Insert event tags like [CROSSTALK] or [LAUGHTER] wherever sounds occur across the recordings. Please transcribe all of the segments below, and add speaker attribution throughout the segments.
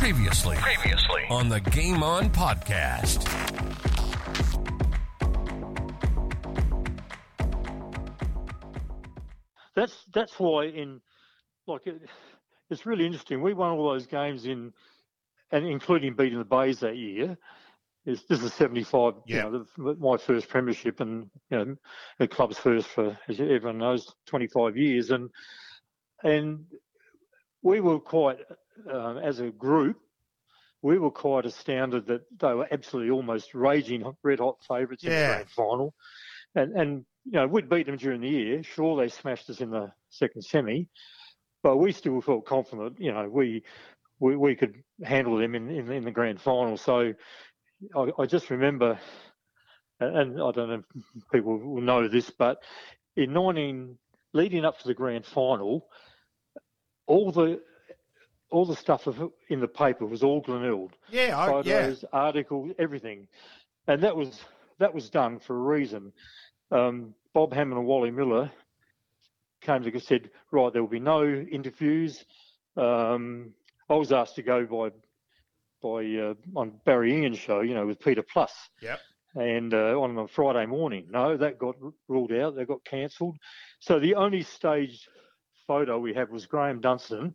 Speaker 1: Previously, previously on the Game On podcast.
Speaker 2: That's that's why in like it, it's really interesting. We won all those games in, and including beating the Bays that year. Is this is seventy five?
Speaker 3: Yeah.
Speaker 2: You know, the, my first premiership, and you know, the club's first for as everyone knows, twenty five years, and and we were quite um, as a group. We were quite astounded that they were absolutely almost raging red hot favourites in the grand final, and and you know we'd beat them during the year. Sure, they smashed us in the second semi, but we still felt confident. You know, we we, we could handle them in, in in the grand final. So I, I just remember, and and I don't know if people will know this, but in 19 leading up to the grand final, all the all the stuff of, in the paper was all Glenelg
Speaker 3: Yeah, I, yeah.
Speaker 2: articles, everything, and that was that was done for a reason. Um, Bob Hammond and Wally Miller came to and said, right, there will be no interviews. Um, I was asked to go by by uh, on Barry Ion's show, you know, with Peter Plus,
Speaker 3: Yep.
Speaker 2: and uh, on a Friday morning. No, that got ruled out. That got cancelled. So the only staged photo we have was Graham Dunstan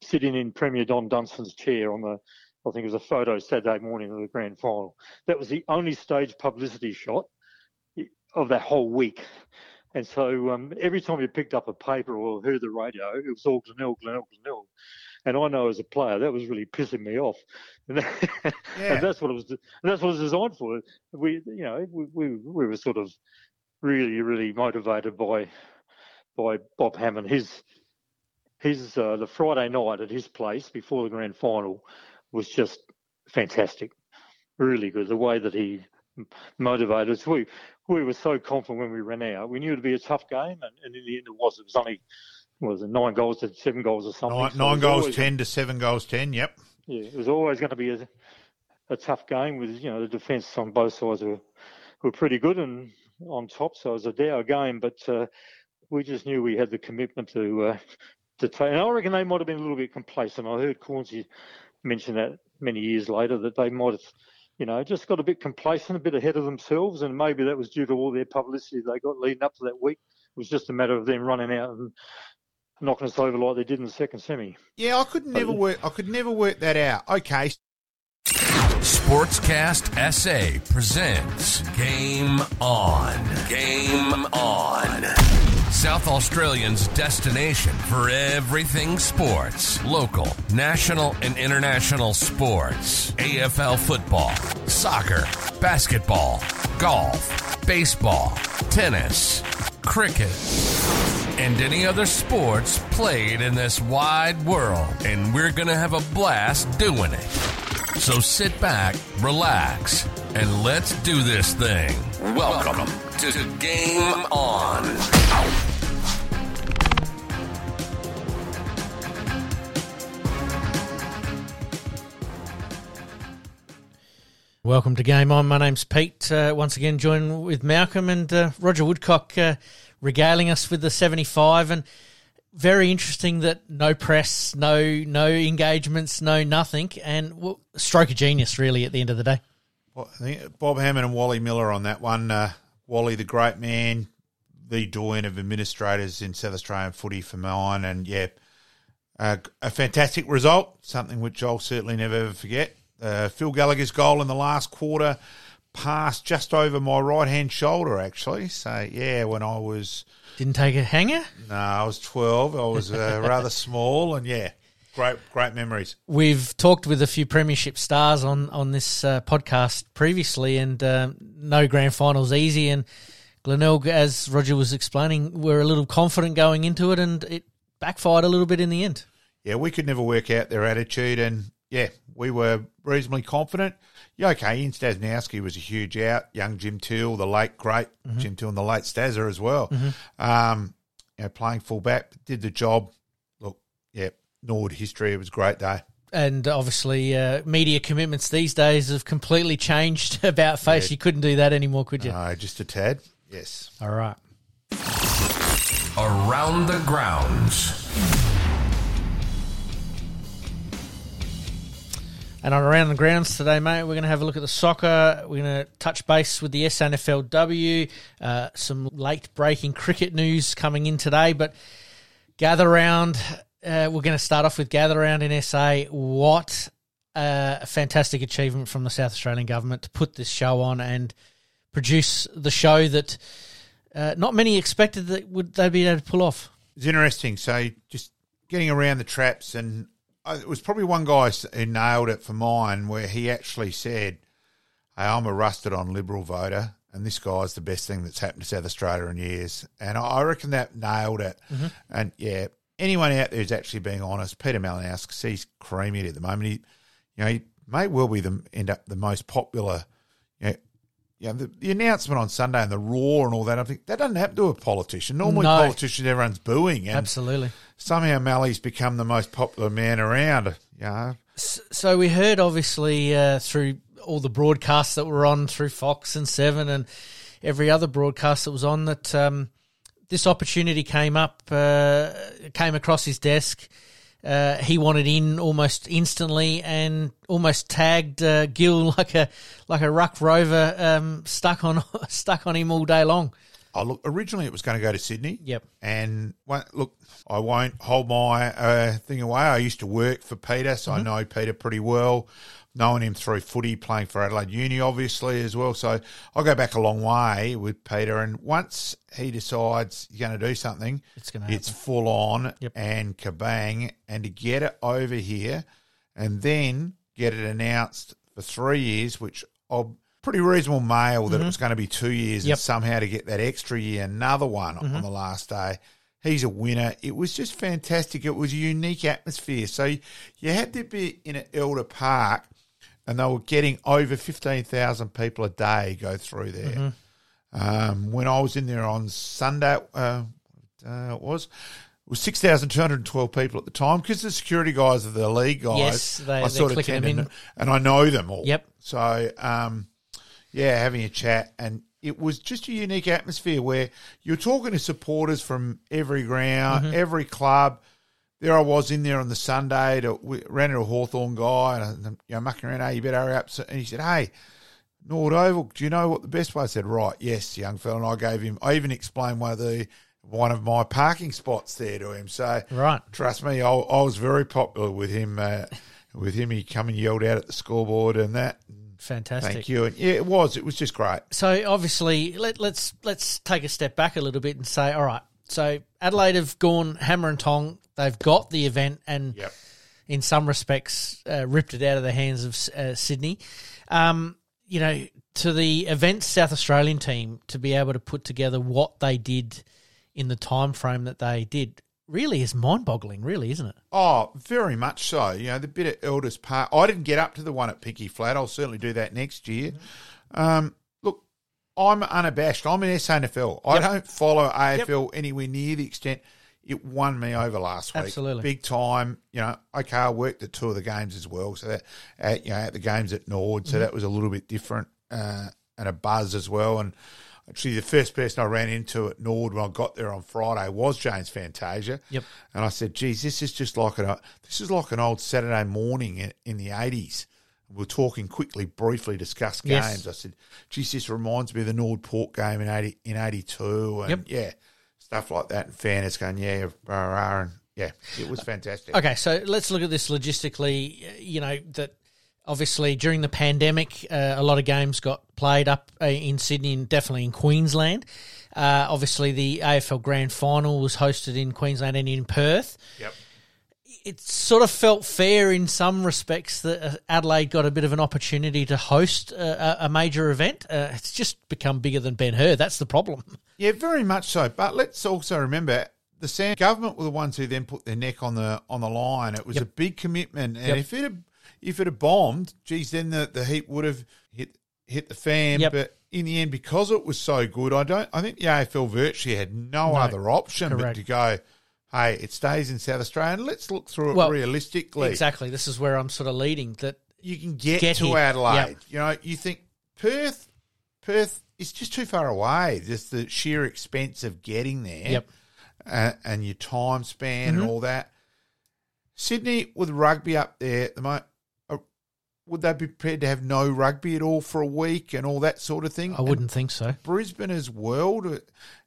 Speaker 2: sitting in Premier Don Dunstan's chair on the, I think it was a photo Saturday morning of the grand final. That was the only staged publicity shot of that whole week. And so um, every time you picked up a paper or heard the radio, it was all Glenelg, Glenelg, Glenelg. And I know as a player that was really pissing me off, [LAUGHS] and, that-
Speaker 3: Yeah.
Speaker 2: and that's what it was. That's what it was designed for. We, you know, we, we we were sort of really, really motivated by by Bob Hammond. His his uh, the Friday night at his place before the grand final was just fantastic, really good. The way that he motivated us, we we were so confident when we ran out. We knew it'd be a tough game, and, and in the end it was. It was only what was it nine goals to seven goals or something.
Speaker 3: Nine, nine goals,
Speaker 2: always-
Speaker 3: 10 to 7 goals, 10. Yep.
Speaker 2: yeah, it was always going to be a, a tough game with you know the defence on both sides were were pretty good and on top, so it was a dour game. But uh, we just knew we had the commitment to uh, to take. And I reckon they might have been a little bit complacent. I heard Cornsey mention that many years later that they might have. You know, just got a bit complacent, a bit ahead of themselves, and maybe that was due to all their publicity they got leading up to that week. It was just a matter of them running out and knocking us over like they did in the second semi.
Speaker 3: Yeah, I could never work. I could never work that out. Okay,
Speaker 1: Sportscast SA presents Game On. Game On. South Australians' destination for everything sports. Local, national, and international sports. AFL football, soccer, basketball, golf, baseball, tennis, cricket, and any other sports played in this wide world. And we're going to have a blast doing it. So sit back, relax, and let's do this thing. Welcome to Game On.
Speaker 4: Welcome to Game On. My name's Pete. Uh, once again, joined with Malcolm and uh, Roger Woodcock, uh, regaling us with the seventy-five. And very interesting that no press, no no engagements, no nothing, and well, stroke of genius, really. At the end of the day,
Speaker 3: Well, I think Bob Hammond and Wally Miller on that one. Uh, Wally, the great man, the doyen of administrators in South Australian footy for mine, and yeah, uh, a fantastic result. Something which I'll certainly never ever forget. Uh, Phil Gallagher's goal in the last quarter passed just over my right hand shoulder, actually. So yeah, when I was
Speaker 4: didn't take a hanger.
Speaker 3: no, I was twelve. I was uh, [LAUGHS] rather small, and yeah, great great memories.
Speaker 4: We've talked with a few premiership stars on on this uh, podcast previously, and um, no grand finals easy. And Glenelg, as Roger was explaining, were a little confident going into it, and it backfired a little bit in the end.
Speaker 3: yeah, we could never work out their attitude, and yeah, we were reasonably confident. Yeah, okay, Ian Stasnowski was a huge out. Young Jim Till, the late great Jim Till, and the late Stazzer as well. Um, you know, playing fullback, did the job. Look, yeah, Nord history. It was a great day.
Speaker 4: And obviously, uh, media commitments these days have completely changed [LAUGHS] about face. You couldn't do that anymore, could you?
Speaker 3: Uh, just a tad. Yes.
Speaker 4: All right.
Speaker 1: Around the grounds.
Speaker 4: And on Around the Grounds today, mate, we're going to have a look at the soccer. We're going to touch base with the SANFLW, uh, some late breaking cricket news coming in today. But gather round, uh, we're going to start off with gather round in SA. What a fantastic achievement from the South Australian government to put this show on and produce the show that uh, not many expected that would they'd be able to pull off.
Speaker 3: It's interesting. So just getting around the traps, and it was probably one guy who nailed it for mine, where he actually said, "Hey, I'm a rusted-on Liberal voter." And this guy's the best thing that's happened to South Australia in years. And I reckon that nailed it. Mm-hmm. And yeah, anyone out there who's actually being honest, Peter Malinauskas, he's creamy at the moment. He, you know, he may well be the end up the most popular yeah, the, the, announcement on Sunday and the roar and all that, I think that doesn't happen to a politician. Normally, no. politicians, everyone's booing. And
Speaker 4: Absolutely.
Speaker 3: Somehow, Mally's become the most popular man around. Yeah.
Speaker 4: So we heard, obviously, uh, through all the broadcasts that were on through Fox and Seven and every other broadcast that was on, that um, this opportunity came up, uh, came across his desk uh, he wanted in almost instantly and almost tagged uh, Gill [LAUGHS] like a like a ruck rover um, stuck on [LAUGHS] stuck on him all day long.
Speaker 3: Oh, look, originally it was going to go to Sydney.
Speaker 4: Yep.
Speaker 3: And look, I won't hold my uh, thing away. I used to work for Peter, so mm-hmm. I know Peter pretty well knowing him through footy, playing for Adelaide Uni, obviously, as well. So I'll go back a long way with Peter. And once he decides he's going to do something,
Speaker 4: it's, going
Speaker 3: to it's full on yep. and kabang. And to get it over here and then get it announced for three years, which I'm pretty reasonable mail that mm-hmm. it was going to be two years yep. and somehow to get that extra year, another one mm-hmm. on the last day. He's a winner. It was just fantastic. It was a unique atmosphere. So you had to be in an Elder Park and they were getting over 15,000 people a day go through there. Mm-hmm. Um, when I was in there on Sunday, uh, uh, it was it was 6,212 people at the time because the security guys are the league guys.
Speaker 4: Yes, they, I sort of tend to,
Speaker 3: and I know them all.
Speaker 4: Yep.
Speaker 3: So, um, yeah, having a chat, and it was just a unique atmosphere where you're talking to supporters from every ground, mm-hmm. every club – there I was in there on the Sunday to ran into a Hawthorn guy and I'm you know, mucking around, hey, you better hurry up. And he said, Hey, Nord Oval, do you know what the best way? I said, Right, yes, young fella. And I gave him I even explained one of the one of my parking spots there to him. So
Speaker 4: right.
Speaker 3: trust me, I, I was very popular with him. Uh, [LAUGHS] with him, he come and yelled out at the scoreboard and that.
Speaker 4: Fantastic.
Speaker 3: Thank you. And yeah, it was. It was just great.
Speaker 4: So obviously, let, let's let's take a step back a little bit and say, all right. So Adelaide have gone hammer and tong They've got the event and,
Speaker 3: yep.
Speaker 4: in some respects, uh, ripped it out of the hands of uh, Sydney. Um, you know, to the event South Australian team to be able to put together what they did in the time frame that they did really is mind-boggling, really, isn't it?
Speaker 3: Oh, very much so. You know, the bit at Elders Park. I didn't get up to the one at Pinky Flat. I'll certainly do that next year. Mm-hmm. Um, I'm unabashed. I'm an SANFL. Yep. I don't follow AFL yep. anywhere near the extent – it won me over last week.
Speaker 4: Absolutely,
Speaker 3: big time. You know, okay, I worked at two of the games as well, so that at, you know at the games at Nord, so mm-hmm. that was a little bit different uh, and a buzz as well. And actually, the first person I ran into at Nord when I got there on Friday was James Fantasia.
Speaker 4: Yep.
Speaker 3: And I said, "Geez, this is just like a this is like an old Saturday morning in, in the eighties." We are talking quickly, briefly, discuss games. Yes. I said, "Geez, this reminds me of the Nord Port game in eighty in eighty two, and yep. yeah." stuff like that, and fairness going, yeah, rah, rah, and yeah, it was fantastic.
Speaker 4: Okay, so let's look at this logistically. You know that obviously during the pandemic, uh, a lot of games got played up uh, in Sydney and definitely in Queensland. Uh, obviously, the AFL Grand Final was hosted in Queensland and in Perth.
Speaker 3: Yep
Speaker 4: it sort of felt fair in some respects that uh, Adelaide got a bit of an opportunity to host a, a major event. Uh, it's just become bigger than Ben Hur. That's the problem. [LAUGHS]
Speaker 3: Yeah, very much so. But let's also remember the Sam government were the ones who then put their neck on the on the line. It was yep. a big commitment, and yep. if it had, if it had bombed, geez, then the, the heat would have hit hit the fan. Yep. But in the end, because it was so good, I don't. I think the AFL virtually had no, no other option correct. but to go hey, it stays in South Australia. And let's look through it well, realistically.
Speaker 4: Exactly. This is where I'm sort of leading that
Speaker 3: you can get, get to here. Adelaide. Yep. You know, you think Perth, Perth is just too far away. Just the sheer expense of getting there.
Speaker 4: Yep.
Speaker 3: Uh, and your time span mm-hmm. and all that. Sydney with rugby up there, the mo- uh, would they be prepared to have no rugby at all for a week and all that sort of thing?
Speaker 4: I wouldn't think so.
Speaker 3: Brisbane as well,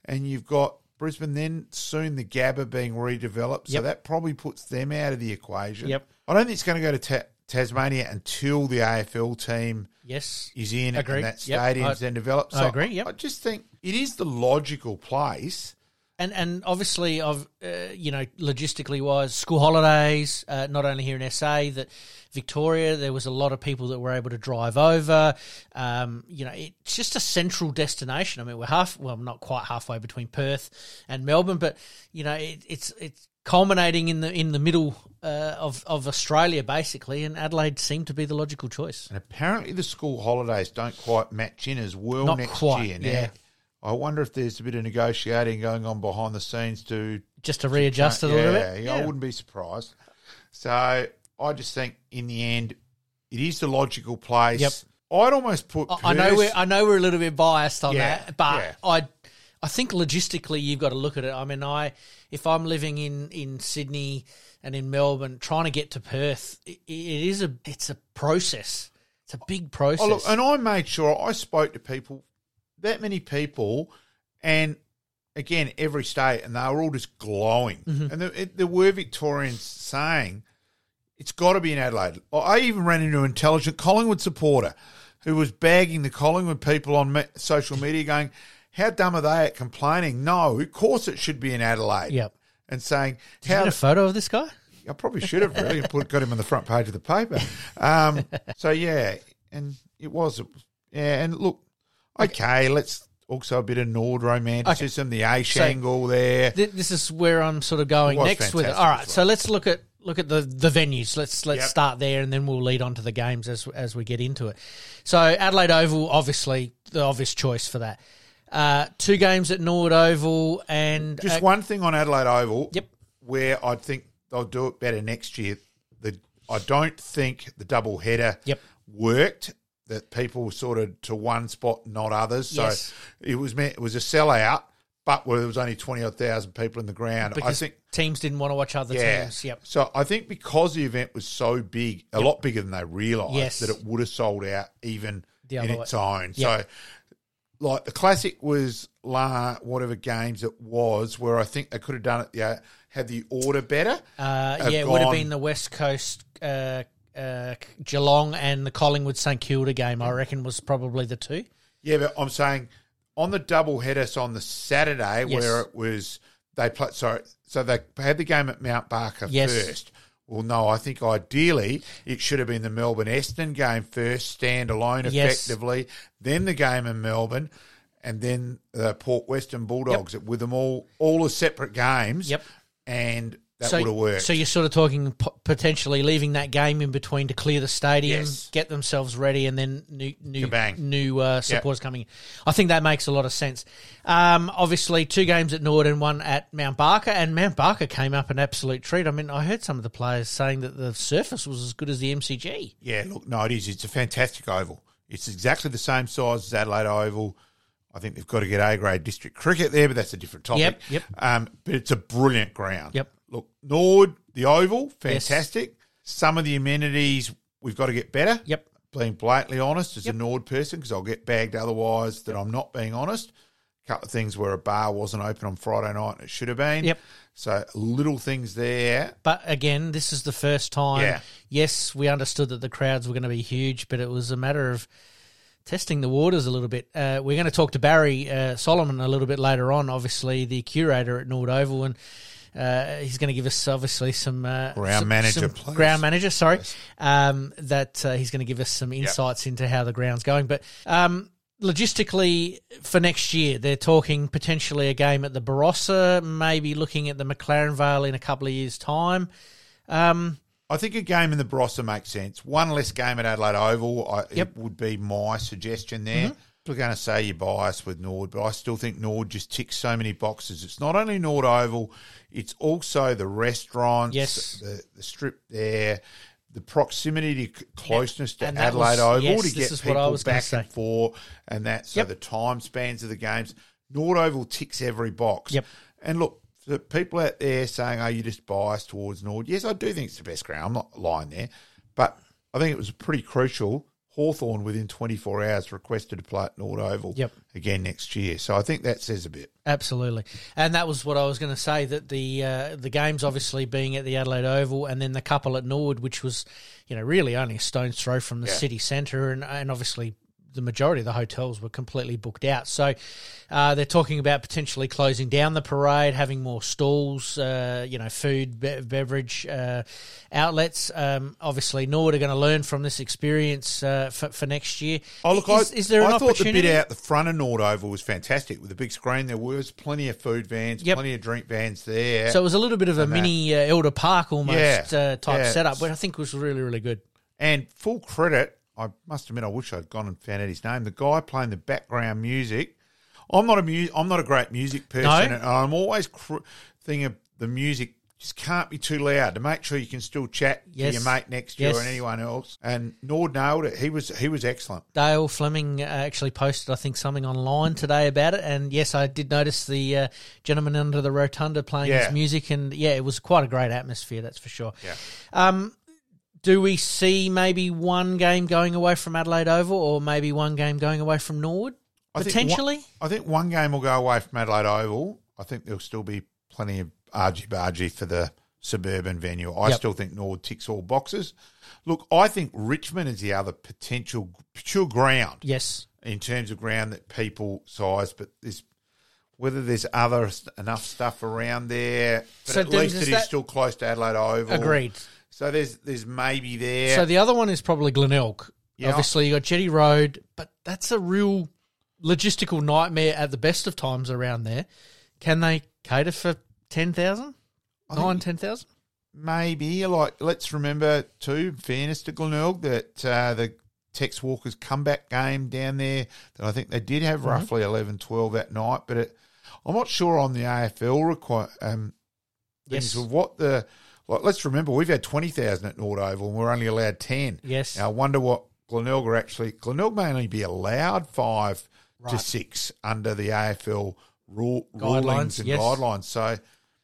Speaker 3: and you've got Brisbane then soon the Gabba being redeveloped, so
Speaker 4: Yep.
Speaker 3: that probably puts them out of the equation.
Speaker 4: Yep.
Speaker 3: I don't think it's going to go to ta- Tasmania until the AFL team
Speaker 4: Yes.
Speaker 3: is in
Speaker 4: Agree.
Speaker 3: and that
Speaker 4: Yep.
Speaker 3: stadium's
Speaker 4: I-
Speaker 3: then developed.
Speaker 4: So I agree, yep.
Speaker 3: I just think it is the logical place.
Speaker 4: And and obviously, of uh, you know, logistically wise, school holidays. Uh, not only here in SA, that Victoria, there was a lot of people that were able to drive over. Um, you know, it's just a central destination. I mean, we're half, well, not quite halfway between Perth and Melbourne, but you know, it, it's it's culminating in the in the middle uh, of of Australia, basically. And Adelaide seemed to be the logical choice.
Speaker 3: And apparently the school holidays don't quite match in as well
Speaker 4: Not
Speaker 3: next
Speaker 4: quite,
Speaker 3: year. Now,
Speaker 4: yeah.
Speaker 3: I wonder if there's a bit of negotiating going on behind the scenes to
Speaker 4: Just to readjust it a
Speaker 3: yeah,
Speaker 4: little bit.
Speaker 3: Yeah, I wouldn't be surprised. So I just think in the end, it is the logical place.
Speaker 4: Yep.
Speaker 3: I'd almost put.
Speaker 4: I- I know we're I know we're a little bit biased on
Speaker 3: Yeah,
Speaker 4: that, but
Speaker 3: yeah.
Speaker 4: I I think logistically you've got to look at it. I mean, I if I'm living in in Sydney and in Melbourne, trying to get to Perth, it, it is a it's a process. It's a big process.
Speaker 3: Oh, look, and I made sure I spoke to people, that many people, and again, every state, and they were all just glowing.
Speaker 4: Mm-hmm.
Speaker 3: And there, there were Victorians saying, it's got to be in Adelaide. I even ran into an intelligent Collingwood supporter who was bagging the Collingwood people on me- social media going, how dumb are they at complaining? No, of course it should be in Adelaide.
Speaker 4: Yep.
Speaker 3: And saying,
Speaker 4: Did you
Speaker 3: how
Speaker 4: get a photo of this guy?
Speaker 3: I probably should have really put got him on the front page of the paper. Um, so yeah, and it was yeah, and look, okay, let's also a bit of Nord romanticism, the Aish
Speaker 4: So-
Speaker 3: angle there.
Speaker 4: Th- This is where I'm sort of going next with it. All right, so let's look at look at the the venues. Let's let's
Speaker 3: Yep.
Speaker 4: start there, and then we'll lead on to the games as as we get into it. So Adelaide Oval, obviously the obvious choice for that. Uh, two games at Nord Oval, and
Speaker 3: Just
Speaker 4: uh,
Speaker 3: one thing on Adelaide Oval,
Speaker 4: Yep.
Speaker 3: where I think they'll do it better next year. The I don't think the double header
Speaker 4: Yep.
Speaker 3: worked. That people were sort of to one spot, not others. So
Speaker 4: Yes.
Speaker 3: it was meant it was a sellout, but where there was only twenty odd thousand people in the ground.
Speaker 4: because
Speaker 3: I think
Speaker 4: teams didn't want to watch other teams. Yep.
Speaker 3: So I think because the event was so big, a lot bigger than they realised,
Speaker 4: Yes.
Speaker 3: that it would have sold out even
Speaker 4: The
Speaker 3: in its
Speaker 4: way.
Speaker 3: own.
Speaker 4: Yeah.
Speaker 3: So, like the classic was la whatever games it was, where I think they could have done it. Yeah, had the order better.
Speaker 4: Uh, yeah, it would have been the West Coast uh, uh, Geelong and the Collingwood St Kilda game. I reckon was probably the two.
Speaker 3: Yeah, but I'm saying on the double header, so on the Saturday
Speaker 4: Yes.
Speaker 3: where it was they played. Sorry, so they had the game at Mount Barker
Speaker 4: Yes.
Speaker 3: first. Well, no, I think ideally it should have been the Melbourne Essendon game first, standalone
Speaker 4: Yes.
Speaker 3: effectively, then the game in Melbourne, and then the Port Western Bulldogs with them all all as separate games.
Speaker 4: Yep.
Speaker 3: and that
Speaker 4: so,
Speaker 3: would have worked.
Speaker 4: So you're sort of talking p- potentially leaving that game in between to clear the stadium,
Speaker 3: Yes.
Speaker 4: get themselves ready, and then new new
Speaker 3: Kabang.
Speaker 4: new uh, supporters coming in. I think that makes a lot of sense. Um, obviously, two games at Nord and one at Mount Barker, and Mount Barker came up an absolute treat. I mean, I heard some of the players saying that the surface was as good as the MCG.
Speaker 3: Yeah, look, no, it is. It's a fantastic oval. It's exactly the same size as Adelaide Oval. I think they've got to get A grade district cricket there, but that's a different topic.
Speaker 4: Yep, yep.
Speaker 3: Um, but it's a brilliant ground.
Speaker 4: Yep.
Speaker 3: Look, Nord, the oval,
Speaker 4: Yes.
Speaker 3: fantastic. Some of the amenities we've got to get better.
Speaker 4: Yep.
Speaker 3: Being blatantly honest as
Speaker 4: Yep.
Speaker 3: a Nord person, because I'll get bagged otherwise that I'm not being honest. A couple of things where a bar wasn't open on Friday night and it should have been.
Speaker 4: Yep.
Speaker 3: So little things there.
Speaker 4: But again, this is the first time.
Speaker 3: Yeah.
Speaker 4: Yes, we understood that the crowds were going to be huge, but it was a matter of testing the waters a little bit. Uh, we're going to talk to Barry uh, Solomon a little bit later on, obviously the curator at Nord Oval, and uh, he's going to give us obviously some uh,
Speaker 3: Ground
Speaker 4: some-
Speaker 3: manager,
Speaker 4: some ground manager. Sorry, um, that uh, he's going to give us some insights into how the ground's going. But um, logistically, for next year, they're talking potentially a game at the Barossa, maybe looking at the McLaren Vale in a couple of years' time. Um,
Speaker 3: I think a game in the Barossa makes sense. One less game at Adelaide Oval I,
Speaker 4: Yep. Mm-hmm.
Speaker 3: it would be my suggestion there. People are going to say you're biased with Nord, but I still think Nord just ticks so many boxes. It's not only Nord Oval, it's also the restaurants,
Speaker 4: Yes.
Speaker 3: the, the strip there, the proximity to closeness to
Speaker 4: And
Speaker 3: Adelaide
Speaker 4: was-
Speaker 3: Oval
Speaker 4: yes,
Speaker 3: to get
Speaker 4: is what I
Speaker 3: people back
Speaker 4: say.
Speaker 3: and forth, and that so
Speaker 4: Yep.
Speaker 3: the time spans of the games. Nord Oval ticks every box.
Speaker 4: Yep.
Speaker 3: And look, the people out there saying, "Are you just biased towards Nord?" Yes, I do think it's the best ground. I'm not lying there, but I think it was pretty crucial. Hawthorn within 24 hours requested to play at Nord Oval
Speaker 4: Yep.
Speaker 3: again next year. So I think that says a bit.
Speaker 4: Absolutely, and that was what I was going to say. That the uh, the games obviously being at the Adelaide Oval, and then the couple at Norwood, which was you know really only a stone's throw from the
Speaker 3: Yeah.
Speaker 4: city centre, and and obviously the majority of the hotels were completely booked out. So uh, they're talking about potentially closing down the parade, having more stalls, uh, you know, food, be- beverage uh, outlets. Um, obviously, Norwood are going to learn from this experience uh, for, for next year.
Speaker 3: Oh, look,
Speaker 4: is,
Speaker 3: I,
Speaker 4: is there an
Speaker 3: I thought the bit out the front of Nord Oval was fantastic with the big screen. There was plenty of food vans,
Speaker 4: Yep.
Speaker 3: plenty of drink vans there.
Speaker 4: So it was a little bit of a mini uh, Elder Park almost
Speaker 3: Yeah,
Speaker 4: uh, type
Speaker 3: yeah.
Speaker 4: setup, but I think was really, really good.
Speaker 3: And full credit, I must admit, I wish I'd gone and found out his name. The guy playing the background music. I'm not a mu- I'm not a great music person,
Speaker 4: No?
Speaker 3: and I'm always cr- thinking of the music just can't be too loud to make sure you can still chat
Speaker 4: Yes.
Speaker 3: to your mate next year
Speaker 4: Yes.
Speaker 3: and anyone else. And Nord nailed it. He was he was excellent.
Speaker 4: Dale Fleming uh, actually posted, I think, something online today about it. And yes, I did notice the uh, gentleman under the rotunda playing
Speaker 3: Yeah.
Speaker 4: his music. And yeah, it was quite a great atmosphere, that's for sure.
Speaker 3: Yeah.
Speaker 4: Um, do we see maybe one game going away from Adelaide Oval or maybe one game going away from Norwood?
Speaker 3: I think
Speaker 4: Potentially?
Speaker 3: one- I think one game will go away from Adelaide Oval. I think there'll still be plenty of argy bargy for the suburban venue. I
Speaker 4: Yep.
Speaker 3: still think Nord ticks all boxes. Look, I think Richmond is the other potential pure ground
Speaker 4: Yes.
Speaker 3: in terms of ground that people size, but there's whether there's other enough stuff around there. But
Speaker 4: So
Speaker 3: at least it is
Speaker 4: that-
Speaker 3: still close to Adelaide Oval.
Speaker 4: Agreed.
Speaker 3: So there's there's maybe there.
Speaker 4: So the other one is probably Glenelg.
Speaker 3: Yeah.
Speaker 4: Obviously, you got Jetty Road, but that's a real logistical nightmare at the best of times around there. Can they cater for 10,000?
Speaker 3: I
Speaker 4: 9, 10,000?
Speaker 3: Maybe like let's remember too. Fairness to Glenelg that uh, the Tex Walker's comeback game down there that I think they did have
Speaker 4: Mm-hmm.
Speaker 3: roughly 11, 12 that night, but it, I'm not sure on the AFL require um,
Speaker 4: Yes.
Speaker 3: things of what the like. Let's remember we've had twenty thousand at Nord Oval and we're only allowed ten.
Speaker 4: Yes.
Speaker 3: Now, I wonder what Glenelg actually. Glenelg may only be allowed five to six under the AFL rule, rulings and
Speaker 4: yes.
Speaker 3: guidelines. So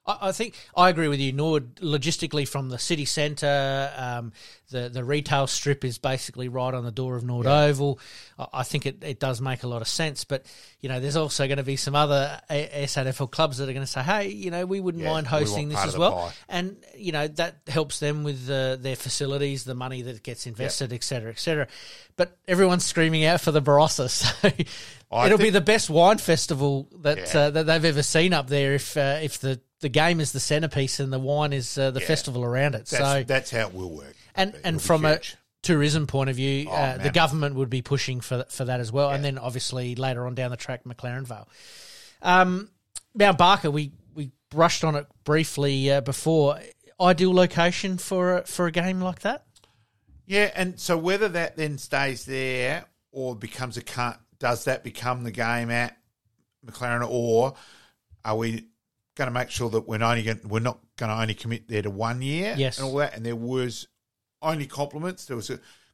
Speaker 4: I, I think I agree with you. Nord logistically from the city centre, um, the the retail strip is basically right on the door of Nord Oval. I, I think it, it does make a lot of sense. But you know, there's also going to be some other A- SANFL clubs that are going to say, "Hey, you know, we wouldn't
Speaker 3: Yeah,
Speaker 4: mind
Speaker 3: we
Speaker 4: hosting this as well,"
Speaker 3: pie.
Speaker 4: and you know that helps them with uh, their facilities, the money that gets invested, et cetera, et cetera. But everyone's screaming out for the Barossa, [LAUGHS] so
Speaker 3: I
Speaker 4: it'll be the best wine festival that
Speaker 3: Yeah.
Speaker 4: uh, that they've ever seen up there. If uh, if the the game is the centerpiece and the wine is uh, the
Speaker 3: Yeah.
Speaker 4: festival around it.
Speaker 3: that's
Speaker 4: so
Speaker 3: that's how it will work.
Speaker 4: and
Speaker 3: It'll
Speaker 4: and from a tourism point of view,
Speaker 3: Oh,
Speaker 4: uh, the government would be pushing for for that as well. And then obviously later on down the track, McLaren Vale. Um, Mount Barker, we we brushed on it briefly uh, before. Ideal location for a, for a game like that.
Speaker 3: Yeah, and so whether that then stays there or becomes a cut, does that become the game at McLaren, or are we going to make sure that we're only going, we're not going to only commit there to one year?
Speaker 4: Yes.
Speaker 3: and all that. And there was only compliments. There was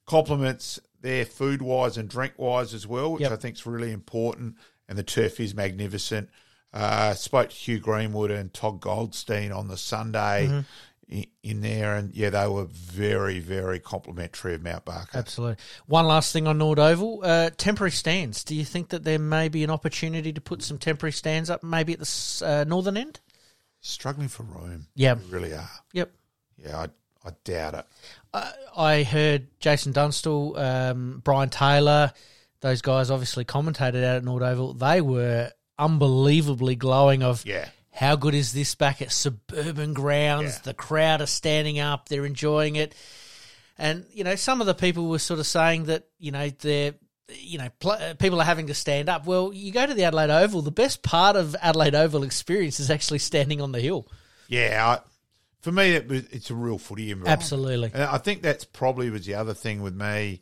Speaker 3: compliments there, food wise and drink wise as well, which
Speaker 4: Yep.
Speaker 3: I think is really important. And the turf is magnificent. Uh, spoke to Hugh Greenwood and Todd Goldstein on the Sunday
Speaker 4: Mm-hmm.
Speaker 3: In, in there, and yeah, they were very, very complimentary of Mount Barker.
Speaker 4: Absolutely. One last thing on Nord Oval, uh, temporary stands. Do you think that there may be an opportunity to put some temporary stands up, maybe at the uh, northern end?
Speaker 3: Struggling for room.
Speaker 4: Yeah.
Speaker 3: They really are.
Speaker 4: Yep.
Speaker 3: Yeah, I, I doubt it.
Speaker 4: Uh, I heard Jason Dunstall, um, Brian Taylor, those guys obviously commentated out at Nord Oval. They were unbelievably glowing of
Speaker 3: Yeah.
Speaker 4: How good is this back at suburban grounds?
Speaker 3: Yeah.
Speaker 4: The crowd are standing up, they're enjoying it. And, you know, some of the people were sort of saying that, you know, they're, you know, pl- uh, people are having to stand up. Well, you go to the Adelaide Oval, the best part of Adelaide Oval experience is actually standing on the hill.
Speaker 3: Yeah, I, for me, it was, it's a real footy environment.
Speaker 4: Absolutely.
Speaker 3: And I think that's probably was the other thing with me.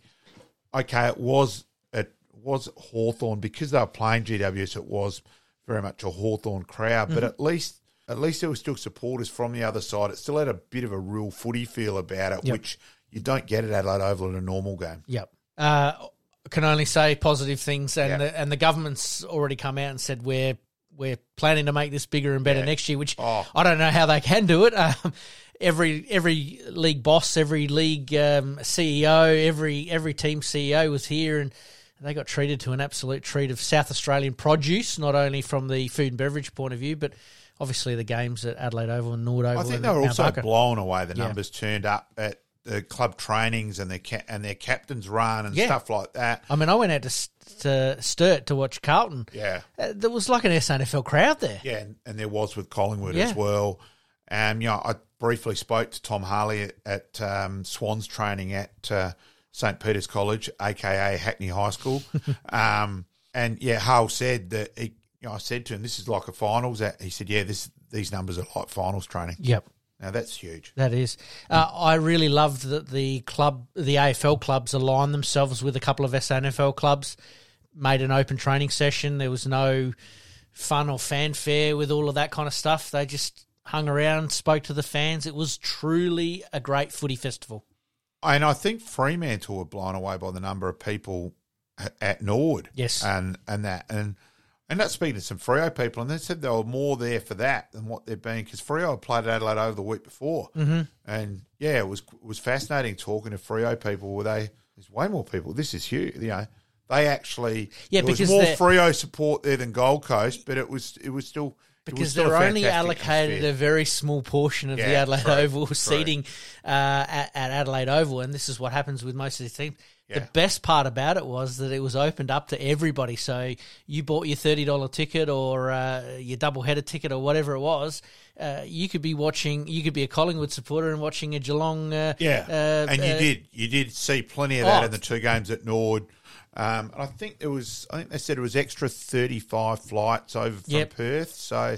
Speaker 3: Okay, it was it was Hawthorn because they were playing GWS. It was very much a Hawthorn crowd,
Speaker 4: Mm-hmm.
Speaker 3: but at least at least there were still supporters from the other side. It still had a bit of a real footy feel about it,
Speaker 4: Yep.
Speaker 3: which you don't get at Adelaide Oval in a normal game.
Speaker 4: Yep. Uh, can only say positive things, and
Speaker 3: Yeah.
Speaker 4: the, and the government's already come out and said we're we're planning to make this bigger and better
Speaker 3: Yeah.
Speaker 4: next year. Which
Speaker 3: Oh.
Speaker 4: I don't know how they [LAUGHS] can do it. Um, every every league boss, every league um, CEO, every every team CEO was here, and they got treated to an absolute treat of South Australian produce, not only from the food and beverage point of view, but obviously the games at Adelaide Oval and Nord Oval.
Speaker 3: I think they were also
Speaker 4: Barker.
Speaker 3: blown away. The
Speaker 4: Yeah.
Speaker 3: numbers turned up at the club trainings and their ca- and their captain's run and
Speaker 4: Yeah.
Speaker 3: stuff like that.
Speaker 4: I mean, I went out to, to Sturt to watch Carlton.
Speaker 3: Yeah,
Speaker 4: Uh, there was like an SANFL crowd there.
Speaker 3: yeah, and, and there was with Collingwood
Speaker 4: Yeah.
Speaker 3: as well. Um, you know, I briefly spoke to Tom Harley at, at um, Swans training at uh, St Peter's College, aka Hackney High School. [LAUGHS] um, and yeah, Hull said that. He, you know, I said to him, "This is like a finals." He said, "Yeah, this these numbers are like finals training."
Speaker 4: Yep.
Speaker 3: Now that's huge.
Speaker 4: That is. Uh, I really loved that the club, the AFL clubs aligned themselves with a couple of SANFL clubs, made an open training session. There was no fun or fanfare with all of that kind of stuff. They just hung around, spoke to the fans. It was truly a great footy festival.
Speaker 3: And I think Fremantle were blown away by the number of people at- Nord.
Speaker 4: Yes.
Speaker 3: And and that and and that's speaking to some Freo people, and they said they were more there for that than what they've been because Freo had played at Adelaide over the week before, mm-hmm. and yeah, it was it was fascinating talking to Freo people. Where they there's way more people. This is huge. You know, they actually
Speaker 4: Yeah,
Speaker 3: there was
Speaker 4: because
Speaker 3: more
Speaker 4: they're-
Speaker 3: Freo support there than Gold Coast, but it was it was still was
Speaker 4: Because they're only allocated
Speaker 3: atmosphere.
Speaker 4: a very small portion of the Adelaide
Speaker 3: true,
Speaker 4: Oval
Speaker 3: true.
Speaker 4: seating uh, at, at Adelaide Oval, and this is what happens with most of these teams. The best part about it was that it was opened up to everybody. So you bought your thirty dollar ticket or uh, your double header ticket or whatever it was. Uh, you could be watching. You could be a Collingwood supporter and watching a Geelong. Uh,
Speaker 3: Yeah,
Speaker 4: uh,
Speaker 3: and you
Speaker 4: uh,
Speaker 3: did. You did see plenty of that
Speaker 4: Oh.
Speaker 3: in the two games at Nord. Um, and I think it was. I think they said it was extra thirty-five flights over from
Speaker 4: Yep.
Speaker 3: Perth. So, you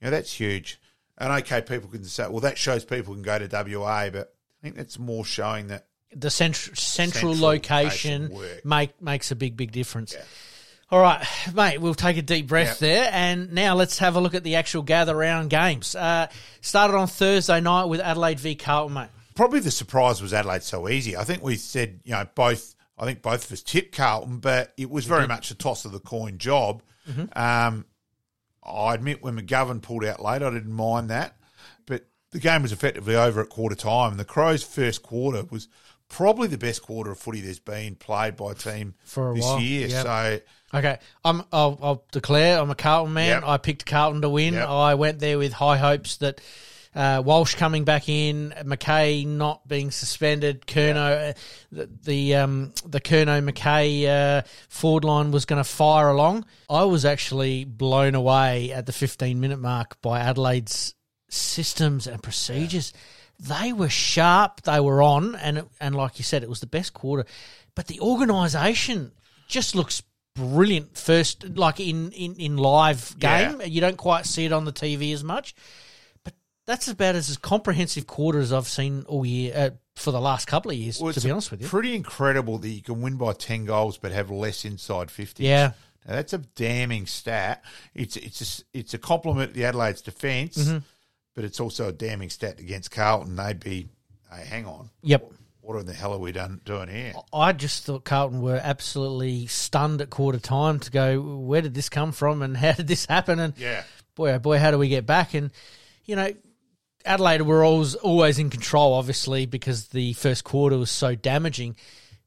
Speaker 3: know, that's huge. And okay, people can say, well, that shows people can go to WA, but I think that's more showing that.
Speaker 4: the central central,
Speaker 3: Central
Speaker 4: location
Speaker 3: location
Speaker 4: make makes a big big difference. All right, mate, we'll take a deep breath
Speaker 3: Yeah.
Speaker 4: there, and now let's have a look at the actual gather round games. Uh, started on Thursday night with Adelaide v Carlton, mate.
Speaker 3: Probably the surprise was Adelaide so easy. I think we said, you know, both. I think both of us tipped Carlton, but it was very much a toss of the coin job.
Speaker 4: Mm-hmm.
Speaker 3: Um, I admit when McGovern pulled out late, I didn't mind that, but the game was effectively over at quarter time, and the Crows' first quarter was probably the best quarter of footy there's been played by a team
Speaker 4: For a
Speaker 3: this
Speaker 4: while,
Speaker 3: year.
Speaker 4: yep.
Speaker 3: So
Speaker 4: Okay, I'm, I'll, I'll declare I'm a Carlton man.
Speaker 3: Yep.
Speaker 4: I picked Carlton to win.
Speaker 3: Yep.
Speaker 4: I went there with high hopes that uh, Walsh coming back in, McKay not being suspended, Curnow, uh, the the, um, the Curnow McKay uh, forward line was going to fire along. I was actually blown away at the 15 minute mark by Adelaide's systems and procedures. They were sharp. They were on, and it, and like you said, it was the best quarter. But the organisation just looks brilliant. First, like in in in live game,
Speaker 3: Yeah.
Speaker 4: you don't quite see it on the TV as much. That's about as comprehensive quarter as I've seen all year uh, for the last couple of years.
Speaker 3: well,
Speaker 4: to be honest with you,
Speaker 3: pretty incredible that you can win by ten goals but have less inside fifty.
Speaker 4: Yeah.
Speaker 3: Now, that's a damning stat. It's it's a, it's a compliment to the Adelaide's defence,
Speaker 4: Mm-hmm.
Speaker 3: but it's also a damning stat against Carlton. They'd be, hey, hang on,
Speaker 4: yep.
Speaker 3: what in the hell are we done, doing here?
Speaker 4: I just thought Carlton were absolutely stunned at quarter time to go, where did this come from and [LAUGHS] how did this happen? And
Speaker 3: Yeah,
Speaker 4: boy, oh boy, how do we get back? And, you know, Adelaide were always, always in control, obviously, because the first quarter was so damaging.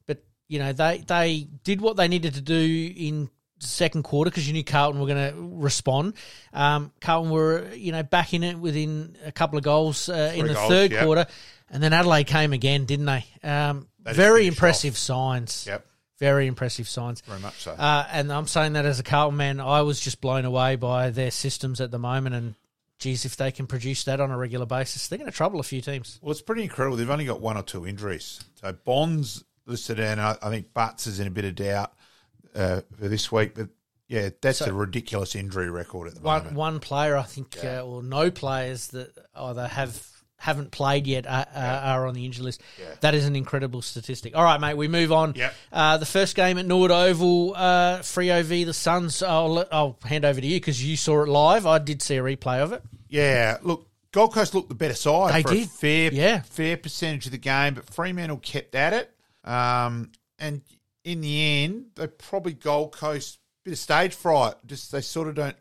Speaker 4: But, you know, they, they did what they needed to do in second quarter because you knew Carlton were going to respond. Um, Carlton were, you know, back in it within a couple of goals uh, in the
Speaker 3: goals,
Speaker 4: third
Speaker 3: yep.
Speaker 4: quarter. And then Adelaide came again, didn't they? Um,
Speaker 3: They
Speaker 4: very impressive signs.
Speaker 3: yep,
Speaker 4: Very impressive signs.
Speaker 3: very much so.
Speaker 4: Uh, and I'm saying that as a Carlton man, I was just blown away by their systems at the moment. And geez, if they can produce that on a regular basis, they're going to trouble a few teams.
Speaker 3: well, it's pretty incredible. They've only got one or two injuries. So Bonds listed, and I, I think Butts is in a bit of doubt uh, for this week. But yeah, that's a ridiculous injury record at the
Speaker 4: One
Speaker 3: moment.
Speaker 4: one player, I think, uh, or no players that either have haven't played yet are, are, are on the injury list. That is an incredible statistic. All right, mate, we move on.
Speaker 3: Yep.
Speaker 4: Uh, the first game at Nord Oval, uh, Freo v the Suns. I'll let- I'll hand over to you because you saw it live. I did see a replay of it.
Speaker 3: Yeah, look, Gold Coast looked the better side.
Speaker 4: They
Speaker 3: for
Speaker 4: did.
Speaker 3: A fair,
Speaker 4: Yeah.
Speaker 3: fair percentage of the game, but Fremantle kept at it. Um, and in the end, they probably Gold Coast bit of stage fright. Just they sort of don't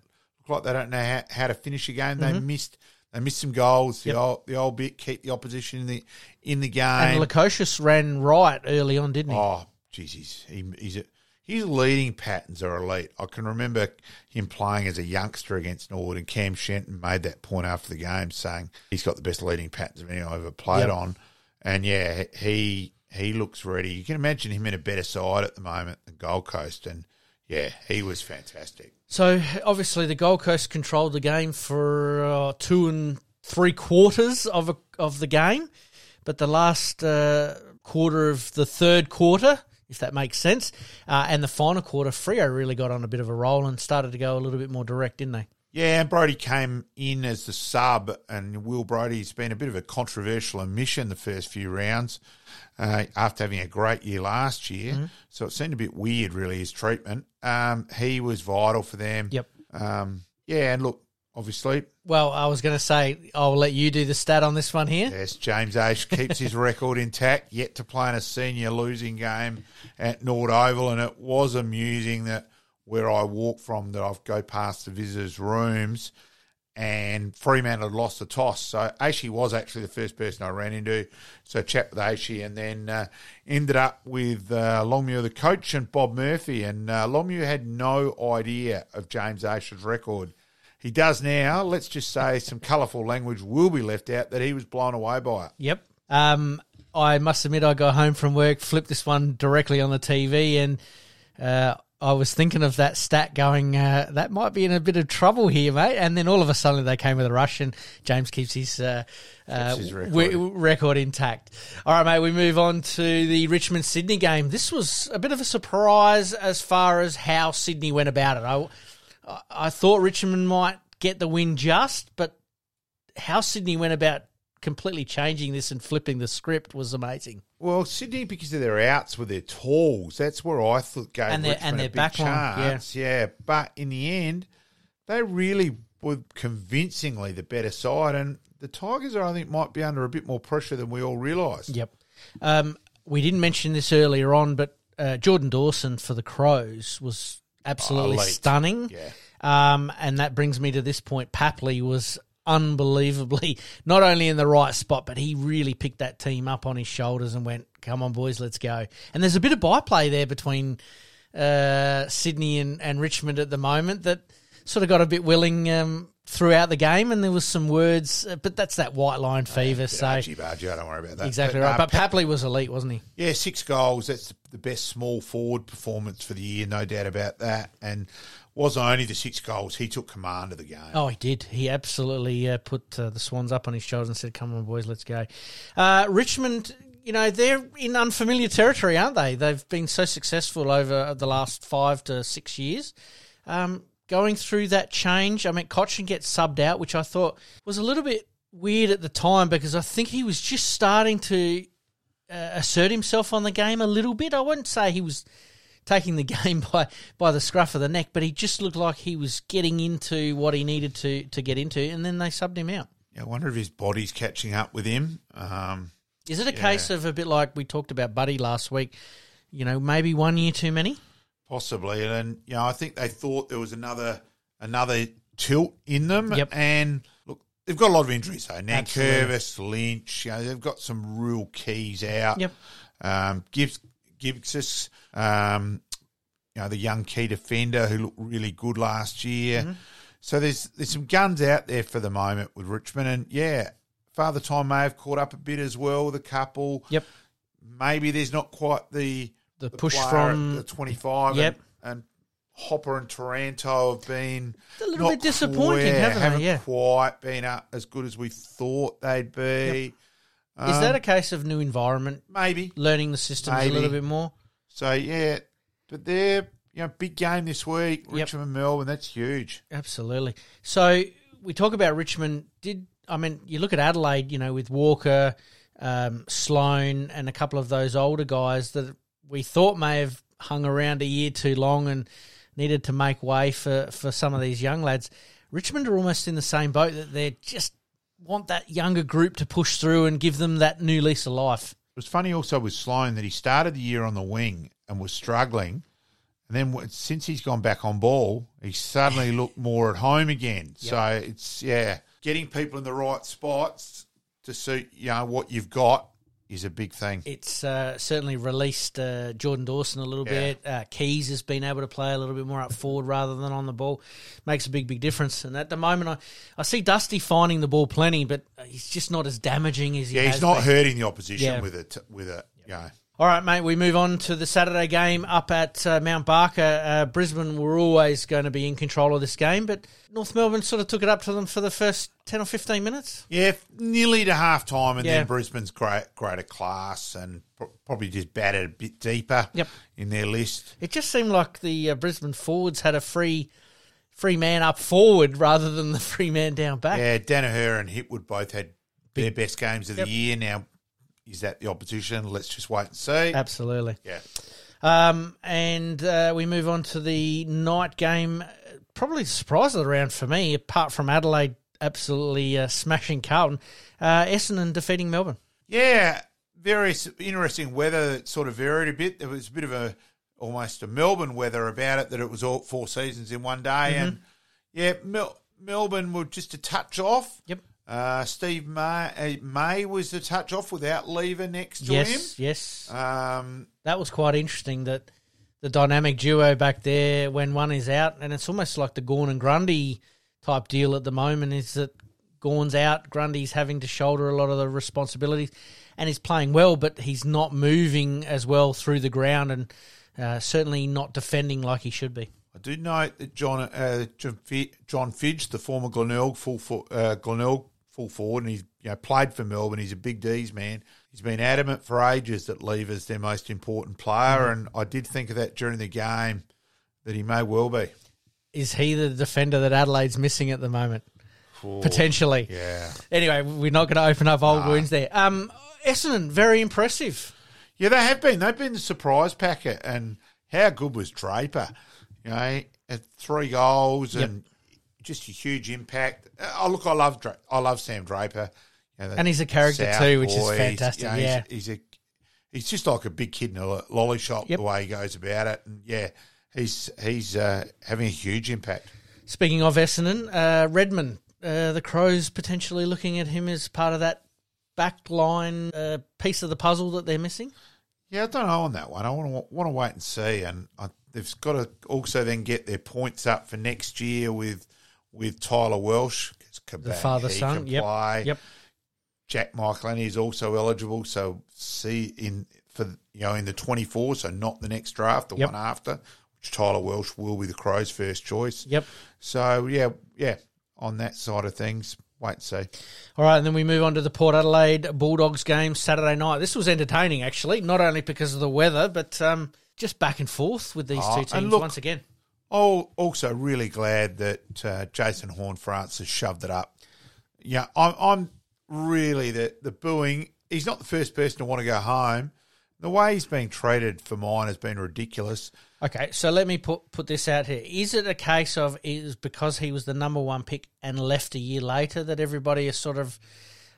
Speaker 3: look like they don't know how, how to finish a game.
Speaker 4: Mm-hmm.
Speaker 3: They missed They missed some goals. The
Speaker 4: Yep.
Speaker 3: old the old bit keep the opposition in the in the game.
Speaker 4: And Lukosius ran right early on, didn't he?
Speaker 3: Oh, geez, he's, he, he's a, his leading patterns are elite. I can remember him playing as a youngster against Norwood, and Cam Shenton made that point after the game, saying he's got the best leading patterns of anyone I've ever played
Speaker 4: Yep.
Speaker 3: on. And yeah, he he looks ready. You can imagine him in a better side at the moment than Gold Coast, and yeah, he was fantastic.
Speaker 4: So obviously the Gold Coast controlled the game for uh, two and three quarters of a, of the game, but the last uh, quarter of the third quarter, if that makes sense, uh, and the final quarter, Freo really got on a bit of a roll and started to go a little bit more direct, didn't they?
Speaker 3: Yeah, and Brodie came in as the sub, and Will Brodie's been a bit of a controversial omission the first few rounds uh, after having a great year last year.
Speaker 4: Mm-hmm.
Speaker 3: So it seemed a bit weird, really, his treatment. Um, he was vital for them.
Speaker 4: Yep.
Speaker 3: Um, yeah, and look, obviously,
Speaker 4: Well, I was going to say I'll let you do the stat on this one here.
Speaker 3: yes, James Aish keeps his [LAUGHS] record intact, yet to play in a senior losing game at Nord Oval, and it was amusing that where I walk from, that I've go past the visitors' rooms, and Fremantle had lost the toss. So Aishi was actually the first person I ran into. So chat with Aishi, and then uh, ended up with uh, Longmuir, the coach, and Bob Murphy. And uh, Longmuir had no idea of James Aish's record. He does now. Let's just say some colourful language will be left out that he was blown away by it.
Speaker 4: Yep. Um, I must admit, I got home from work, flipped this one directly on the TV, and uh, I was thinking of that stat going, uh, that might be in a bit of trouble here, mate. And then all of a sudden they came with a rush, and James keeps his, uh, uh,
Speaker 3: his record.
Speaker 4: wi- record intact. All right, mate, we move on to the Richmond Sydney game. This was a bit of a surprise as far as how Sydney went about it. I- I thought Richmond might get the win just, but how Sydney went about completely changing this and flipping the script was amazing.
Speaker 3: Well, Sydney, because of their outs with their talls, that's where I thought gave
Speaker 4: And their-
Speaker 3: Richmond
Speaker 4: and their
Speaker 3: a big
Speaker 4: back line, yeah.
Speaker 3: chance. Yeah. but in the end, they really were convincingly the better side, and the Tigers, I think, might be under a bit more pressure than we all realised.
Speaker 4: Yep. Um, we didn't mention this earlier on, but uh, Jordan Dawson for the Crows was absolutely
Speaker 3: Oh,
Speaker 4: stunning.
Speaker 3: Yeah.
Speaker 4: Um, and that brings me to this point. Papley was unbelievably [LAUGHS] not only in the right spot, but he really picked that team up on his shoulders and went, "Come on, boys, let's go." And there's a bit of byplay there between uh, Sydney and, and Richmond at the moment that sort of got a bit willing um, throughout the game, and there was some words, uh, but that's that white line fever. so
Speaker 3: Archie Barger, don't worry about that.
Speaker 4: exactly
Speaker 3: But,
Speaker 4: right.
Speaker 3: uh,
Speaker 4: But Papley was elite, wasn't he?
Speaker 3: Yeah, six goals. That's the best small forward performance for the year, no doubt about that. And wasn't only the six goals, he took command of the game.
Speaker 4: Oh, he did. He absolutely uh, put uh, the Swans up on his shoulders and said, "Come on, boys, let's go." Uh, Richmond, you know, they're in unfamiliar territory, aren't they? They've been so successful over the last five to six years. Um, going through that change, I mean, Cotchin gets subbed out, which I thought was a little bit weird at the time because I think he was just starting to uh, assert himself on the game a little bit. I wouldn't say he was taking the [LAUGHS] game by, by the scruff of the neck, but he just looked like he was getting into what he needed to, to get into, and then they subbed him out.
Speaker 3: Yeah, I wonder if his body's catching up with him. Um,
Speaker 4: Is it a case of a bit like we talked about Buddy last week? You know, maybe one year too many?
Speaker 3: Possibly, and you know, I think they thought there was another another tilt in them.
Speaker 4: Yep.
Speaker 3: And look, they've got a lot of injuries though. Nankervis, Lynch, you know, they've got some real keys out.
Speaker 4: Yep.
Speaker 3: Um, Gibbs, Gibbs, um, you know, the young key defender who looked really good last year.
Speaker 4: Mm-hmm.
Speaker 3: So there's there's some guns out there for the moment with Richmond, and yeah, Father Time may have caught up a bit as well with a couple.
Speaker 4: Yep.
Speaker 3: Maybe there's not quite the
Speaker 4: The push
Speaker 3: player
Speaker 4: from-
Speaker 3: the 25.
Speaker 4: Yep.
Speaker 3: And, and Hopper and Taranto have been
Speaker 4: A little
Speaker 3: not
Speaker 4: bit disappointing,
Speaker 3: quite-
Speaker 4: haven't they? Yeah.
Speaker 3: quite been up as good as we thought they'd be.
Speaker 4: Is
Speaker 3: Um,
Speaker 4: that a case of new environment,
Speaker 3: maybe?
Speaker 4: learning the systems
Speaker 3: Maybe.
Speaker 4: a little bit more?
Speaker 3: So yeah, but they're you know big game this week. Richmond and Melbourne, that's huge.
Speaker 4: Absolutely. So we talk about Richmond. Did I mean you look at Adelaide? You know, with Walker, um, Sloan, and a couple of those older guys that we thought may have hung around a year too long and needed to make way for for some of these young lads. Richmond are almost in the same boat that they're just want that younger group to push through and give them that new lease of life.
Speaker 3: It was funny also with Sloan that he started the year on the wing and was struggling. And then since he's gone back on ball, he suddenly looked more at home again. So it's, yeah, getting people in the right spots to suit you know what you've got is a big thing.
Speaker 4: It's uh, certainly released uh, Jordan Dawson a little
Speaker 3: Yeah.
Speaker 4: bit. Uh, Keays has been able to play a little bit more up forward rather than on the ball. Makes a big, big difference. And at the moment, I, I see Dusty finding the ball plenty, but he's just not as damaging as he
Speaker 3: yeah,
Speaker 4: has
Speaker 3: he's not
Speaker 4: been.
Speaker 3: hurting the opposition
Speaker 4: Yeah.
Speaker 3: with it. With it, you know.
Speaker 4: All right, mate. We move on to the Saturday game up at uh, Mount Barker. Uh, Brisbane were always going to be in control of this game, but North Melbourne sort of took it up to them for the first ten or fifteen minutes.
Speaker 3: Yeah, nearly to half time, and
Speaker 4: Yeah.
Speaker 3: then Brisbane's great, greater class and probably just batted a bit deeper
Speaker 4: Yep.
Speaker 3: in their list.
Speaker 4: It just seemed like the uh, Brisbane forwards had a free, free man up forward rather than the [LAUGHS] free man down back.
Speaker 3: Yeah, Daniher and Hipwood both had their best games of
Speaker 4: Yep.
Speaker 3: the year. Now, is that the opposition? Let's just wait and see.
Speaker 4: Absolutely.
Speaker 3: Yeah.
Speaker 4: Um, and uh, we move on to the night game. Probably the surprise of the round for me, apart from Adelaide absolutely uh, smashing Carlton, uh, Essendon defeating Melbourne.
Speaker 3: Yeah, very interesting weather. Sort of varied a bit. There was a bit of a almost a Melbourne weather about it that it was all four seasons in one day,
Speaker 4: Mm-hmm.
Speaker 3: and yeah, Mel- Melbourne were just a touch off.
Speaker 4: Yep.
Speaker 3: Uh, Steve May, uh, May was the touch off without Lever next to
Speaker 4: him. Yes,
Speaker 3: yes. Um,
Speaker 4: that was quite interesting that the dynamic duo back there when one is out and it's almost like the Gawn and Grundy type deal at the moment is that Gawn's out, Grundy's having to shoulder a lot of the responsibilities and he's playing well but he's not moving as well through the ground and uh, certainly not defending like he should be.
Speaker 3: I do note that John uh, John Fidge, the former Glenelg full for, uh, Glenelg full forward, and he's you know played for Melbourne. He's a big D's man. He's been adamant for ages that Lever's their most important player, and I did think of that during the game that he may well be.
Speaker 4: Is he the defender that Adelaide's missing at the moment? Potentially.
Speaker 3: Yeah,
Speaker 4: Anyway, we're not going to open up old wounds there. Um, Essendon, very impressive.
Speaker 3: yeah, they have been. They've been the surprise packet, and how good was Draper? You know, at three goals
Speaker 4: Yep.
Speaker 3: Just a huge impact. Oh, look, I love Dra- I love Sam Draper. You know,
Speaker 4: And he's a character
Speaker 3: South
Speaker 4: too, which is
Speaker 3: boy. He's-
Speaker 4: fantastic,
Speaker 3: you know,
Speaker 4: yeah.
Speaker 3: he's, he's a he's just like a big kid in a lolly shop.
Speaker 4: Yep.
Speaker 3: The way he goes about it, and yeah, he's he's uh, having a huge impact.
Speaker 4: Speaking of Essendon, uh, Redman, uh, the Crows potentially looking at him as part of that back line uh, piece of the puzzle that they're missing.
Speaker 3: Yeah, I don't know on that one. I want to want to wait and see, and I, they've got to also then get their points up for next year with with Tyler Welsh, 'cause
Speaker 4: The father
Speaker 3: he
Speaker 4: son.
Speaker 3: can
Speaker 4: Yep.
Speaker 3: play.
Speaker 4: Yep.
Speaker 3: Jack Michael is also eligible, so see in for you know in the twenty four, so not the next draft, the
Speaker 4: Yep.
Speaker 3: one after, which Tyler Welsh will be the Crows' first choice.
Speaker 4: Yep.
Speaker 3: So yeah, yeah, on that side of things, wait and see.
Speaker 4: All right, and then we move on to the Port Adelaide Bulldogs game Saturday night. This was entertaining, actually, not only because of the weather, but um, just back and forth with these
Speaker 3: Oh,
Speaker 4: two teams
Speaker 3: look-
Speaker 4: once again.
Speaker 3: Oh, also really glad that uh, Jason Horne-Francis has shoved it up. Yeah, I'm, I'm really the the booing. He's not the first person to want to go home. The way he's being treated for mine has been ridiculous.
Speaker 4: Okay, so let me put put this out here. Is it a case of is because he was the number one pick and left a year later that everybody is sort of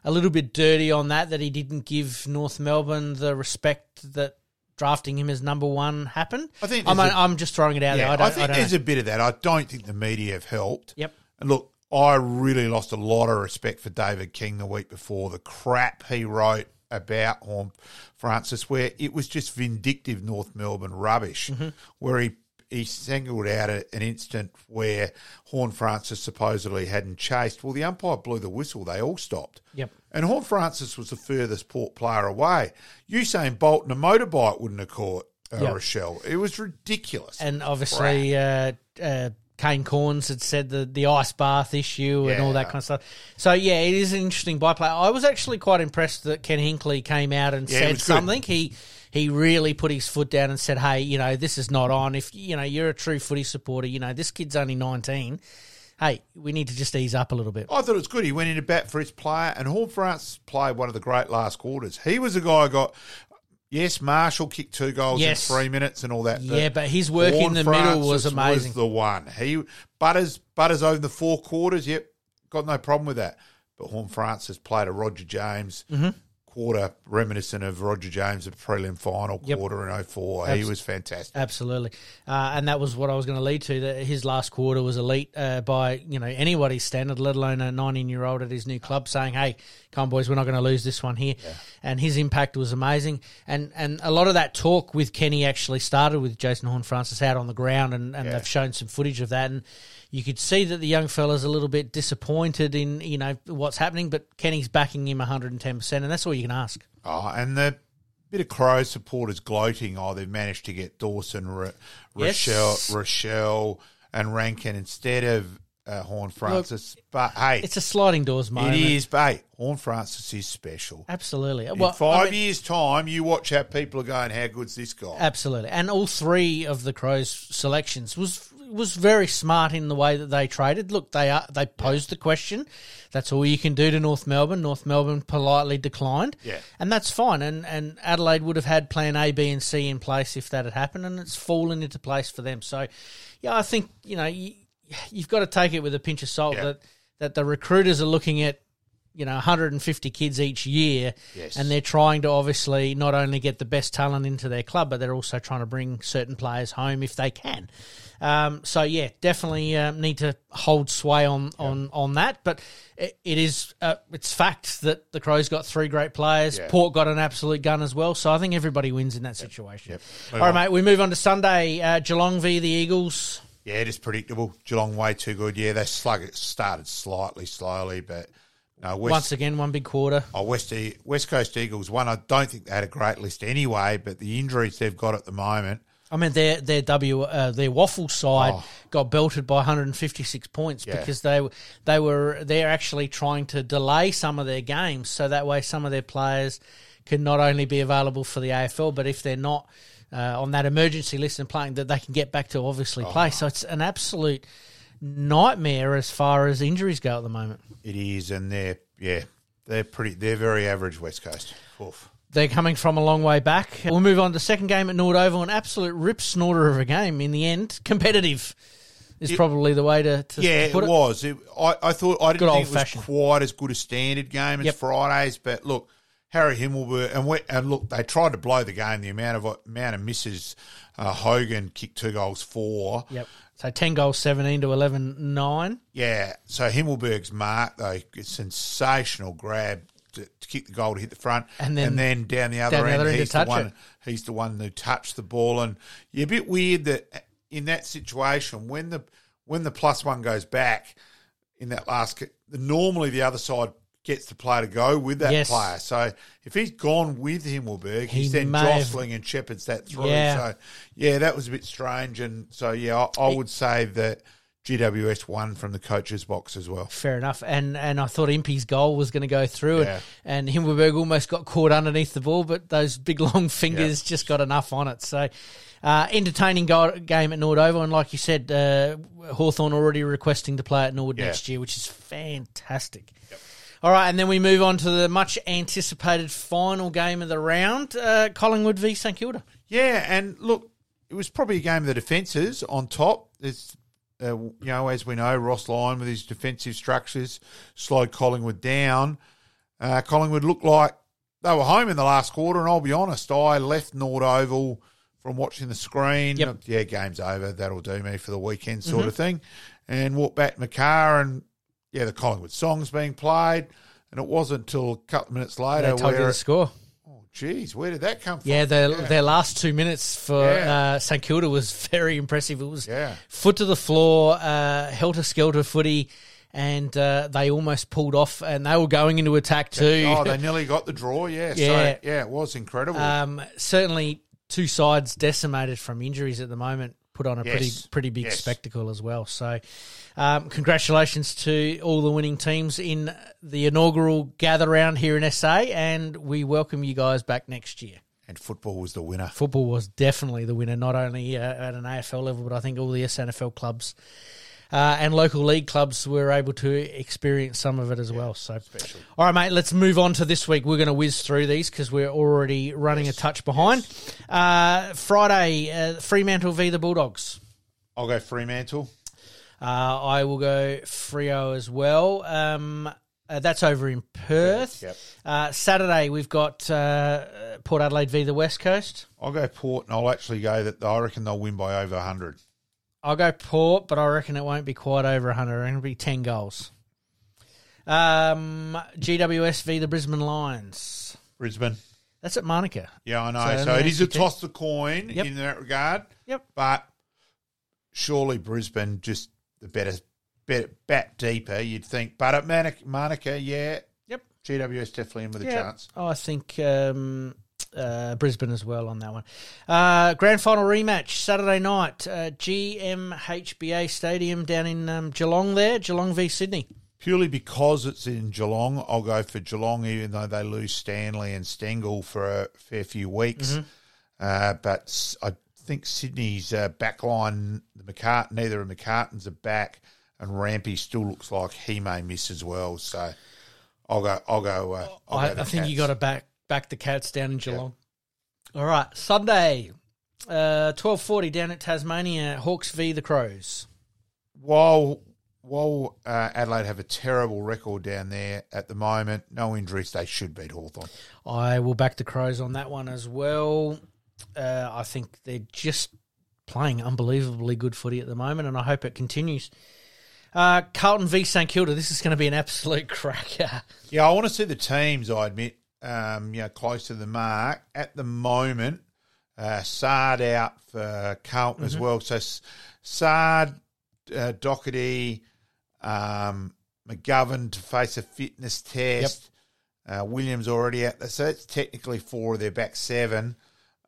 Speaker 4: a little bit dirty on that that he didn't give North Melbourne the respect that drafting him as number one happened?
Speaker 3: I think
Speaker 4: I'm,
Speaker 3: a-
Speaker 4: I'm just throwing it out
Speaker 3: Yeah,
Speaker 4: there. I
Speaker 3: I,
Speaker 4: don't,
Speaker 3: think
Speaker 4: I
Speaker 3: there's
Speaker 4: know.
Speaker 3: a bit of that. I don't think the media have helped.
Speaker 4: Yep.
Speaker 3: And look, I really lost a lot of respect for David King the week before. The crap he wrote about Horn Francis, where it was just vindictive North Melbourne rubbish,
Speaker 4: Mm-hmm.
Speaker 3: where he he singled out a, an instant where Horne-Francis supposedly hadn't chased. Well, the umpire blew the whistle. They all stopped.
Speaker 4: Yep.
Speaker 3: And Horne-Francis was the furthest port player away. Usain Bolt and a motorbike wouldn't have caught uh,
Speaker 4: Yep.
Speaker 3: Rachele. It was ridiculous.
Speaker 4: And obviously, uh, uh, Kane Cornes had said the, the ice bath issue and all that kind of stuff. So, yeah, it is an interesting byplay. I was actually quite impressed that Ken Hinkley came out and
Speaker 3: Yeah,
Speaker 4: said something. He he really put his foot down and said, hey, you know, this is not on. If, you know, you're a true footy supporter, you know, this kid's only 19. Hey, we need to just ease up a little bit.
Speaker 3: I thought it was good. He went in to bat for his player, and Horne-Francis played one of the great last quarters. He was the guy who got. Yes, Marshall kicked two goals
Speaker 4: Yes.
Speaker 3: in three minutes and all that.
Speaker 4: Yeah, but his work in the middle was amazing.
Speaker 3: the one. He Butters Butters over the four quarters. Yep, got no problem with that. But Horne-Francis played a Roger James
Speaker 4: Mm-hmm.
Speaker 3: Quarter reminiscent of Roger James' at the prelim final
Speaker 4: Yep.
Speaker 3: quarter in 04. He was fantastic.
Speaker 4: Absolutely, uh, and that was what I was going to lead to. That his last quarter was elite uh, by you know anybody's standard, let alone a 19 year old at his new club saying, "Hey, come on, boys, we're not going to lose this one here." And his impact was amazing, and and a lot of that talk with Kenny actually started with Jason Horne-Francis out on the ground, and, and
Speaker 3: Yeah.
Speaker 4: they've shown some footage of that, and you could see that the young fella's a little bit disappointed in you know what's happening, but Kenny's backing him 110, percent and that's all you can ask.
Speaker 3: Oh, and the bit of Crow supporters gloating, oh, they've managed to get Dawson,
Speaker 4: Yes.
Speaker 3: Rachele, Rachele, and Rankin instead of uh, Horne-Francis. but hey,
Speaker 4: It's a sliding doors moment.
Speaker 3: it is, but hey, Horne-Francis is special.
Speaker 4: absolutely.
Speaker 3: In
Speaker 4: Well, I
Speaker 3: five
Speaker 4: mean-
Speaker 3: years' time, you watch how people are going, how good's this guy?
Speaker 4: Absolutely, and all three of the Crows selections was was very smart in the way that they traded. Look, they are they posed the question. That's all you can do to North Melbourne. North Melbourne politely declined.
Speaker 3: Yeah.
Speaker 4: and that's fine. And and Adelaide would have had Plan A, B, and C in place if that had happened, and it's fallen into place for them. So, yeah, I think you know you, you've got to take it with a pinch of salt
Speaker 3: Yeah.
Speaker 4: that that the recruiters are looking at you know 150 kids each year
Speaker 3: Yes.
Speaker 4: and they're trying to obviously not only get the best talent into their club but they're also trying to bring certain players home if they can um, so yeah definitely um, need to hold sway on on on that. But it, it is uh, it's fact that the crows got three great players.
Speaker 3: Yeah.
Speaker 4: port got an absolute gun as well. So i think everybody wins in that situation.
Speaker 3: Yep.
Speaker 4: all right mate we move on to sunday. Uh, geelong v the eagles.
Speaker 3: Yeah, it is predictable. Geelong way too good. Yeah, they slug it started slightly slowly, but no, West,
Speaker 4: once again one big quarter.
Speaker 3: Oh, West, West Coast Eagles, one, I don't think they had a great list anyway, but the injuries they've got at the moment,
Speaker 4: I mean, their their W uh, their WAFL side
Speaker 3: Oh.
Speaker 4: got belted by 156 points
Speaker 3: Yeah.
Speaker 4: because they they were they're actually trying to delay some of their games so that way some of their players can not only be available for the AFL but if they're not uh, on that emergency list and playing that they can get back to obviously
Speaker 3: Oh.
Speaker 4: play. So it's an absolute nightmare as far as injuries go at the moment.
Speaker 3: it is, and they're, yeah, they're pretty, they're very average West Coast. Oof.
Speaker 4: They're coming from a long way back. We'll move on to the second game at Nord Oval, an absolute rip snorter of a game in the end. Competitive is probably the way to, to
Speaker 3: Yeah,
Speaker 4: put
Speaker 3: it was. It, I, I thought I
Speaker 4: Good
Speaker 3: didn't think it was quite as good a standard game as
Speaker 4: Yep.
Speaker 3: Fridays, but look, Harry Himmelberg and we, and look, they tried to blow the game. The amount of amount of misses, uh, Hogan kicked two goals for.
Speaker 4: Yep. So 10 goals, 17 to 11, 9.
Speaker 3: Yeah, so Himmelberg's mark though, a sensational grab to, to kick the goal to hit the front,
Speaker 4: And then
Speaker 3: down the other
Speaker 4: down the
Speaker 3: end,
Speaker 4: other end to
Speaker 3: he's the one.
Speaker 4: it.
Speaker 3: He's the one who touched the ball, and you're a bit weird that in that situation when the when the plus one goes back in that last, normally the other side gets the player to go with that
Speaker 4: Yes.
Speaker 3: player. So if he's gone with Himmelberg,
Speaker 4: He
Speaker 3: he's then
Speaker 4: may have-
Speaker 3: jostling and shepherds that through.
Speaker 4: Yeah.
Speaker 3: So yeah, that was a bit strange, and so yeah, I, I would say that. GWS won from the coach's box as well.
Speaker 4: Fair enough. And and I thought Impey's goal was going to go through,
Speaker 3: Yeah.
Speaker 4: and, and Himmelberg almost got caught underneath the ball, but those big [LAUGHS] long fingers just got enough on it. So, uh, entertaining go- game at Nord Oval. And like you said, uh, Hawthorn already requesting to play at Nord
Speaker 3: Yeah.
Speaker 4: next year, which is fantastic. All right, and then we move on to the much anticipated final game of the round uh, Collingwood v St Kilda.
Speaker 3: Yeah, and look, it was probably a game of the defences on top. There's, uh, you know, as we know, Ross Lyon with his defensive structures slowed Collingwood down. Uh, Collingwood looked like they were home in the last quarter, and I'll be honest, I left Nord Oval from watching the screen.
Speaker 4: Yep.
Speaker 3: Yeah, game's over. That'll do me for the weekend, sort of thing. And walked back to my car, and yeah, the Collingwood song's being played. And it wasn't until a couple of minutes later where,
Speaker 4: the score.
Speaker 3: Geez, where did that come from?
Speaker 4: Yeah, their their last two minutes for
Speaker 3: Yeah.
Speaker 4: uh, St Kilda was [LAUGHS] very impressive. It was
Speaker 3: Yeah.
Speaker 4: foot to the floor, uh, helter skelter footy, and uh, they almost pulled off, and they were going into attack too.
Speaker 3: Oh, they [LAUGHS] nearly got the draw. Yeah,
Speaker 4: Yeah.
Speaker 3: So, yeah, it was incredible.
Speaker 4: um, certainly, two sides decimated from injuries at the moment. Put on a
Speaker 3: Yes.
Speaker 4: pretty pretty big
Speaker 3: Yes.
Speaker 4: spectacle as well. So, um, congratulations to all the winning teams in the inaugural gather round here in SA, and we welcome you guys back next year.
Speaker 3: and football was the winner.
Speaker 4: football was definitely the winner, not only uh, at an AFL level, but I think all the SANFL clubs uh, and local league clubs were able to experience some of it as well. So, special. all right, mate, let's move on to this week. We're going to whiz through these because we're already running a touch behind. Uh, Friday, uh, Fremantle v the Bulldogs.
Speaker 3: I'll go Fremantle.
Speaker 4: Uh, I will go Freo as well. Um, Uh, that's over in Perth.
Speaker 3: Yep.
Speaker 4: Uh, Saturday, we've got uh, Port Adelaide v the West Coast.
Speaker 3: I'll go Port, and I'll actually go that I reckon they'll win by over 100.
Speaker 4: I'll go Port, but I reckon it won't be quite over 100. I it'll be 10 goals. Um, GWS v the Brisbane Lions.
Speaker 3: Brisbane.
Speaker 4: That's at Manuka.
Speaker 3: Yeah, I know.
Speaker 4: So
Speaker 3: So, it is a toss the coin
Speaker 4: Yep.
Speaker 3: in that regard.
Speaker 4: Yep.
Speaker 3: But surely Brisbane just the better, better bat deeper, you'd think. But at Manuka, Manuka yeah.
Speaker 4: Yep.
Speaker 3: GWS definitely in with a chance.
Speaker 4: Oh, I think um, uh, Brisbane as well on that one. Uh, grand final rematch Saturday night, uh, GMHBA Stadium down in um, Geelong. There, Geelong v Sydney.
Speaker 3: Purely because it's in Geelong, I'll go for Geelong, even though they lose Stanley and Stengle for a fair few weeks.
Speaker 4: Mm-hmm.
Speaker 3: Uh, but s- I think Sydney's uh, back line, the McCart- neither of McCartins are back, and Rampe still looks like he may miss as well. So I'll go. I'll go. Uh, I'll
Speaker 4: I,
Speaker 3: go
Speaker 4: I think you got to back back the Cats down in Geelong. All right, Sunday, uh, twelve forty down at Tasmania. Hawks v the Crows.
Speaker 3: While while uh, Adelaide have a terrible record down there at the moment, no injuries, they should beat Hawthorn.
Speaker 4: I will back the Crows on that one as well. Uh, I think they're just playing unbelievably good footy at the moment, and I hope it continues. Uh, Carlton v St Kilda. This is going to be an absolute [LAUGHS] cracker.
Speaker 3: Yeah, I want to see the teams. I admit, um, you know, close to the mark at the moment. Uh, Saad out for Carlton as well. So Saad, uh, Docherty, um, McGovern to face a fitness test. Uh, Williams already out. there. So that's technically four of their back seven.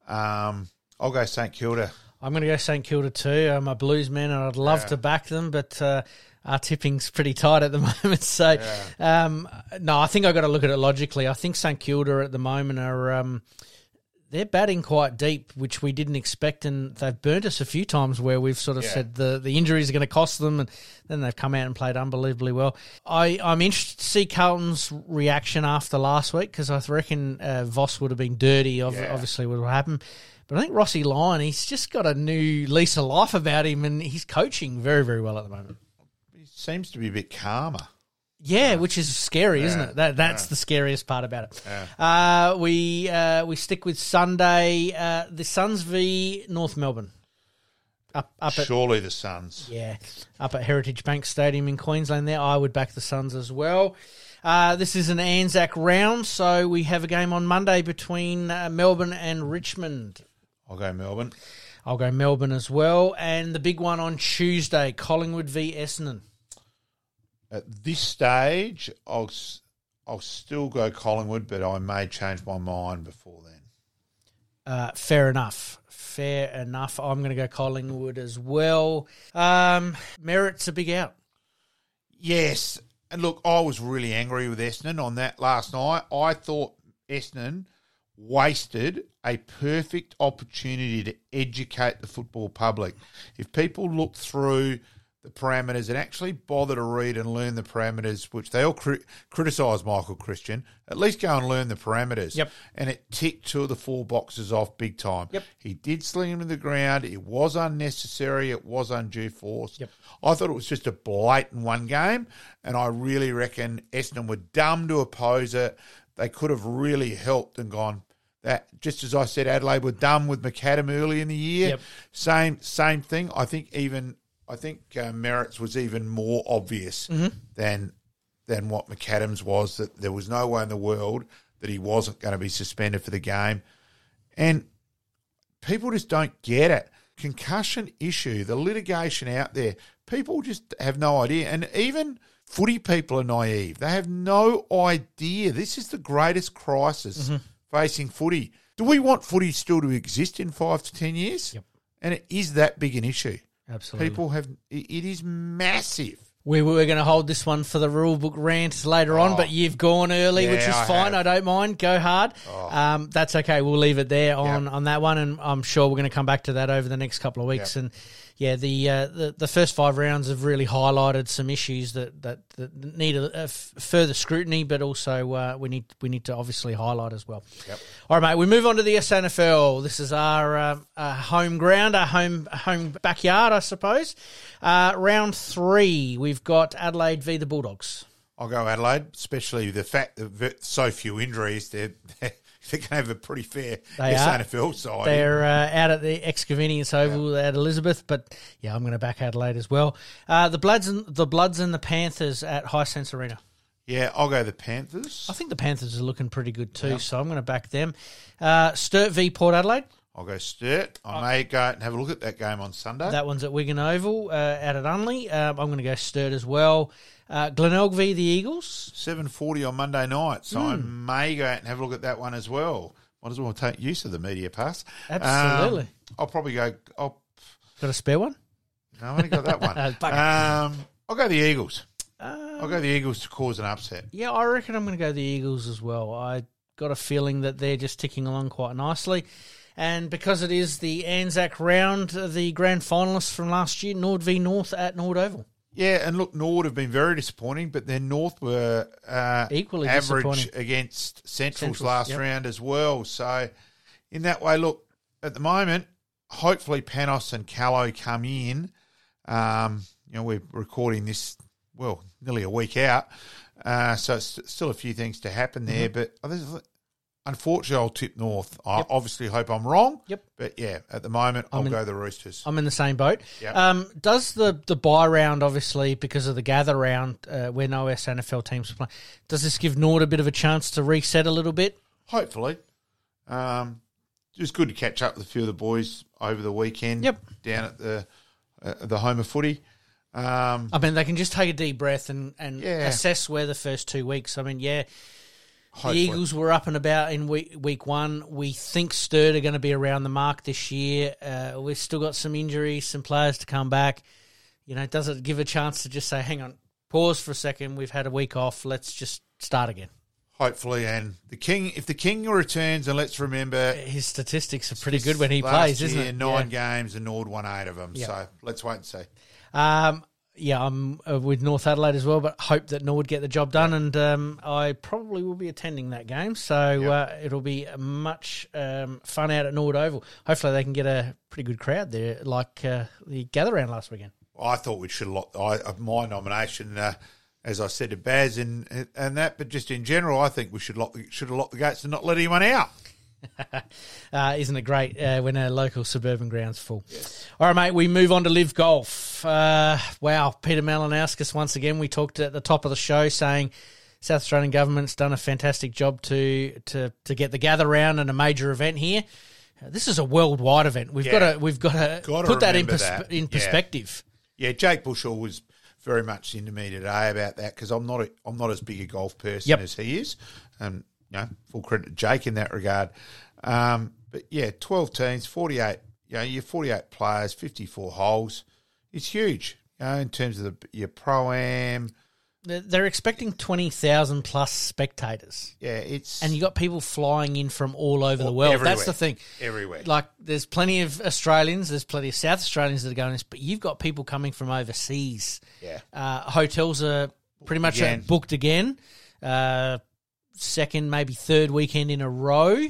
Speaker 3: Um, I'll go St Kilda.
Speaker 4: I'm going to go St Kilda too. I'm a Blues man, and I'd love to back them, but uh, our tipping's pretty tight at the [LAUGHS] moment. So, um, no, I think I've got to look at it logically. I think St Kilda at the moment are um, they're batting quite deep, which we didn't expect, and they've burnt us a few times where we've sort of
Speaker 3: Yeah.
Speaker 4: said the the injuries are going to cost them, and then they've come out and played unbelievably well. I I'm interested to see Carlton's reaction after last week because I reckon uh, Voss would have been dirty. Of,
Speaker 3: Yeah.
Speaker 4: Obviously, what happened. But I think Rossi Lyon, he's just got a new lease of life about him, and he's coaching very, very well at the moment.
Speaker 3: He seems to be a bit calmer.
Speaker 4: Yeah, which is scary, isn't it? That that's the scariest part about it. Uh, we uh, we stick with Sunday. Uh, the Suns v North Melbourne. Up up at
Speaker 3: Surely the Suns.
Speaker 4: yeah, up at Heritage Bank Stadium in Queensland. There, I would back the Suns as well. Uh, this is an Anzac round, so we have a game on Monday between uh, Melbourne and Richmond.
Speaker 3: I'll go Melbourne.
Speaker 4: I'll go Melbourne as well. And the big one on Tuesday, Collingwood v Essendon.
Speaker 3: At this stage, I'll I'll still go Collingwood, but I may change my mind before then.
Speaker 4: Uh, fair enough. Fair enough. I'm going to go Collingwood as well. Um, Merrett's a big out.
Speaker 3: Yes, and look, I was really angry with Essendon on that last night. I thought Essendon wasted a perfect opportunity to educate the football public. If people look through the parameters and actually bother to read and learn the parameters, which they all cri- criticise Michael Christian, at least go and learn the parameters.
Speaker 4: Yep.
Speaker 3: And it ticked two of the four boxes off big time.
Speaker 4: Yep.
Speaker 3: He did sling him to the ground. It was unnecessary. It was undue force.
Speaker 4: Yep.
Speaker 3: I thought it was just a blatant one game, and I really reckon Essendon were dumb to oppose it. They could have really helped and gone. That just as I said, Adelaide were dumb with McAdam early in the year.
Speaker 4: Yep.
Speaker 3: Same same thing. I think even I think uh, Merrett's was even more obvious than than what McAdams was. That there was no way in the world that he wasn't going to be suspended for the game, and people just don't get it. Concussion issue, the litigation out there, people just have no idea. And even footy people are naive. They have no idea. This is the greatest crisis facing footy. Do we want footy still to exist in five to ten years?
Speaker 4: Yep.
Speaker 3: And it is that big an issue.
Speaker 4: Absolutely.
Speaker 3: People have, it is massive.
Speaker 4: We were going to hold this one for the rule book rant later on,
Speaker 3: Oh.
Speaker 4: but you've gone early, which is
Speaker 3: I
Speaker 4: fine.
Speaker 3: have. Oh.
Speaker 4: I don't mind. Go hard. Um, that's okay. We'll leave it there on, on that one, and I'm sure we're going to come back to that over the next couple of weeks.
Speaker 3: Yep.
Speaker 4: And yeah, the, uh, the the first five rounds have really highlighted some issues that that, that need a, a f- further scrutiny, but also uh, we need we need to obviously highlight as well.
Speaker 3: Yep.
Speaker 4: All right, mate. We move on to the SANFL. This is our, uh, our home ground, our home home backyard, I suppose. Uh, round three, we've got Adelaide v the Bulldogs.
Speaker 3: I'll go Adelaide, especially the fact that so few injuries. They're, they're, [LAUGHS] they're going to have a pretty fair
Speaker 4: They.
Speaker 3: SANFL side.
Speaker 4: They're uh, out at the X Convenience oval at Elizabeth, but yeah, I'm going to back Adelaide as well. Uh, the Bloods and the Bloods and the Panthers at Hisense Arena.
Speaker 3: yeah, I'll go the Panthers.
Speaker 4: I think the Panthers are looking pretty good too, so I'm going to back them. Uh, Sturt v Port Adelaide.
Speaker 3: I'll go Sturt. I may go and have a look at that game on Sunday.
Speaker 4: That one's at Wigan Oval uh, out at Unley. Um, I'm going to go Sturt as well. Uh, Glenelg v the Eagles.
Speaker 3: Seven forty on Monday night, so I
Speaker 4: Hmm.
Speaker 3: may go out and have a look at that one as well. Might as well take use of the media pass.
Speaker 4: Absolutely.
Speaker 3: Um, I'll probably go. I'll,
Speaker 4: Got a spare one?
Speaker 3: no, I only got that one. [LAUGHS] Um, I'll go the Eagles.
Speaker 4: Uh,
Speaker 3: I'll go the Eagles to cause an upset.
Speaker 4: Yeah, I reckon I'm going to go the Eagles as well. I got a feeling that they're just ticking along quite nicely. And because it is the Anzac round, the grand finalists from last year, Nord v North at Nord Oval.
Speaker 3: Yeah, and look, Nord have been very disappointing, but then North were uh,
Speaker 4: Equally
Speaker 3: average
Speaker 4: disappointing.
Speaker 3: against Central's,
Speaker 4: Central's,
Speaker 3: last
Speaker 4: yep.
Speaker 3: round as well. So, in that way, look, at the moment, hopefully Panos and Callow come in. Um, you know, we're recording this, well, nearly a week out. Uh, so, it's still a few things to happen there.
Speaker 4: Mm-hmm.
Speaker 3: But unfortunately, I'll tip North. I obviously hope I'm wrong.
Speaker 4: Yep.
Speaker 3: But yeah, at the moment, I'll
Speaker 4: in-
Speaker 3: go the Roosters.
Speaker 4: I'm in the same boat.
Speaker 3: Yep.
Speaker 4: Um, does the the buy round, obviously, because of the gather round uh, where no SANFL teams are playing, does this give Nord a bit of a chance to reset a little bit?
Speaker 3: Hopefully. Um, just good to catch up with a few of the boys over the weekend.
Speaker 4: Yep.
Speaker 3: Down at the uh, the home of footy. Um,
Speaker 4: I mean, they can just take a deep breath and, and
Speaker 3: Yeah.
Speaker 4: assess where the first two weeks. I mean, yeah,
Speaker 3: hopefully.
Speaker 4: The Eagles were up and about in week, week one. We think Sturt are going to be around the mark this year. Uh, we've still got some injuries, some players to come back. You know, does it give a chance to just say, hang on, pause for a second. We've had a week off. Let's just start again.
Speaker 3: Hopefully, and the king. If the king returns, and let's remember,
Speaker 4: His statistics are pretty good when he plays,
Speaker 3: year,
Speaker 4: isn't it?
Speaker 3: Nine games and Nord won eight of them.
Speaker 4: Yeah.
Speaker 3: So let's wait and see.
Speaker 4: Um, yeah, I'm uh, with North Adelaide as well, but hope that Nord get the job done, and um, I probably will be attending that game, so uh, it'll be much um, fun out at Nord Oval. Hopefully, they can get a pretty good crowd there, like uh, the gather round last weekend.
Speaker 3: I thought we should lock I, my nomination, uh, as I said to Baz and and that, but just in general, I think we should lock should have locked the gates and not let anyone out. [LAUGHS]
Speaker 4: Uh, isn't it great uh, when a local suburban ground's full? All right, mate, we move on to live golf. Uh, wow, Peter Malinauskas, once again, we talked at the top of the show saying South Australian government's done a fantastic job to to, to get the gather round and a major event here. This is a worldwide event. We've
Speaker 3: Yeah.
Speaker 4: got to we've got to
Speaker 3: Gotta
Speaker 4: put that in perspe-
Speaker 3: that.
Speaker 4: in
Speaker 3: Yeah.
Speaker 4: perspective.
Speaker 3: Yeah, Jake Bushell was very much into me today about that because I'm not a, I'm not as big a golf person
Speaker 4: Yep.
Speaker 3: as he is, and you know, full credit to Jake in that regard. Um, but yeah, 12 teams, 48. You know, your 48 players, 54 holes. It's huge. You know, in terms of the, your pro am.
Speaker 4: They're- expecting twenty thousand plus spectators.
Speaker 3: Yeah, it's
Speaker 4: And you've got people flying in from all over the world.
Speaker 3: everywhere.
Speaker 4: That's the thing.
Speaker 3: everywhere.
Speaker 4: like there's plenty of Australians, there's plenty of South Australians that are going this, but you've got people coming from overseas.
Speaker 3: Yeah.
Speaker 4: Uh, hotels are pretty much
Speaker 3: again.
Speaker 4: booked again. Uh, second, maybe third weekend in a row.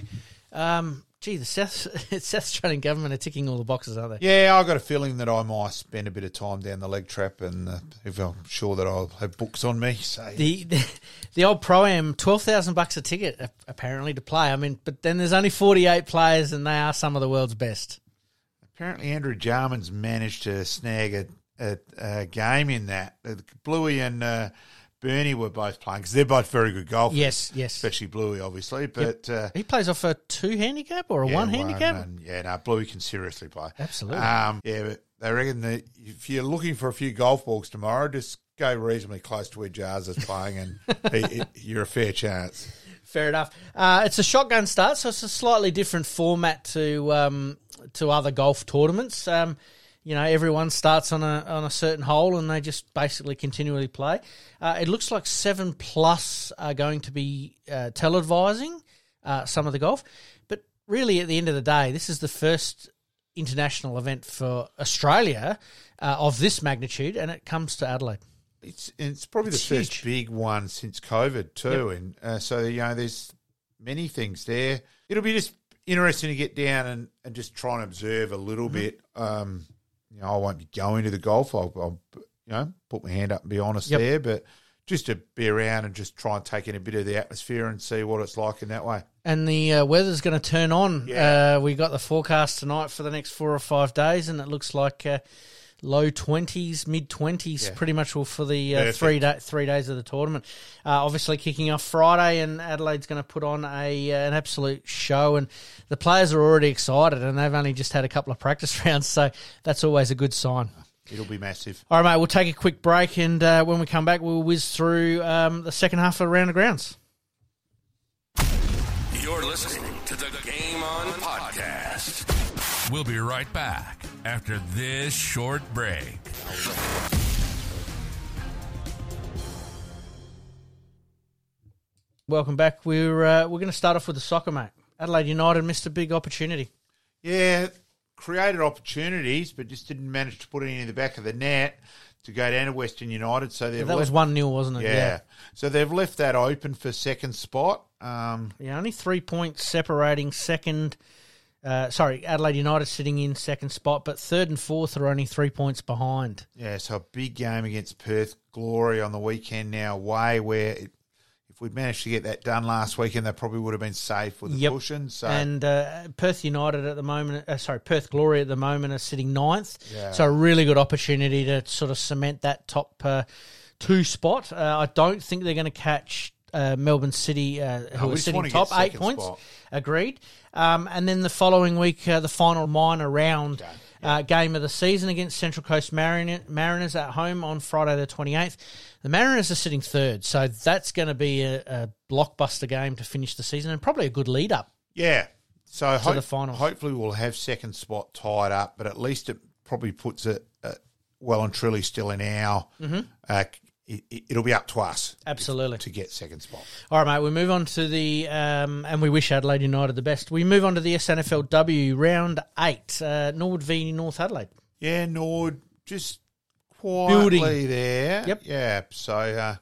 Speaker 4: Um, gee, the South [LAUGHS] South Australian government are ticking all the boxes, aren't they?
Speaker 3: Yeah, I've got a feeling that I might spend a bit of time down the leg trap, and uh, if I'm sure that I'll have books on me. So
Speaker 4: The, the the old pro am twelve thousand bucks a ticket apparently to play. I mean, but then there's only forty eight players, and they are some of the world's best.
Speaker 3: apparently Andrew Jarman's managed to snag a, a, a game in that. Bluey and uh, Bernie were both playing because they're both very good golfers.
Speaker 4: Yes, yes.
Speaker 3: especially Bluey, obviously. But uh,
Speaker 4: He plays off a two handicap or a
Speaker 3: yeah,
Speaker 4: one handicap.
Speaker 3: and, yeah, no, Bluey can seriously play.
Speaker 4: Absolutely.
Speaker 3: Um, yeah, but they reckon that if you're looking for a few golf balls tomorrow, just go reasonably close to where Jars is playing, and you're a fair chance.
Speaker 4: Fair enough. Uh, it's a shotgun start, so it's a slightly different format to um, to other golf tournaments. Um, you know, everyone starts on a on a certain hole, and they just basically continually play. Uh, it looks like seven plus are going to be uh, televising uh, some of the golf, but really, at the end of the day, this is the first international event for Australia uh, of this magnitude, and it comes to Adelaide.
Speaker 3: It's it's probably the
Speaker 4: It's
Speaker 3: first big one since COVID too, and uh, so you know there's many things there. It'll be just interesting to get down and, and just try and observe a little
Speaker 4: Mm-hmm.
Speaker 3: bit. Um, you know, I won't be going to the golf. I'll, I'll you know put my hand up and be honest
Speaker 4: Yep.
Speaker 3: there, but just to be around and just try and take in a bit of the atmosphere and see what it's like in that way.
Speaker 4: And the uh, weather's going to turn on.
Speaker 3: Yeah.
Speaker 4: Uh, we got the forecast tonight for the next four or five days, and it looks like uh, low twenties, mid twenties,
Speaker 3: Yeah.
Speaker 4: pretty much all for the uh, three da- three days of the tournament. Uh, obviously, kicking off Friday, and Adelaide's going to put on a uh, an absolute show, and the players are already excited, and they've only just had a couple of practice [LAUGHS] rounds, so that's always a good sign.
Speaker 3: It'll be massive.
Speaker 4: All right, mate. We'll take a quick break, and uh, when we come back, we'll whiz through um, the second half of the round of grounds.
Speaker 1: You're listening to the Game On Podcast. We'll be right back after this short break.
Speaker 4: Welcome back. We're uh, we're going to start off with the soccer, mate. Adelaide United missed a big opportunity.
Speaker 3: Yeah, created opportunities, but just didn't manage to put it in the back of the net to go down to Western United. So they've
Speaker 4: That was one 0 wasn't it?
Speaker 3: yeah. So they've left that open for second spot. Um,
Speaker 4: Yeah, only three points separating second. Uh, sorry, Adelaide United sitting in second spot, but third and fourth are only three points behind.
Speaker 3: yeah, so a big game against Perth Glory on the weekend now way where it, if we'd managed to get that done last weekend, they probably would have been safe with the
Speaker 4: Yep.
Speaker 3: cushion. So
Speaker 4: And uh, Perth United at the moment, uh, sorry, Perth Glory at the moment are sitting ninth.
Speaker 3: Yeah.
Speaker 4: So a really good opportunity to sort of cement that top uh, two spot. Uh, I don't think they're going to catch uh, Melbourne City, uh, who are sitting top, eight points.
Speaker 3: spot.
Speaker 4: Agreed. Um, and then the following week, uh, the final minor round uh, game of the season against Central Coast Marin- Mariners at home on Friday the 28th. The Mariners are sitting third, so that's going to be a, a blockbuster game to finish the season and probably a good lead up.
Speaker 3: Yeah. So
Speaker 4: To the finals.
Speaker 3: hopefully we'll have second spot tied up, but at least it probably puts it uh, well and truly still in our. Uh, it, it'll be up to us
Speaker 4: Absolutely.
Speaker 3: to get second spot.
Speaker 4: All right, mate. We move on to the, um, and we wish Adelaide United the best. We move on to the SANFLW round eight, uh, Norwood v North Adelaide.
Speaker 3: Yeah, Nord just quietly
Speaker 4: Building.
Speaker 3: there.
Speaker 4: Yep.
Speaker 3: Yeah. So uh,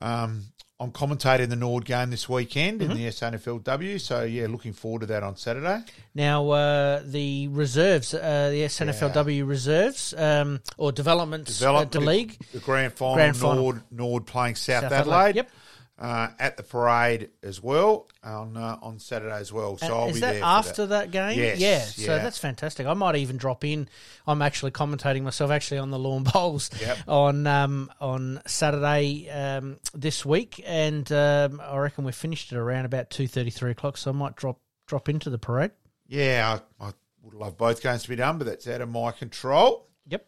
Speaker 3: um, I'm commentating the Nord game this weekend
Speaker 4: Mm-hmm.
Speaker 3: in the SANFLW. So yeah, looking forward to that on Saturday.
Speaker 4: Now, uh, the reserves, uh, the SANFLW reserves, um, or developments
Speaker 3: Developed
Speaker 4: uh, the league.
Speaker 3: the grand final.
Speaker 4: Grand final.
Speaker 3: Nord Nord playing South,
Speaker 4: South
Speaker 3: Adelaide.
Speaker 4: Adelaide, yep.
Speaker 3: Uh, at the parade as well on uh, on Saturday as well. So I'll
Speaker 4: Is
Speaker 3: be
Speaker 4: that
Speaker 3: there
Speaker 4: after
Speaker 3: that.
Speaker 4: that, game?
Speaker 3: Yes,
Speaker 4: yeah. So that's fantastic. I might even drop in. I'm actually commentating myself actually on the Lawn [LAUGHS] Bowls
Speaker 3: Yep.
Speaker 4: on um, on Saturday um, this week, and um, I reckon we're finished at around about two thirty, three o'clock. So I might drop drop into the parade.
Speaker 3: Yeah, I, I would love both games to be done, but that's out of my control.
Speaker 4: Yep.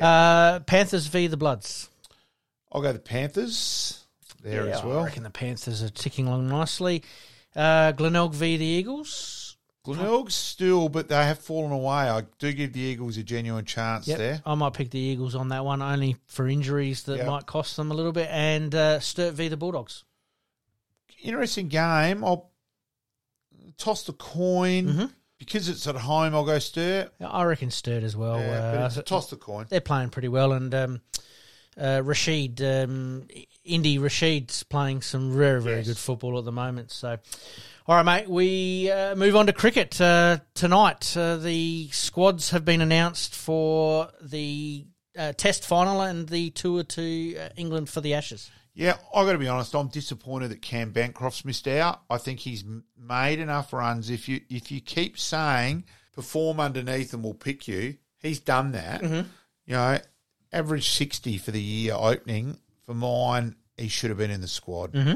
Speaker 4: Uh, Panthers v the Bloods.
Speaker 3: I'll go the Panthers there
Speaker 4: Yeah,
Speaker 3: as well.
Speaker 4: I reckon the Panthers are ticking along nicely. Uh, Glenelg v the Eagles.
Speaker 3: Glenelg still, but they have fallen away. I do give the Eagles a genuine chance
Speaker 4: Yep.
Speaker 3: there.
Speaker 4: I might pick the Eagles on that one, only for injuries that
Speaker 3: Yep.
Speaker 4: might cost them a little bit. And uh, Sturt v the Bulldogs.
Speaker 3: Interesting game. I'll toss the coin.
Speaker 4: Mm-hmm.
Speaker 3: Because it's at home, I'll go Sturt.
Speaker 4: I reckon Sturt as well.
Speaker 3: Yeah,
Speaker 4: uh,
Speaker 3: toss the coin.
Speaker 4: they're playing pretty well, and um, uh, Rashid, um, Indy Rashid's playing some very, very
Speaker 3: Yes.
Speaker 4: good football at the moment. So, all right, mate, we uh, move on to cricket uh, tonight. Uh, the squads have been announced for the uh, Test final and the tour to uh, England for the Ashes.
Speaker 3: Yeah, I've got to be honest. I'm disappointed that Cam Bancroft's missed out. I think he's made enough runs. If you if you keep saying perform underneath and we'll pick you, he's done that.
Speaker 4: Mm-hmm.
Speaker 3: You know, average sixty for the year opening. For mine, he should have been in the squad.
Speaker 4: Mm-hmm.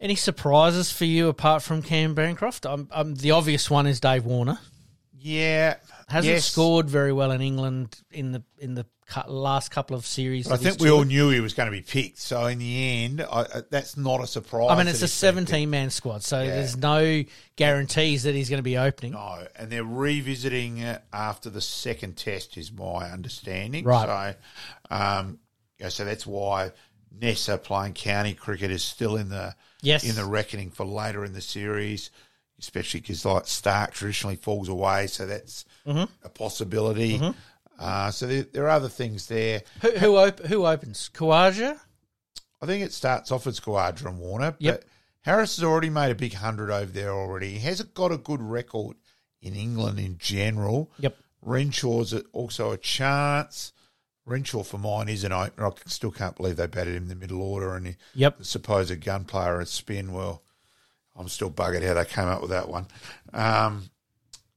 Speaker 4: Any surprises for you apart from Cam Bancroft? Um, um, the obvious one is Dave Warner.
Speaker 3: Yeah,
Speaker 4: Hasn't
Speaker 3: yes.
Speaker 4: scored very well in England in the in the last couple of series.
Speaker 3: I think we all knew he was going to be picked. So in the end, I, that's not a surprise.
Speaker 4: I mean, it's a
Speaker 3: he's been picked.
Speaker 4: 17 man squad, so
Speaker 3: Yeah.
Speaker 4: there's no guarantees that he's going to be opening.
Speaker 3: No, and they're revisiting it after the second test, is my understanding.
Speaker 4: Right.
Speaker 3: So, um, yeah, so that's why Neser playing county cricket is still in the
Speaker 4: Yes.
Speaker 3: in the reckoning for later in the series, especially because like Stark traditionally falls away, so that's
Speaker 4: Mm-hmm.
Speaker 3: a possibility. Uh, so there, there are other things there.
Speaker 4: Who who, op- who opens? Khawaja?
Speaker 3: I think it starts off as Khawaja and Warner,
Speaker 4: Yep.
Speaker 3: but Harris has already made a big hundred over there already. He hasn't got a good record in England in general.
Speaker 4: Yep.
Speaker 3: Renshaw's also a chance. Renshaw for mine is an opener. I still can't believe they batted him in the middle order and
Speaker 4: Yep.
Speaker 3: the supposed gun player at spin. Well, I'm still buggered how they came up with that one. Um,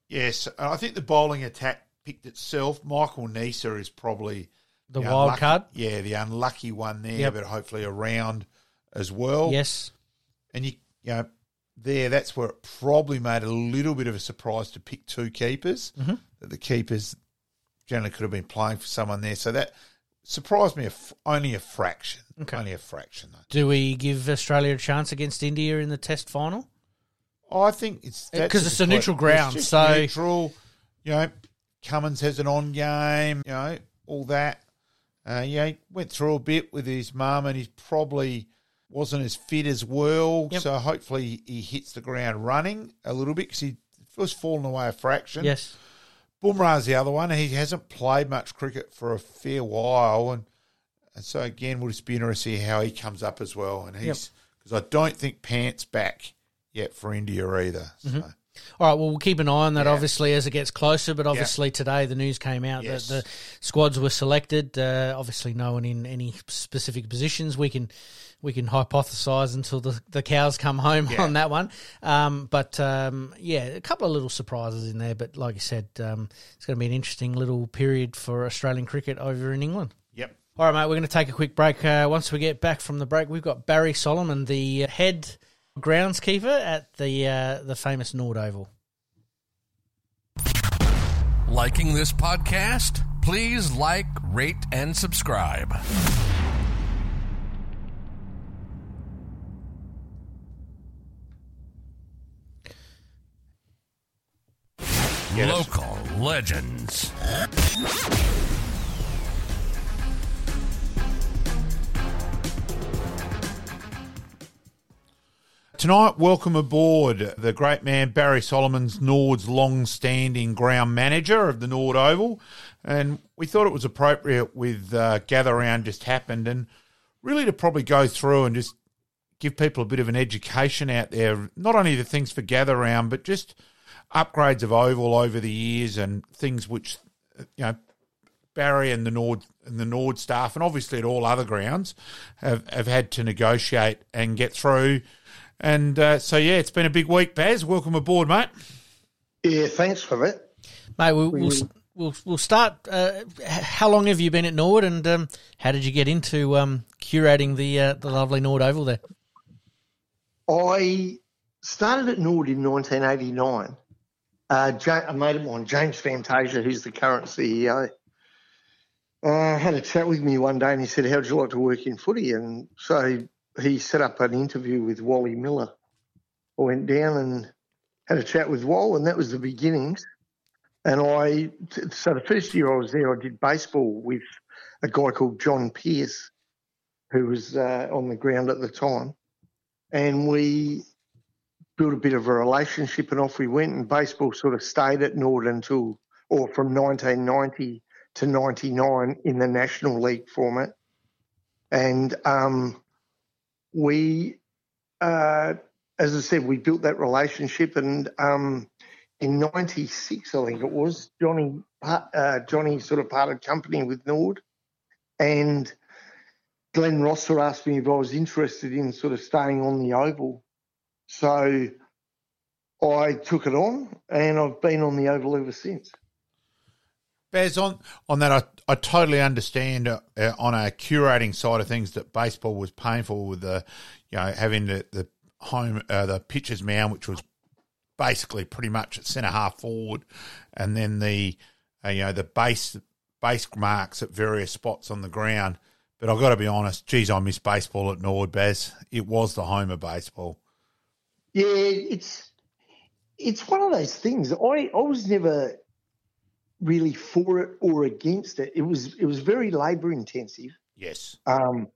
Speaker 3: yes, I think the bowling attack picked itself. Michael Neser is probably
Speaker 4: The wild
Speaker 3: unlucky-
Speaker 4: card.
Speaker 3: Yeah, the unlucky one there,
Speaker 4: Yep.
Speaker 3: but hopefully around as well.
Speaker 4: Yes.
Speaker 3: And you, you know, there, that's where it probably made a little bit of a surprise to pick two keepers.
Speaker 4: Mm-hmm.
Speaker 3: That the keepers generally could have been playing for someone there. So that surprised me a f- only a fraction.
Speaker 4: Okay.
Speaker 3: Only a fraction, though.
Speaker 4: Do we give Australia a chance against India in the Test final?
Speaker 3: I think it's
Speaker 4: because it's a neutral ground, so-
Speaker 3: neutral. You know, Cummins has an on game. You know, all that. Uh, yeah, he went through a bit with his mum, and he's probably wasn't as fit as well.
Speaker 4: Yep.
Speaker 3: So hopefully he hits the ground running a little bit because he was falling away a fraction.
Speaker 4: Yes.
Speaker 3: Bumrah's the other one. He hasn't played much cricket for a fair while, and, and so again, we'll just be interested to see how he comes up as well. And he's because I don't think Pant's back yet for India either.
Speaker 4: Mm-hmm. All right. Well, we'll keep an eye on that,
Speaker 3: Yeah.
Speaker 4: obviously, as it gets closer. But obviously, today the news came out
Speaker 3: Yes.
Speaker 4: that the squads were selected. Uh, obviously, no one in any specific positions. We can we can hypothesize until the, the cows come home
Speaker 3: Yeah.
Speaker 4: on that one. Um, but um, yeah, a couple of little surprises in there. But like you said, um, it's going to be an interesting little period for Australian cricket over in England.
Speaker 3: Yep.
Speaker 4: All right, mate, we're going to take a quick break. Uh, once we get back from the break, we've got Barry Solomon, the head groundskeeper at the uh, the famous Nord Oval.
Speaker 1: Liking this podcast? Please like, rate, and subscribe. Local legends.
Speaker 3: Tonight, welcome aboard the great man Barry Solomon's Nord's long-standing ground manager of the Nord Oval, and we thought it was appropriate with uh, gather round just happened, and really to probably go through and just give people a bit of an education out there, not only the things for gather round, but just upgrades of oval over the years and things which you know Barry and the Nord and the Nord staff, and obviously at all other grounds, have, have had to negotiate and get through. And uh, so, yeah, it's been a big week, Baz. Welcome aboard, mate.
Speaker 5: Yeah, thanks for that.
Speaker 4: Mate, we'll we'll, we'll, we'll start. Uh, how long have you been at Nord, and um, how did you get into um, curating the uh, the lovely Nord Oval there?
Speaker 5: I started at Nord in 1989. Uh, a mate of James Fantasia, who's the current CEO, uh, had a chat with me one day and he said, How'd you like to work in footy? And so he set up an interview with Wally Miller. I went down and had a chat with Wall, and that was the beginnings. And I, so the first year I was there, I did baseball with a guy called John Pierce, who was uh, on the ground at the time. And we built a bit of a relationship, and off we went. And baseball sort of stayed at Nord until, or from 1990 to 99 in the National League format. And um, we, uh, as I said, we built that relationship. And um, in '96, I think it was, Johnny uh, Johnny sort of parted company with Nord, and Glenn Rosser asked me if I was interested in sort of staying on the oval. So I took it on, and I've been on the oval ever since.
Speaker 3: Baz, on, on that, I, I totally understand uh, on a curating side of things that baseball was painful with the, you know, having the, the home, uh, the pitcher's mound, which was basically pretty much at centre half forward, and then the, uh, you know, the base base marks at various spots on the ground. But I've got to be honest, geez, I miss baseball at Nord, Baz. It was the home of baseball.
Speaker 5: Yeah, it's it's one of those things. I I was never really for it or against it. It was it was very labour intensive.
Speaker 3: Yes.
Speaker 5: Um,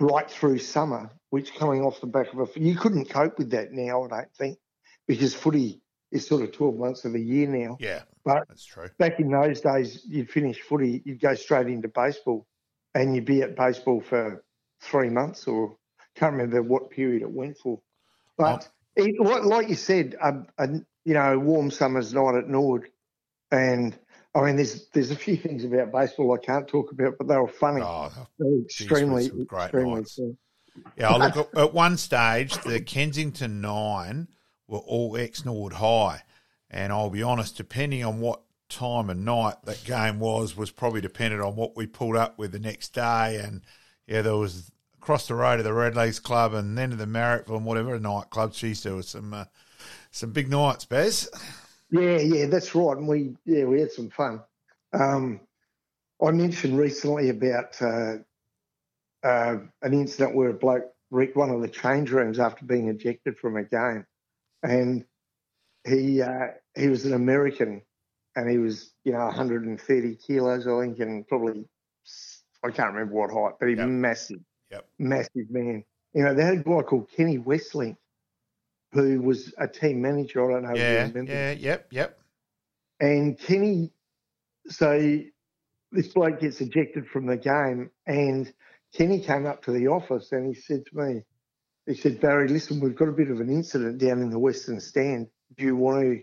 Speaker 5: right through summer, which coming off the back of a you couldn't cope with that now. I don't think because footy is sort of twelve months of the year now.
Speaker 3: Yeah,
Speaker 5: But
Speaker 3: that's true.
Speaker 5: back in those days, you'd finish footy, you'd go straight into baseball, and you'd be at baseball for three months or can't remember what period it went for. But
Speaker 3: Oh.
Speaker 5: It, like, like you said, a, a you know warm summer's night at Nord, and I mean, there's there's a few things about baseball I can't talk about, but they were funny.
Speaker 3: Oh,
Speaker 5: they were extremely,
Speaker 3: some great
Speaker 5: extremely
Speaker 3: nights.
Speaker 5: fun.
Speaker 3: yeah. Look, at, at one stage, the Kensington Nine were all ex Norwood High, and I'll be honest, depending on what time of night that game was, was probably dependent on what we pulled up with the next day. And yeah, there was across the road to the Red Legs Club, and then to the Marryatville and whatever nightclub. Geez, there was some uh, some big nights, Bez.
Speaker 5: Yeah, yeah, that's right. And we, yeah, we had some fun. Um, I mentioned recently about uh, uh, an incident where a bloke wrecked one of the change rooms after being ejected from a game, and he uh, he was an American, and he was you know 130 kilos, I think, and probably I can't remember what height, but he was
Speaker 3: Yep.
Speaker 5: massive,
Speaker 3: Yep.
Speaker 5: massive man. You know, they had a guy called Kenny Westlink, who was a team manager. I don't know if you
Speaker 3: Yeah,
Speaker 5: remember.
Speaker 3: yeah, yep, yep.
Speaker 5: And Kenny, so this bloke gets ejected from the game, and Kenny came up to the office and he said to me, he said, Barry, listen, we've got a bit of an incident down in the Western Stand. Do you want to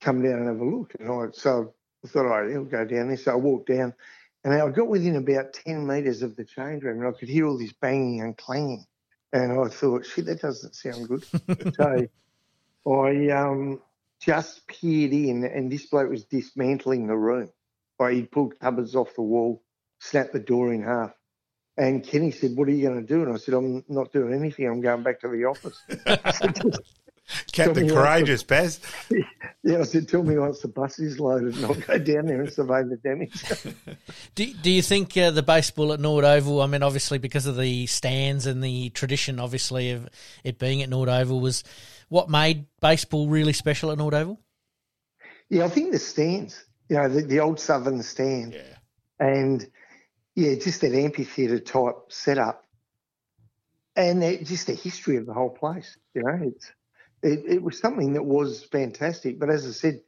Speaker 5: come down and have a look? And I, so I thought, all right, I'll go down there. So I walked down, and I got within about 10 metres of the change room, and I could hear all this banging and clanging. And I thought, shit, that doesn't sound good. [LAUGHS] so I um, just peered in, and this bloke was dismantling the room. Like he pulled cupboards off the wall, snapped the door in half. And Kenny said, "What are you going to do?" And I said, "I'm not doing anything. I'm going back to the office." [LAUGHS] [LAUGHS]
Speaker 3: Captain
Speaker 5: me
Speaker 3: Courageous, Bez. [LAUGHS]
Speaker 5: yeah, I said, "Tell me once the bus is loaded, and I'll go down there and survey the damage." [LAUGHS]
Speaker 4: Do, do you think uh, the baseball at Norwood Oval, I mean, obviously because of the stands and the tradition, obviously, of it being at Norwood Oval, was what made baseball really special at Norwood Oval?
Speaker 5: yeah, I think the stands, you know, the, the old Southern stand,
Speaker 3: Yeah.
Speaker 5: and yeah, just that amphitheatre type setup, and the, just the history of the whole place. You know, it's it, it was something that was fantastic. But as I said,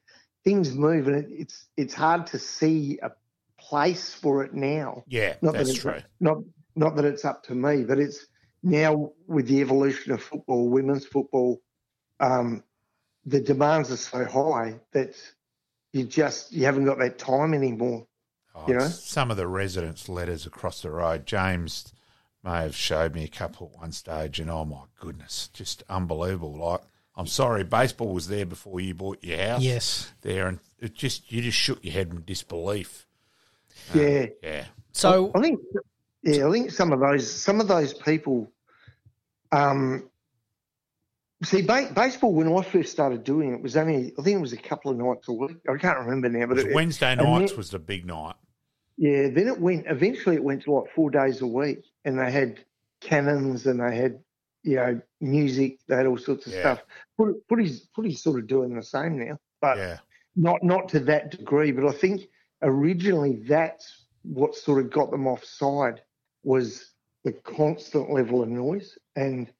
Speaker 5: things move, and it, it's it's hard to see a place for it now.
Speaker 3: Yeah,
Speaker 5: Not
Speaker 3: that's
Speaker 5: that it's
Speaker 3: true.
Speaker 5: Not not that it's up to me, but it's now with the evolution of football, women's football, um, the demands are so high that you just you haven't got that time anymore.
Speaker 3: Oh,
Speaker 5: You know?
Speaker 3: Some of the residents' letters across the road. James may have showed me a couple at one stage, and oh my goodness, just unbelievable. Like, I'm sorry, baseball was there before you bought your house.
Speaker 4: Yes.
Speaker 3: There, and it just you just shook your head in disbelief.
Speaker 5: Yeah,
Speaker 3: Yeah.
Speaker 4: So,
Speaker 5: I think yeah, I think some of those some of those people. Um, see, ba- baseball when I first started doing it was only I think it was a couple of nights a week. I can't remember now, but
Speaker 3: It was
Speaker 5: it,
Speaker 3: Wednesday nights
Speaker 5: then-
Speaker 3: was the big night.
Speaker 5: Yeah, then it went. Eventually, it went to like four days a week, and they had cannons and they had you know music. They had all sorts of
Speaker 3: Yeah.
Speaker 5: stuff. Footy- Footy's footy's sort of doing the same now, but
Speaker 3: Yeah.
Speaker 5: not not to that degree. But I think originally that's what sort of got them offside was the constant level of noise. And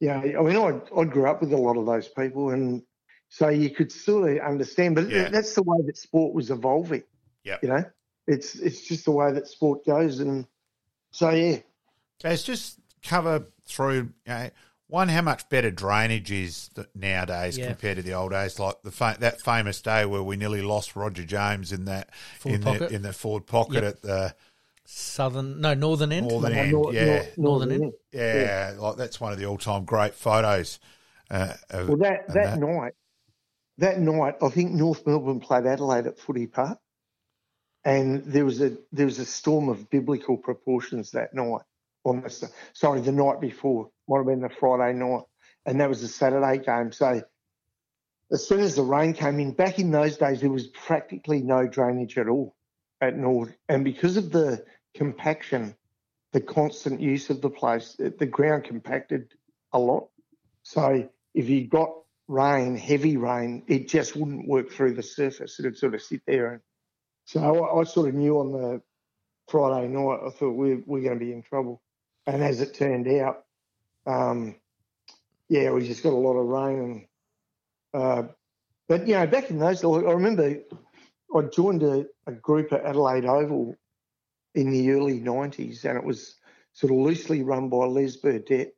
Speaker 5: yeah, I mean, I I grew up with a lot of those people, and so you could sort of understand. But
Speaker 3: Yeah.
Speaker 5: that's the way that sport was evolving.
Speaker 3: Yeah.
Speaker 5: You know, it's it's just the way that sport goes, and so yeah,
Speaker 3: Let's just cover through. You know, one, how much better drainage is nowadays
Speaker 4: Yeah.
Speaker 3: compared to the old days, like the fa- that famous day where we nearly lost Roger James in that
Speaker 4: Forward
Speaker 3: in
Speaker 4: pocket.
Speaker 3: the in the forward pocket
Speaker 4: Yep.
Speaker 3: at the
Speaker 4: southern, no, northern end.
Speaker 3: northern end.
Speaker 5: nor-
Speaker 3: yeah,
Speaker 5: nor-
Speaker 4: Northern
Speaker 5: northern
Speaker 4: end.
Speaker 5: end.
Speaker 3: yeah, like that's one of the all-time great photos. Uh, of,
Speaker 5: Well, that
Speaker 3: and
Speaker 5: that night, that night, I think North Melbourne played Adelaide at Footy Park, and there was a there was a storm of biblical proportions that night. Almost, sorry, the night before might have been the Friday night, and that was the Saturday game. So, as soon as the rain came in, back in those days, there was practically no drainage at all at North, and because of the compaction, the constant use of the place, eh, the ground compacted a lot. So if you got rain, heavy rain, it just wouldn't work through the surface. It'd sort of sit there. And so I, I sort of knew on the Friday night, I thought we're, we're going to be in trouble. And as it turned out, um, yeah, we just got a lot of rain. And uh, but you know, back in those, days, I remember I joined a, a group at Adelaide Oval in the early '90s, and it was sort of loosely run by Les Burdett,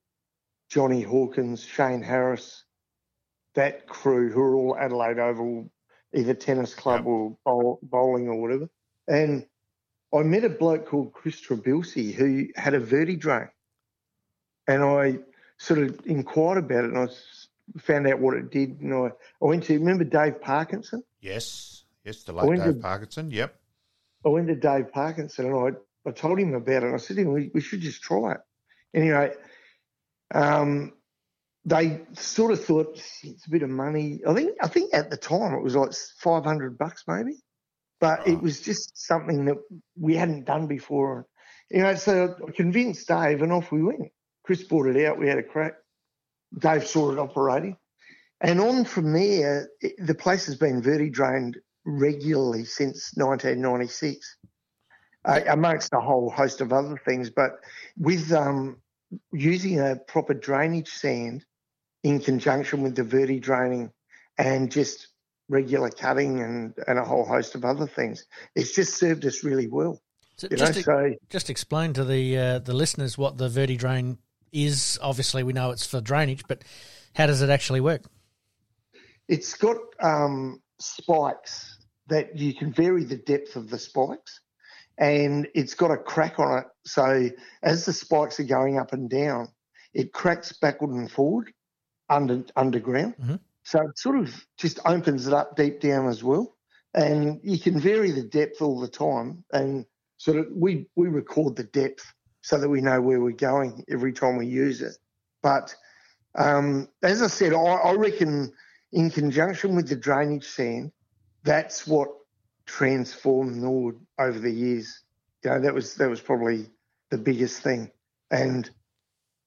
Speaker 5: Johnny Hawkins, Shane Harris, that crew who are all Adelaide Oval, either tennis club
Speaker 3: Yep.
Speaker 5: or bowl, bowling or whatever. And I met a bloke called Chris Trabilsi who had a verti drain. And I sort of inquired about it and I found out what it did. And I, I went to, remember Dave Parkinson?
Speaker 3: Yes. Yes, the late Dave to, Parkinson. Yep.
Speaker 5: I went to Dave Parkinson and I, I told him about it. And I said to him, we, we should just try it. Anyway, um, they sort of thought it's a bit of money. I think I think at the time it was like five hundred bucks maybe, but oh. it was just something that we hadn't done before. You know, so I convinced Dave, and off we went. Chris brought it out. We had a crack. Dave saw it operating, and on from there, it, the place has been verti drained regularly since 1996, uh, amongst a whole host of other things. But with um, using a proper drainage sand in conjunction with the verti draining and just regular cutting and, and a whole host of other things. It's just served us really well.
Speaker 4: So just, know, so, just explain to the uh, the listeners what the verti drain is. Obviously, we know it's for drainage, but how does it actually work?
Speaker 5: It's got um, spikes that you can vary the depth of the spikes, and it's got a crack on it. So as the spikes are going up and down, it cracks backward and forward under underground. Mm-hmm. So it sort of just opens it up deep down as well. And you can vary the depth all the time. And sort of we, we record the depth so that we know where we're going every time we use it. But um, as I said, I, I reckon in conjunction with the drainage sand, that's what transformed Norwood over the years. You know, that was that was probably the biggest thing. And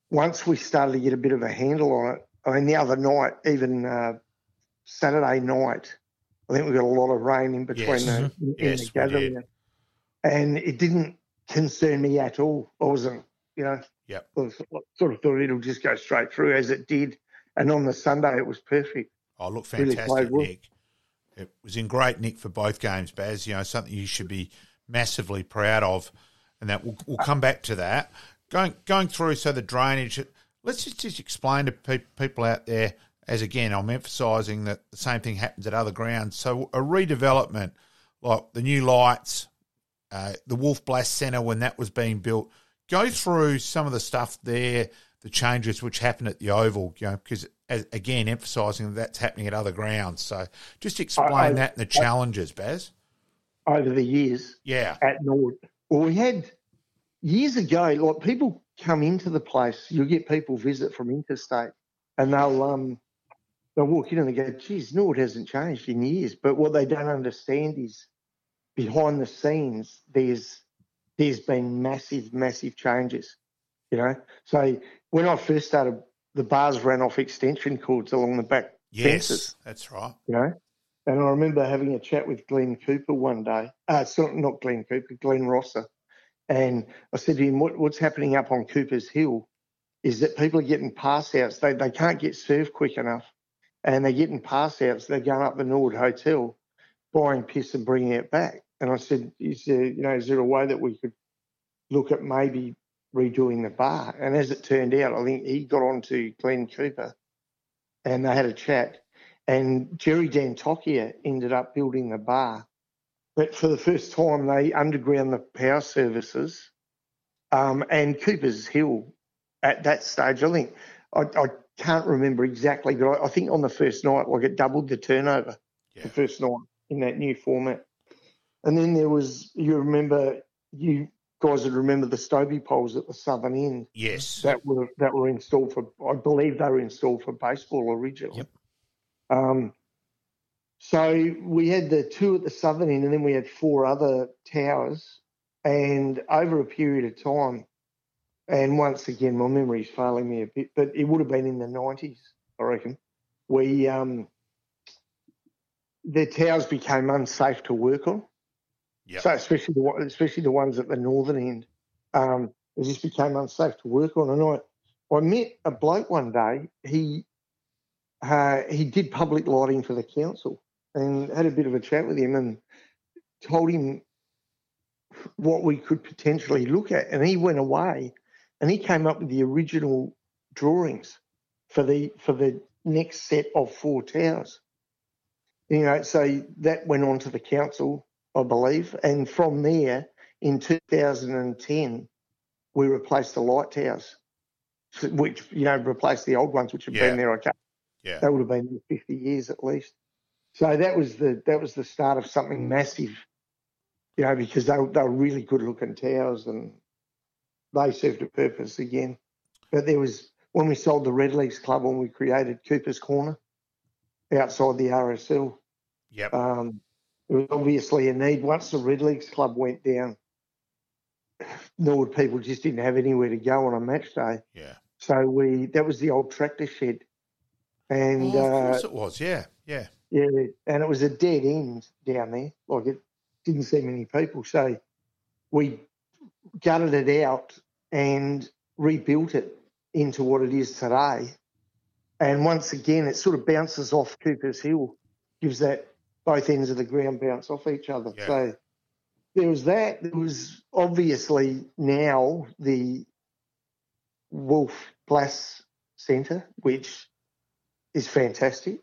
Speaker 5: once we started to get a bit of a handle on it, I mean, the other night, even uh, Saturday night, I think we got a lot of rain in between yes. the, mm-hmm. in yes, the gathering, and it didn't concern me at all. I wasn't, you know,
Speaker 3: yep.
Speaker 5: I sort of thought it'll just go straight through as it did, and on the Sunday it was perfect.
Speaker 3: Oh, look, fantastic, really Nick. It was in great nick for both games, Baz. You know, something you should be massively proud of, and that we'll, we'll come back to that. Going going through, so the drainage let's just, just explain to pe- people out there, as again, I'm emphasising that the same thing happens at other grounds. So a redevelopment, like the new lights, uh, the Wolf Blass Centre when that was being built, go through some of the stuff there, the changes which happened at the Oval, you know, because again, emphasising that that's happening at other grounds. So just explain I, I, that and the challenges, Baz.
Speaker 5: Over the years,
Speaker 3: yeah,
Speaker 5: at Norwood, well, we had years ago, like people come into the place, you'll get people visit from interstate and they'll um they'll walk in and they go, geez, Norwood hasn't changed in years. But what they don't understand is behind the scenes there's there's been massive, massive changes. You know? So when I first started the bars ran off extension cords along the back
Speaker 3: yes,
Speaker 5: fences.
Speaker 3: That's right.
Speaker 5: You know? And I remember having a chat with Glenn Cooper one day. Uh, it's not, not Glenn Cooper, Glenn Rosser. And I said to him, what, what's happening up on Cooper's Hill is that people are getting pass outs. They, they can't get served quick enough. And they're getting pass outs. They're going up the Norwood Hotel, buying piss and bringing it back. And I said, is there, you know, is there a way that we could look at maybe redoing the bar? And as it turned out, I think he got on to Glenn Cooper and they had a chat. And Jerry D'Antochia ended up building the bar but for the first time, they underground the power services. Um, and Cooper's Hill at that stage, I think, I, I can't remember exactly, but I, I, think on the first night, like it doubled the turnover yeah. the first night in that new format. And then there was, you remember, you guys would remember the Stobie poles at the southern end.
Speaker 3: Yes.
Speaker 5: That were that were installed for, I believe they were installed for baseball originally.
Speaker 3: Yep.
Speaker 5: Um, so we had the two at the southern end, and then we had four other towers. And over a period of time, and once again, my memory's failing me a bit, but it would have been in the 90s, I reckon. We um, the towers became unsafe to work on.
Speaker 3: Yep.
Speaker 5: So especially the especially the ones at the northern end, um, it just became unsafe to work on. And I I met a bloke one day. He uh, he did public lighting for the council, and had a bit of a chat with him and told him what we could potentially look at. And he went away and he came up with the original drawings for the for the next set of four towers. You know, so that went on to the council. I believe. And from there, in 2010, we replaced the light towers, which, you know, replaced the old ones, which had
Speaker 3: Yeah.
Speaker 5: been there, okay.
Speaker 3: Yeah.
Speaker 5: That would have been 50 years at least. So that was the that was the start of something massive, you know, because they, were- they were really good looking towers and they served a purpose again. But there was when we sold the Redlegs Club when we created Cooper's Corner outside the RSL.
Speaker 3: Yep.
Speaker 5: Um, there was obviously a need. Once the Redlegs Club went down, Norwood people just didn't have anywhere to go on a match day.
Speaker 3: yeah.
Speaker 5: So we that was the old tractor shed, and
Speaker 3: Oh, of
Speaker 5: uh,
Speaker 3: course it was. Yeah. Yeah.
Speaker 5: Yeah, and it was a dead end down there. Like it didn't see many people. So we gutted it out and rebuilt it into what it is today. And once again, it sort of bounces off Cooper's Hill, gives that both ends of the ground bounce off each other.
Speaker 3: Yeah.
Speaker 5: So there was that. There was obviously now the Wolf Blass Centre, which is fantastic.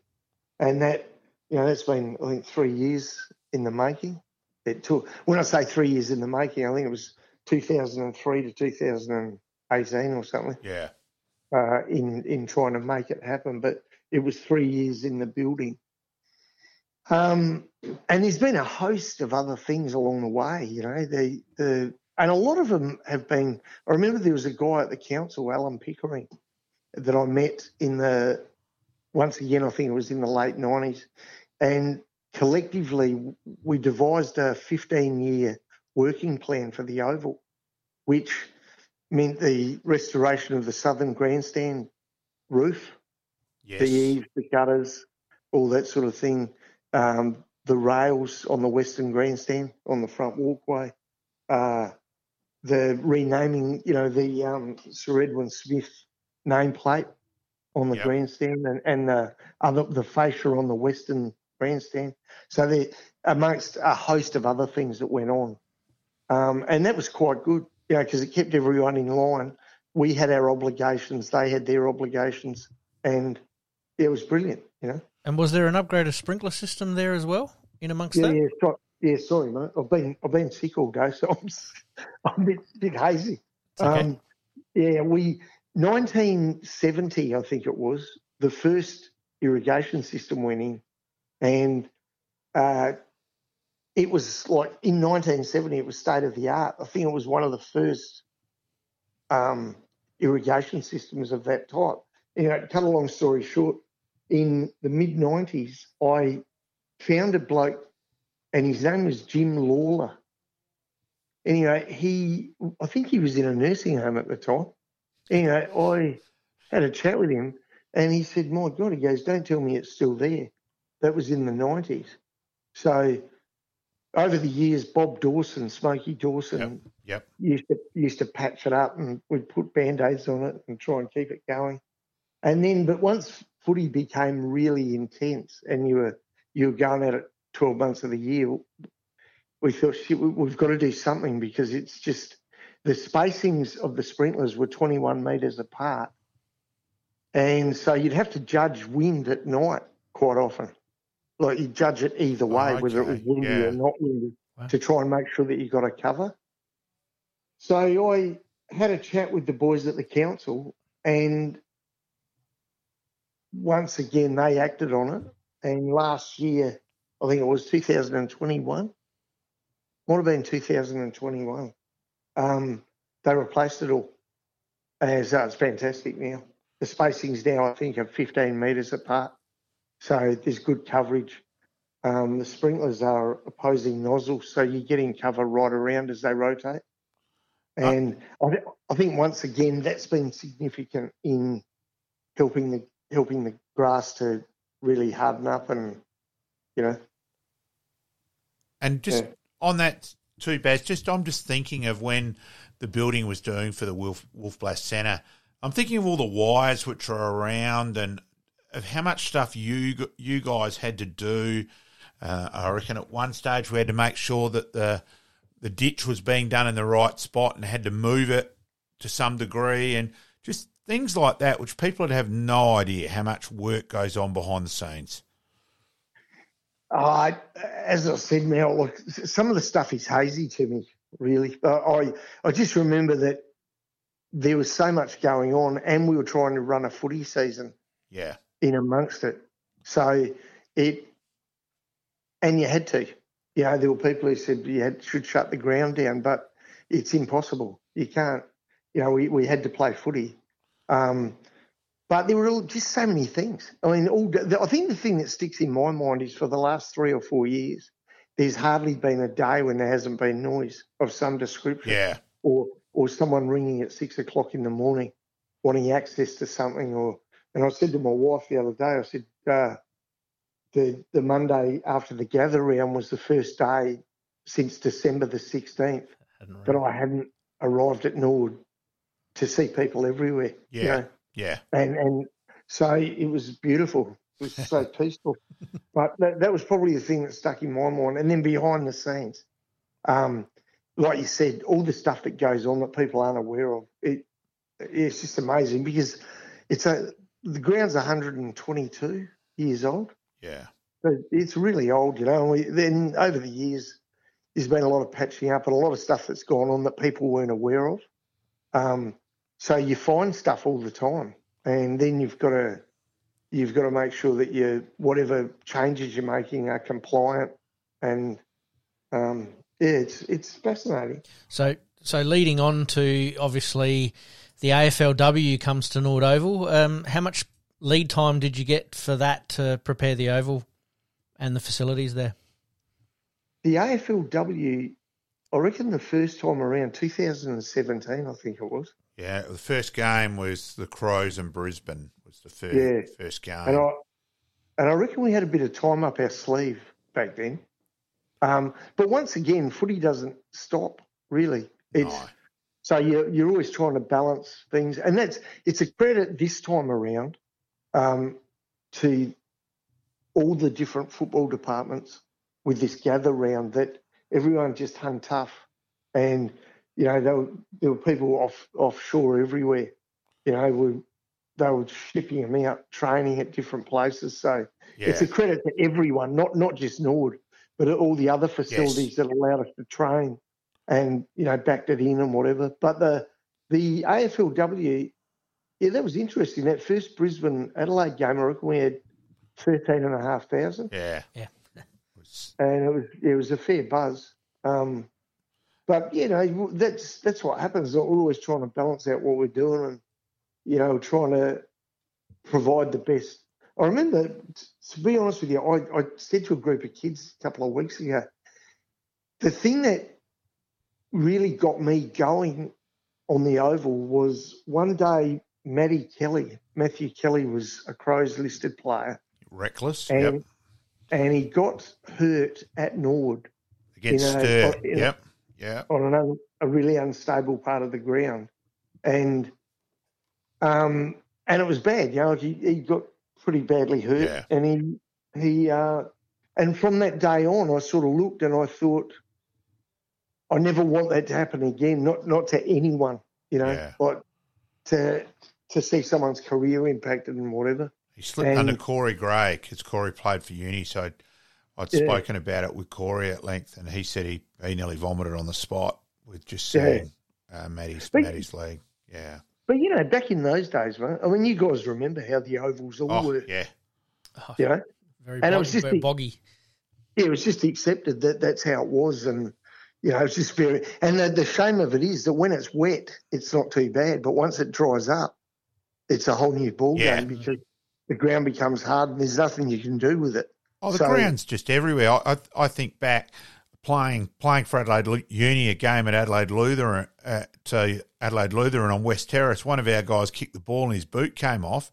Speaker 5: And that, you know, that's been, I think, three years in the making. It took, when I say three years in the making, I think it was 2003 to 2018 or something
Speaker 3: Yeah.
Speaker 5: uh, in in trying to make it happen. But it was three years in the building. Um, and there's been a host of other things along the way. You know, the the and a lot of them have been. I remember there was a guy at the council, Alan Pickering, that I met in the. Once again, I think it was in the late nineties, and collectively we devised a 15 year working plan for the Oval, which meant the restoration of the southern grandstand roof,
Speaker 3: Yes.
Speaker 5: the eaves, the gutters, all that sort of thing, um, the rails on the western grandstand on the front walkway, uh, the renaming, you know, the um, Sir Edwin Smith nameplate on the
Speaker 3: Yep.
Speaker 5: grandstand and, and the other the fascia on the western grandstand. So there, amongst a host of other things that went on, um, and that was quite good, you know, because it kept everyone in line. We had our obligations, they had their obligations, and it was brilliant, you know.
Speaker 4: And was there an upgraded sprinkler system there as well in amongst
Speaker 5: Yeah,
Speaker 4: that?
Speaker 5: yeah, so, yeah. Sorry, mate. I've been I've been sick all day, so [LAUGHS] I'm I'm a bit, bit hazy.
Speaker 4: Okay.
Speaker 5: Um, yeah, we 1970, I think it was the first irrigation system went in, and uh, it was like in 1970 it was state of the art. I think it was one of the first um, irrigation systems of that type. You know, cut a long story short, in the mid 90s, I found a bloke, and his name was Jim Lawler. Anyway, he, I think he was in a nursing home at the time. Anyway, I had a chat with him, and he said, "My God," he goes, "Don't tell me it's still there." That was in the 90s. So over the years, Bob Dawson, Smokey Dawson,
Speaker 3: Yep.
Speaker 5: used to used to patch it up and we'd put band-aids on it and try and keep it going. And then but once footy became really intense and you were you were going at it twelve months of the year, we thought shit, we- we've got to do something because it's just the spacings of the sprinklers were 21 metres apart. And so you'd have to judge wind at night quite often. Like you judge it either way,
Speaker 3: Oh,
Speaker 5: whether it was windy
Speaker 3: Yeah.
Speaker 5: or not windy,
Speaker 4: Wow.
Speaker 5: to try and make sure that you got a cover. So I had a chat with the boys at the council, and once again they acted on it. And last year, I think it was 2021, might have been 2021. Um, they replaced it all, and so it's fantastic now. The spacings now, I think, are 15 metres apart, so there's good coverage. Um, the sprinklers are opposing nozzles, so you're getting cover right around as they rotate. And I, I think once again that's been significant in helping the helping the grass to really harden up and you know
Speaker 3: And just
Speaker 5: Yeah.
Speaker 3: on that too, Baz, just I'm just thinking of when the building was doing for the Wolf Wolf Blass Centre. I'm thinking of all the wires which are around and of how much stuff you you guys had to do. Uh, I reckon at one stage we had to make sure that the the ditch was being done in the right spot and had to move it to some degree and just things like that, which people would have no idea how much work goes on behind the scenes.
Speaker 5: I, as I said, Mel, look, some of the stuff is hazy to me, really. Uh, I I just remember that there was so much going on, and we were trying to run a footy season
Speaker 3: Yeah.
Speaker 5: In amongst it. So it, and you had to. You know, there were people who said you had, should shut the ground down, but it's impossible. You can't. You know, we, we had to play footy. Um, but there were all, just so many things. I mean, all the, I think the thing that sticks in my mind is for the last three or four years, there's hardly been a day when there hasn't been noise of some description
Speaker 3: Yeah.
Speaker 5: or or someone ringing at six o'clock in the morning wanting access to something or and I said to my wife the other day, I said, uh, the the Monday after the gather round was the first day since December the sixteenth
Speaker 4: Hadn't
Speaker 5: that I hadn't arrived at Norwood to see people everywhere. you
Speaker 3: Yeah.
Speaker 5: know.
Speaker 3: Yeah.
Speaker 5: And and so it was beautiful. It was so [LAUGHS] peaceful. But that, that was probably the thing that stuck in my mind. And then behind the scenes, um, like you said, all the stuff that goes on that people aren't aware of. It it's just amazing because it's a the ground's 122 years old.
Speaker 3: Yeah.
Speaker 5: So it's really old, you know. And we, then over the years, there's been a lot of patching up and a lot of stuff that's gone on that people weren't aware of. Um, so you find stuff all the time, and then you've got to you've got to make sure that you whatever changes you're making are compliant, and um, yeah, it's it's fascinating.
Speaker 4: So, so leading on to obviously the AFLW comes to Norwood Oval. Um, how much lead time did you get for that to prepare the oval and the facilities there?
Speaker 5: The AFLW, I reckon the first time around 2017, I think it was.
Speaker 3: Yeah. The first game was the Crows and Brisbane was the first
Speaker 5: Yeah.
Speaker 3: first game.
Speaker 5: And I and I reckon we had a bit of time up our sleeve back then. Um, but once again, footy doesn't stop really. It's
Speaker 3: No.
Speaker 5: So you're you're always trying to balance things, and that's it's a credit this time around um, to all the different football departments with this gather round that everyone just hung tough, and you know there were, there were people off offshore everywhere. You know, we, they were shipping them out, training at different places. So
Speaker 3: yeah.
Speaker 5: it's a credit to everyone, not not just Norwood, but all the other facilities that allowed us to train and you know backed it in and whatever. But the the AFLW, yeah, that was interesting. That first Brisbane Adelaide game, I reckon we had thirteen and a half thousand,
Speaker 3: yeah.
Speaker 4: Yeah. [LAUGHS]
Speaker 5: And it was it was a fair buzz. Um, but you know that's that's what happens. We're always trying to balance out what we're doing, and you know trying to provide the best. I remember, to be honest with you, I, I said to a group of kids a couple of weeks ago, the thing that really got me going on the oval was one day Matty Kelly, Matthew Kelly was a Crows listed player,
Speaker 3: Reckless.
Speaker 5: and
Speaker 3: yep.
Speaker 5: and he got hurt at Norwood
Speaker 3: Against
Speaker 5: you know.
Speaker 3: Yep. Yeah.
Speaker 5: on an a really unstable part of the ground, and um, and it was bad. You know, he, he got pretty badly hurt,
Speaker 3: Yeah.
Speaker 5: and he he uh, and from that day on, I sort of looked and I thought, I never want that to happen again. Not not to anyone, you know,
Speaker 3: Yeah.
Speaker 5: but to to see someone's career impacted and whatever.
Speaker 3: He slipped
Speaker 5: And-
Speaker 3: under Corey Gray because Corey played for uni. So I'd, I'd
Speaker 5: Yeah.
Speaker 3: spoken about it with Corey at length, and he said he, he nearly vomited on the spot with just
Speaker 5: Yeah.
Speaker 3: seeing uh, Matty's,
Speaker 5: But-
Speaker 3: Matty's leg. Yeah.
Speaker 5: But you know, back in those days, man, I mean, you guys remember how the ovals all
Speaker 3: Oh,
Speaker 5: were,
Speaker 3: yeah.
Speaker 4: Oh,
Speaker 5: you know.
Speaker 4: very
Speaker 5: And it was just
Speaker 4: very
Speaker 5: the-
Speaker 4: boggy.
Speaker 5: yeah, it was just accepted that that's how it was, and you know, it's just very. And the, the shame of it is that when it's wet, it's not too bad, but once it dries up, it's a whole new ball
Speaker 3: Yeah.
Speaker 5: game because the ground becomes hard and there's nothing you can do with it.
Speaker 3: Oh, the
Speaker 5: So-
Speaker 3: ground's just everywhere. I, I, I think back playing playing for Adelaide Lu- Uni, a game at Adelaide Lutheran at uh, Adelaide Lutheran on West Terrace. One of our guys kicked the ball and his boot came off,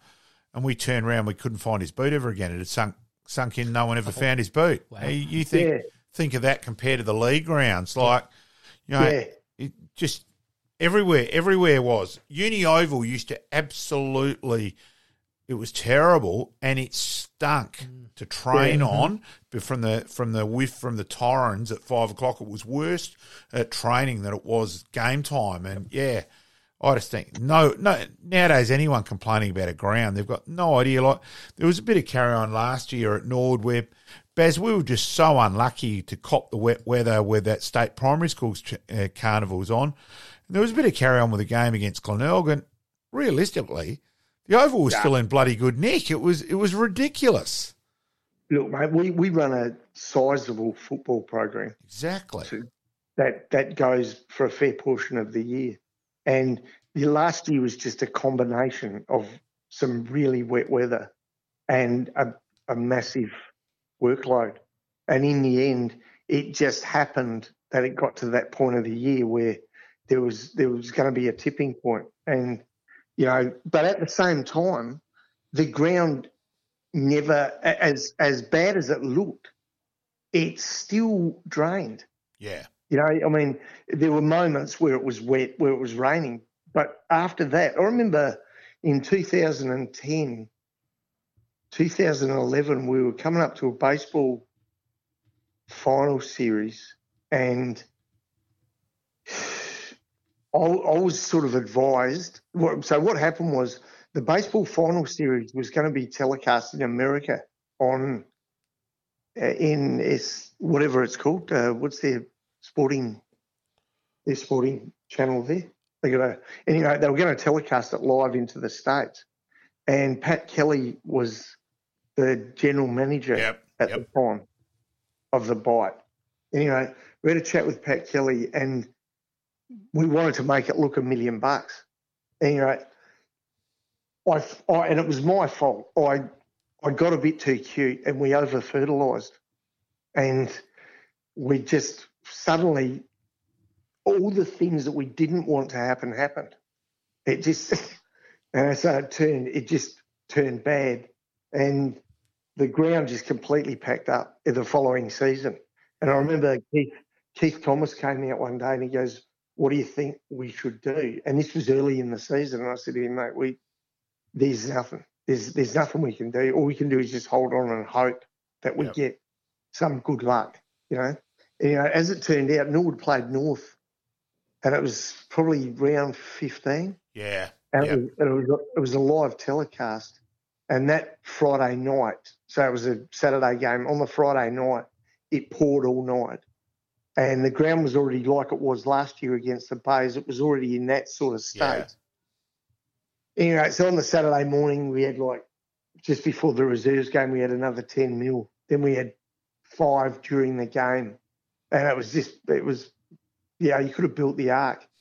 Speaker 3: and we turned around. We couldn't find his boot ever again. It had sunk sunk in. No one ever found his boot.
Speaker 4: Wow.
Speaker 3: You, you think
Speaker 5: Yeah.
Speaker 3: Think of that compared to the league grounds, like you know,
Speaker 5: Yeah.
Speaker 3: it just everywhere. Everywhere was Uni Oval used to absolutely. It was terrible, and it stunk mm. to train on. But from the from the whiff from the Torrens at five o'clock, it was worse at training than it was game time. And yeah, I just think no, no. Nowadays, anyone complaining about a ground, they've got no idea. Like there was a bit of carry on last year at Norwood where Baz, we were just so unlucky to cop the wet weather where that state primary school's uh, carnival was on. And there was a bit of carry on with the game against Glenelg, and realistically, the oval was yeah. still in bloody good nick. It was it was ridiculous.
Speaker 5: Look, mate, we, we run a sizable football program.
Speaker 3: Exactly.
Speaker 5: that that goes for a fair portion of the year, and the last year was just a combination of some really wet weather and a, a massive workload. And in the end, it just happened that it got to that point of the year where there was there was going to be a tipping point, and you know, but at the same time, the ground never, as as bad as it looked, it still drained.
Speaker 3: Yeah.
Speaker 5: You know, I mean, there were moments where it was wet, where it was raining, but after that, I remember in 2010, 2011, we were coming up to a baseball final series, and I, I was sort of advised. So what happened was the baseball final series was going to be telecast in America on uh, in whatever it's called. Uh, what's their sporting their sporting channel there? They're gonna anyway. They were going to telecast it live into the states, and Pat Kelly was the general manager
Speaker 3: yep,
Speaker 5: at
Speaker 3: yep.
Speaker 5: the time of the bite. Anyway, we had a chat with Pat Kelly, and we wanted to make it look a million bucks. Anyway, I, I, and it was my fault. I I got a bit too cute and we over fertilized, and we just suddenly all the things that we didn't want to happen happened. It just [LAUGHS] and so it turned it just turned bad, and the ground just completely packed up in the following season. And I remember Keith Keith Thomas came out one day and he goes, "What do you think we should do?" And this was early in the season, and I said to him, "Mate, we there's nothing. There's there's nothing we can do. All we can do is just hold on and hope that we yep. get some good luck. You know, you know. As it turned out, Norwood played North, and it was probably round fifteen.
Speaker 3: Yeah,
Speaker 5: and, yep. it, was, it was it was a live telecast, and that Friday night. So it was a Saturday game. On the Friday night, it poured all night, and the ground was already like it was last year against the Bays. It was already in that sort of state. Yeah anyway, so on the Saturday morning, we had like just before the reserves game, we had another 10 mil. Then we had five during the game. And it was just, it was, yeah, you could have built the ark. [LAUGHS]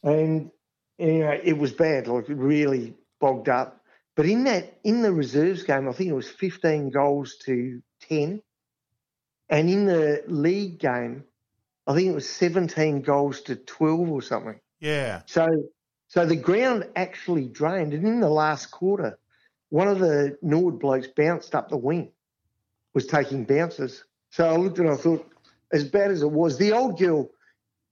Speaker 5: And, anyway, it was bad, like really bogged up. But in that, in the reserves game, I think it was 15 goals to 10. And in the league game, I think it was 17 goals to 12 or something.
Speaker 3: Yeah.
Speaker 5: So so the ground actually drained, and in the last quarter, one of the Norwood blokes bounced up the wing, was taking bounces. So I looked and I thought, as bad as it was, the old girl,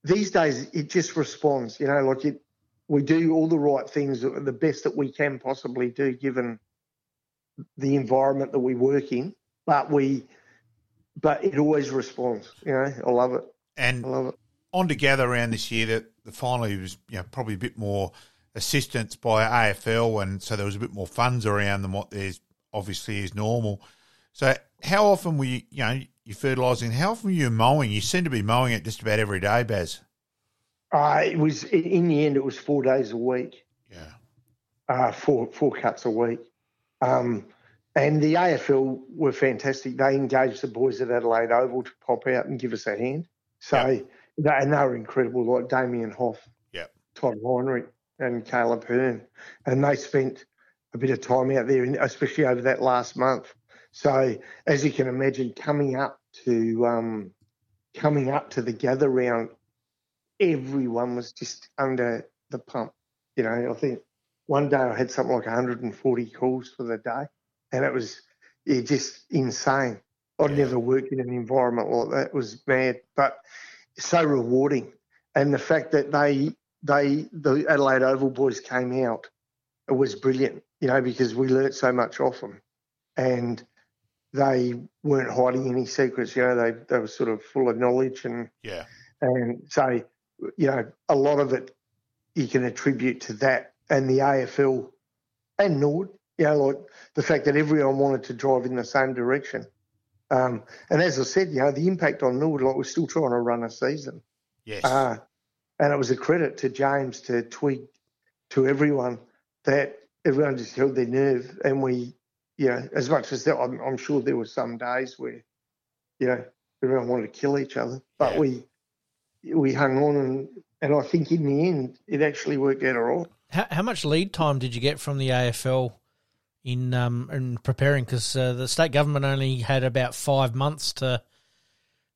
Speaker 5: these days it just responds, you know, like it, we do all the right things, the best that we can possibly do given the environment that we work in, but we, but it always responds, you know, I love it.
Speaker 3: And I love it. on together around this year that the final was you know probably a bit more assistance by AFL, and so there was a bit more funds around than what there's obviously is normal. So how often were you, you know, you fertilising? How often were you mowing? You seem to be mowing it just about every day, Baz.
Speaker 5: Uh, it was in the end. It was four days a week.
Speaker 3: Yeah.
Speaker 5: Uh, four four cuts a week. Um, and the AFL were fantastic. They engaged the boys at Adelaide Oval to pop out and give us a hand. So yep and they were incredible, like Damien Hoff,
Speaker 3: yep.
Speaker 5: Todd Heinrich, and Caleb Hearn. And they spent a bit of time out there, especially over that last month. So, as you can imagine, coming up to um, coming up to the gather round, everyone was just under the pump. You know, I think one day I had something like 140 calls for the day, and it was yeah, just insane. I'd yeah. never worked in an environment like that. It was mad, but so rewarding. And the fact that they they the Adelaide Oval boys came out, it was brilliant. You know, because we learnt so much off them, and they weren't hiding any secrets. You know, they they were sort of full of knowledge and
Speaker 3: yeah,
Speaker 5: and so you know a lot of it you can attribute to that and the AFL and Norwood. You know, like the fact that everyone wanted to drive in the same direction Um, and as I said, you know, the impact on Norwood, like we're still trying to run a season.
Speaker 3: Yes.
Speaker 5: Uh, and it was a credit to James to tweet to everyone that everyone just held their nerve. And we, you know, as much as that, I'm, I'm sure there were some days where, you know, everyone wanted to kill each other, but
Speaker 3: Yeah.
Speaker 5: we we hung on, and and I think in the end it actually worked out all right.
Speaker 4: How, how much lead time did you get from the AFL in um, in preparing? Because uh, the state government only had about five months to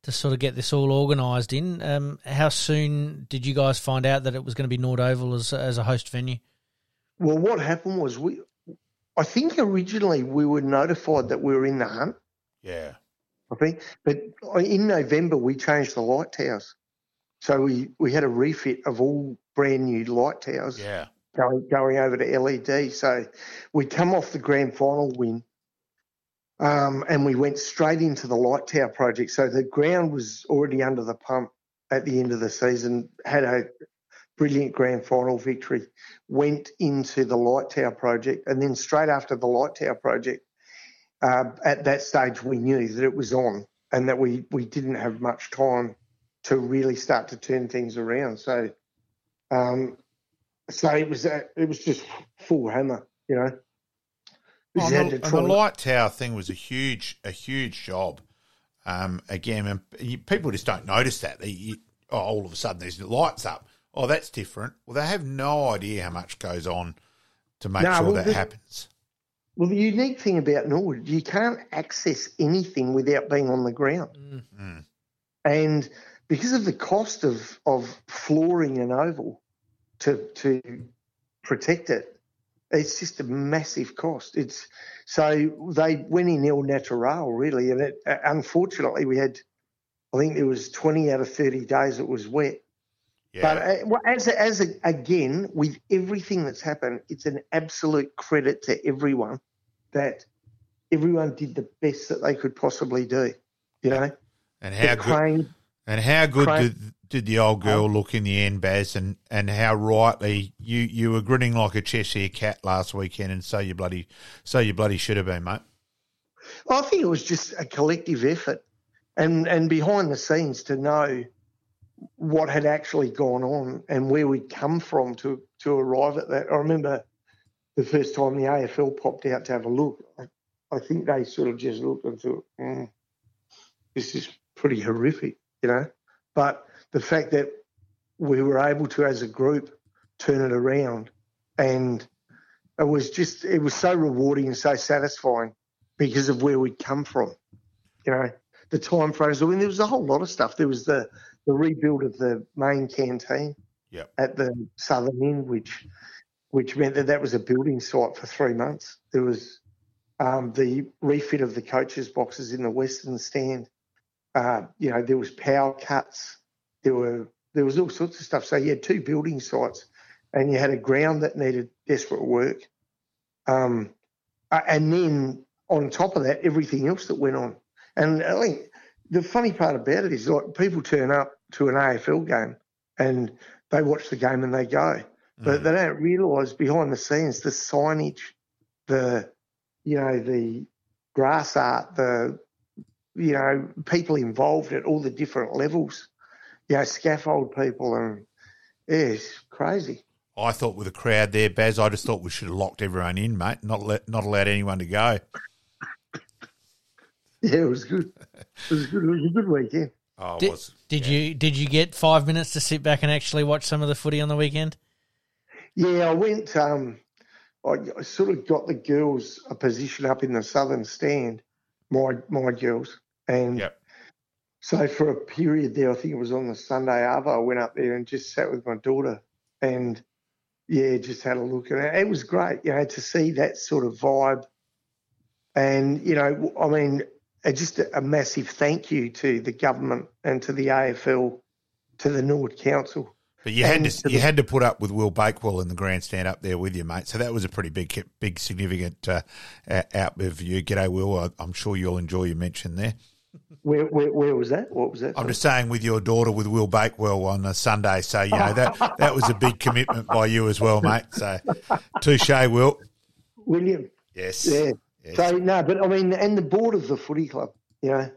Speaker 4: to sort of get this all organised in. Um, how soon did you guys find out that it was going to be Norwood Oval as as a host venue?
Speaker 5: Well, what happened was we, I think originally we were notified that we were in the hunt.
Speaker 3: yeah.
Speaker 5: I think. But in November, we changed the light towers. So we, we had a refit of all brand new light towers
Speaker 3: Yeah.
Speaker 5: going, going over to LED. So we come off the grand final win um, and we went straight into the light tower project. So the ground was already under the pump at the end of the season, had a brilliant grand final victory, went into the light tower project. And then straight after the light tower project, uh, at that stage, we knew that it was on and that we, we didn't have much time to really start to turn things around. So, um, so it was uh, it was just full hammer, you know.
Speaker 3: Oh, and, the, and the light tower thing was a huge, a huge job. Um, again, and you, people just don't notice that. They, you, oh, all of a sudden there's lights up. Oh, that's different. Well, they have no idea how much goes on to make
Speaker 5: No,
Speaker 3: sure
Speaker 5: well,
Speaker 3: that
Speaker 5: the-
Speaker 3: happens.
Speaker 5: Well, the unique thing about Norwood, you can't access anything without being on the ground.
Speaker 3: Mm.
Speaker 5: And because of the cost of, of flooring an oval to, to protect it, it's just a massive cost. It's so they went in el natural really, and it, uh, unfortunately we had, I think there was twenty out of thirty days it was wet.
Speaker 3: Yeah.
Speaker 5: But uh, as as again with everything that's happened, it's an absolute credit to everyone that everyone did the best that they could possibly do. You know,
Speaker 3: and
Speaker 5: the
Speaker 3: how good?
Speaker 5: crane.
Speaker 3: And how good did, did the old girl look in the end, Baz? And, and how rightly you, you were grinning like a Cheshire cat last weekend, and so you bloody so you bloody should have been, mate.
Speaker 5: I think it was just a collective effort, and and behind the scenes to know what had actually gone on and where we'd come from to to arrive at that. I remember the first time the AFL popped out to have a look. I, I think they sort of just looked and thought, mm, "This is pretty horrific," you know. But the fact that we were able to, as a group, turn it around, and it was just it was so rewarding and so satisfying because of where we'd come from. You know, the time frames. I mean, there was a whole lot of stuff. There was the, the rebuild of the main canteen
Speaker 3: Yep.
Speaker 5: at the southern end, which which meant that that was a building site for three months. There was um, the refit of the coaches' boxes in the western stand. Uh, you know, there was power cuts. There were there was all sorts of stuff. So you had two building sites, and you had a ground that needed desperate work. Um, uh, and then on top of that, everything else that went on. And I think the funny part about it is like people turn up to an AFL game and they watch the game and they go, but they don't realise behind the scenes the signage, the you know the grass art, the you know people involved at all the different levels, you know scaffold people and yeah, it's crazy.
Speaker 3: I thought with the crowd there, Baz, I just thought we should have locked everyone in, mate. Not let, not allowed anyone to go. [LAUGHS]
Speaker 5: Yeah, it was good. It was good. It was a good weekend.
Speaker 3: Oh, it
Speaker 4: Did,
Speaker 3: was.
Speaker 4: did you did you get five minutes to sit back and actually watch some of the footy on the weekend?
Speaker 5: Yeah, I went. Um, I, I sort of got the girls a position up in the southern stand, my my girls, and
Speaker 3: Yep.
Speaker 5: so for a period there, I think it was on the Sunday Arvo, I went up there and just sat with my daughter, and yeah, just had a look, and it, it was great, you know, to see that sort of vibe, and you know, I mean, just a, a massive thank you to the government and to the AFL, to the Norwood Council.
Speaker 3: But you had to
Speaker 5: to
Speaker 3: you
Speaker 5: the-
Speaker 3: had to put up with Will Bakewell in the grandstand up there with you, mate. So that was a pretty big, big, significant uh, out of you. G'day, Will. I, I'm sure you'll enjoy your mention there.
Speaker 5: Where, where, where was that? What was that?
Speaker 3: I'm just saying with your daughter with Will Bakewell on a Sunday. So you know that that was a big commitment by you as well, mate. So touche, Will.
Speaker 5: William.
Speaker 3: Yes.
Speaker 5: Yeah.
Speaker 3: Yes.
Speaker 5: So no, but I mean, and the board of the footy club, you know,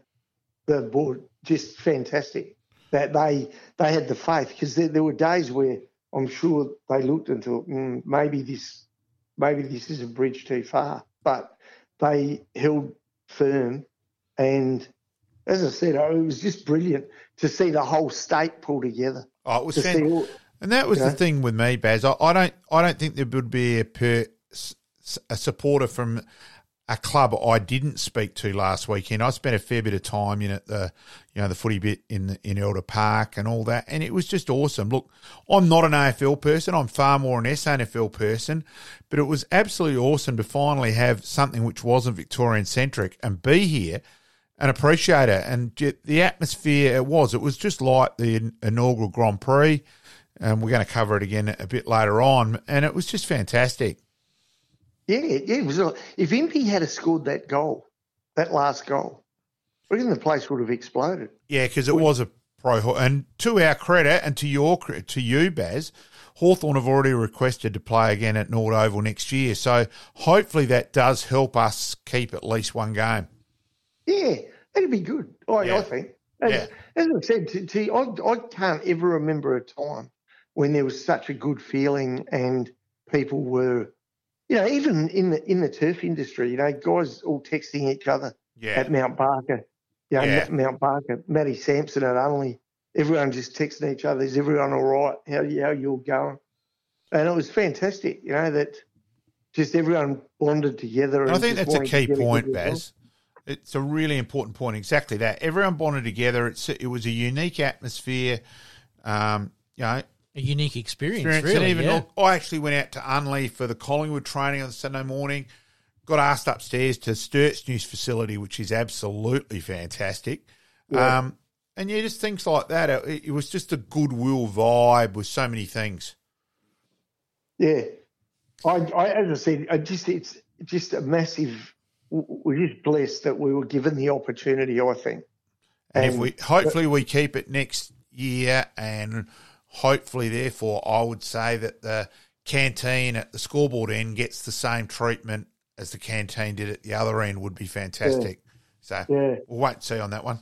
Speaker 5: the board just fantastic that they they had the faith because there, there, were days where I'm sure they looked and thought mm, maybe this maybe this is a bridge too far, but they held firm and as I said, it was just brilliant to see the whole state pull together.
Speaker 3: Oh, it was fantastic. And that was the thing with me, Baz. I, I, don't, I don't think there would be a, per, a supporter from a club I didn't speak to last weekend. I spent a fair bit of time in at the, you know, the footy bit in in Elder Park and all that, and it was just awesome. Look, I'm not an AFL person. I'm far more an SANFL person, but it was absolutely awesome to finally have something which wasn't Victorian centric and be here and appreciate it. And the atmosphere it was, it was just like the inaugural Grand Prix. And we're going to cover it again a bit later on. And it was just fantastic.
Speaker 5: Yeah, yeah. It was. If Impey had scored that goal, that last goal, I reckon the place would have exploded.
Speaker 3: Yeah, because it was a pro. And to our credit, and to your to you, Baz, Hawthorn have already requested to play again at Nord Oval next year. So hopefully that does help us keep at least one game.
Speaker 5: Yeah, that'd be good. I, yeah. I think. As, yeah. as I said, to, to, I, I can't ever remember a time when there was such a good feeling and people were, you know, even in the in the turf industry, you know, guys all texting each other yeah. at Mount Barker, you know, yeah. Mount Barker, Matty Sampson at Unley, everyone just texting each other, is everyone all right? How, how you're going? And it was fantastic, you know, that just everyone bonded together.
Speaker 3: I think that's a key point, Baz. It's a really important point. Exactly that. Everyone bonded together. It's it was a unique atmosphere. Um, you know,
Speaker 4: a unique experience. experience. Really, and even
Speaker 3: yeah. I actually went out to Unley for the Collingwood training on Sunday morning. Got asked upstairs to Sturt's new facility, which is absolutely fantastic. Yeah. Um, and yeah, just things like that. It, it, was just a goodwill vibe with so many things.
Speaker 5: Yeah, I, I as I said, I just it's just a massive. We're just blessed that we were given the opportunity. I think,
Speaker 3: and, and if we hopefully we keep it next year and hopefully, therefore, I would say that the canteen at the scoreboard end gets the same treatment as the canteen did at the other end would be fantastic. Yeah. So yeah. we'll wait and see on that one.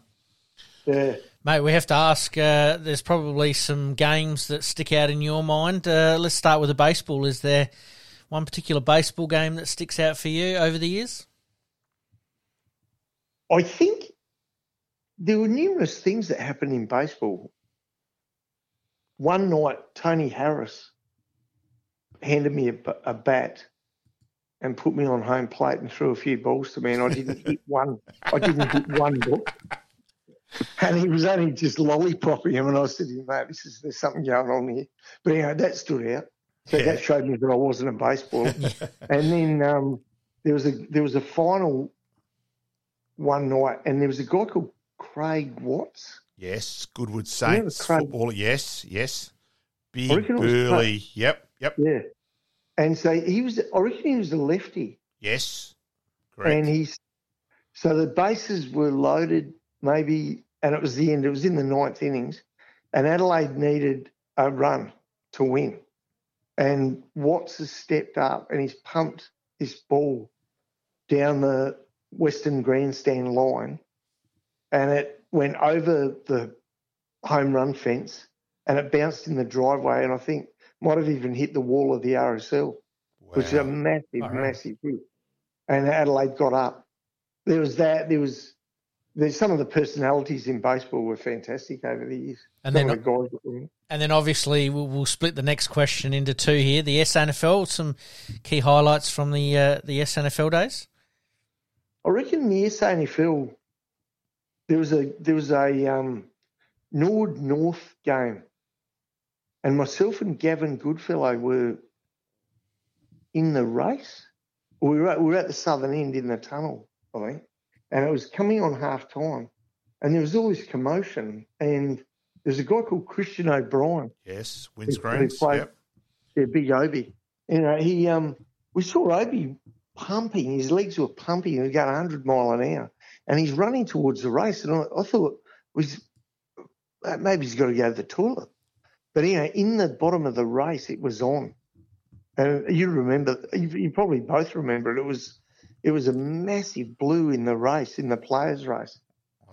Speaker 5: Yeah.
Speaker 4: Mate, we have to ask. Uh, there's probably some games that stick out in your mind. Uh, let's start with the baseball. Is there one particular baseball game that sticks out for you over the years?
Speaker 5: I think there were numerous things that happened in baseball one night, Tony Harris handed me a, a, bat and put me on home plate and threw a few balls to me, and I didn't hit [LAUGHS] one. I didn't hit one ball. And he was only just lollipopping him, and I said to him, mate, this is, there's something going on here. But anyway, that stood out. So yeah. that showed me that I wasn't a baseballer. [LAUGHS] and then um, there was a there was a final one night, and there was a guy called Craig Watts
Speaker 3: Yes, Goodwood Saints yeah, footballer. Yes, yes. Big burly. Yep, yep.
Speaker 5: Yeah. And so he was. I reckon he was a lefty.
Speaker 3: Yes.
Speaker 5: Correct. And he's so the bases were loaded, maybe, and it was the end. It was in the ninth innings, and Adelaide needed a run to win. And Watts has stepped up and he's pumped this ball down the Western Grandstand line, and it went over the home run fence and it bounced in the driveway and I think might have even hit the wall of the RSL, wow. which is a massive, right. massive hit. And Adelaide got up. There was that. There was there's some of the personalities in baseball were fantastic over the years.
Speaker 4: And then, the and then obviously we'll, we'll, split the next question into two here. The SANFL, some key highlights from the uh, the SANFL days.
Speaker 5: I reckon the SANFL there was a there was a um, Nord North game, and myself and Gavin Goodfellow were in the race. We were at, we were at the southern end in the tunnel, I think, and it was coming on half time, and there was all this commotion, and there's a guy called Christian O'Brien.
Speaker 3: Yes, windscreens. Yep.
Speaker 5: Yeah, big Obi. You know, he um, we saw Obi pumping. His legs were pumping. He was going 100 mile an hour and he's running towards the race. And I, I thought, was maybe he's got to go to the toilet. But you know, in the bottom of the race, it was on, and you remember, you, you probably both remember it. It was, it was a massive blue in the race, in the players' race.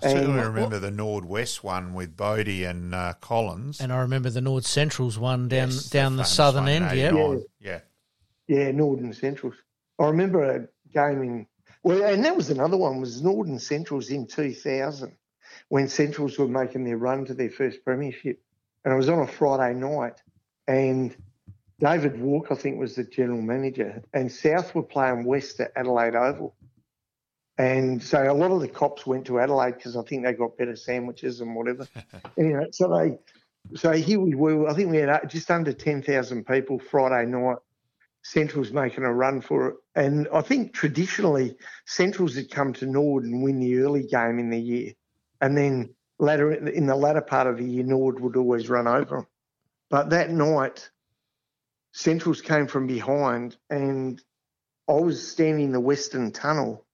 Speaker 3: I certainly and, remember the Nord-West one with Bodie and uh, Collins.
Speaker 4: And I remember the Nord Centrals one down yes, down the, the southern end, yeah.
Speaker 3: yeah. Yeah.
Speaker 5: Yeah, Northern Centrals. I remember a game in well, and that was another one was Northern Centrals in 2000 when Centrals were making their run to their first premiership, and it was on a Friday night, and David Walk, I think, was the general manager, and South were playing West at Adelaide Oval. And so a lot of the cops went to Adelaide because I think they got better sandwiches and whatever. [LAUGHS] anyway, so they, so here we were. I think we had uh, just under ten thousand people Friday night. Central's making a run for it, and I think traditionally Centrals had come to Nord and win the early game in the year, and then later in the latter part of the year, Nord would always run over them. But that night, Centrals came from behind, and I was standing in the Western Tunnel,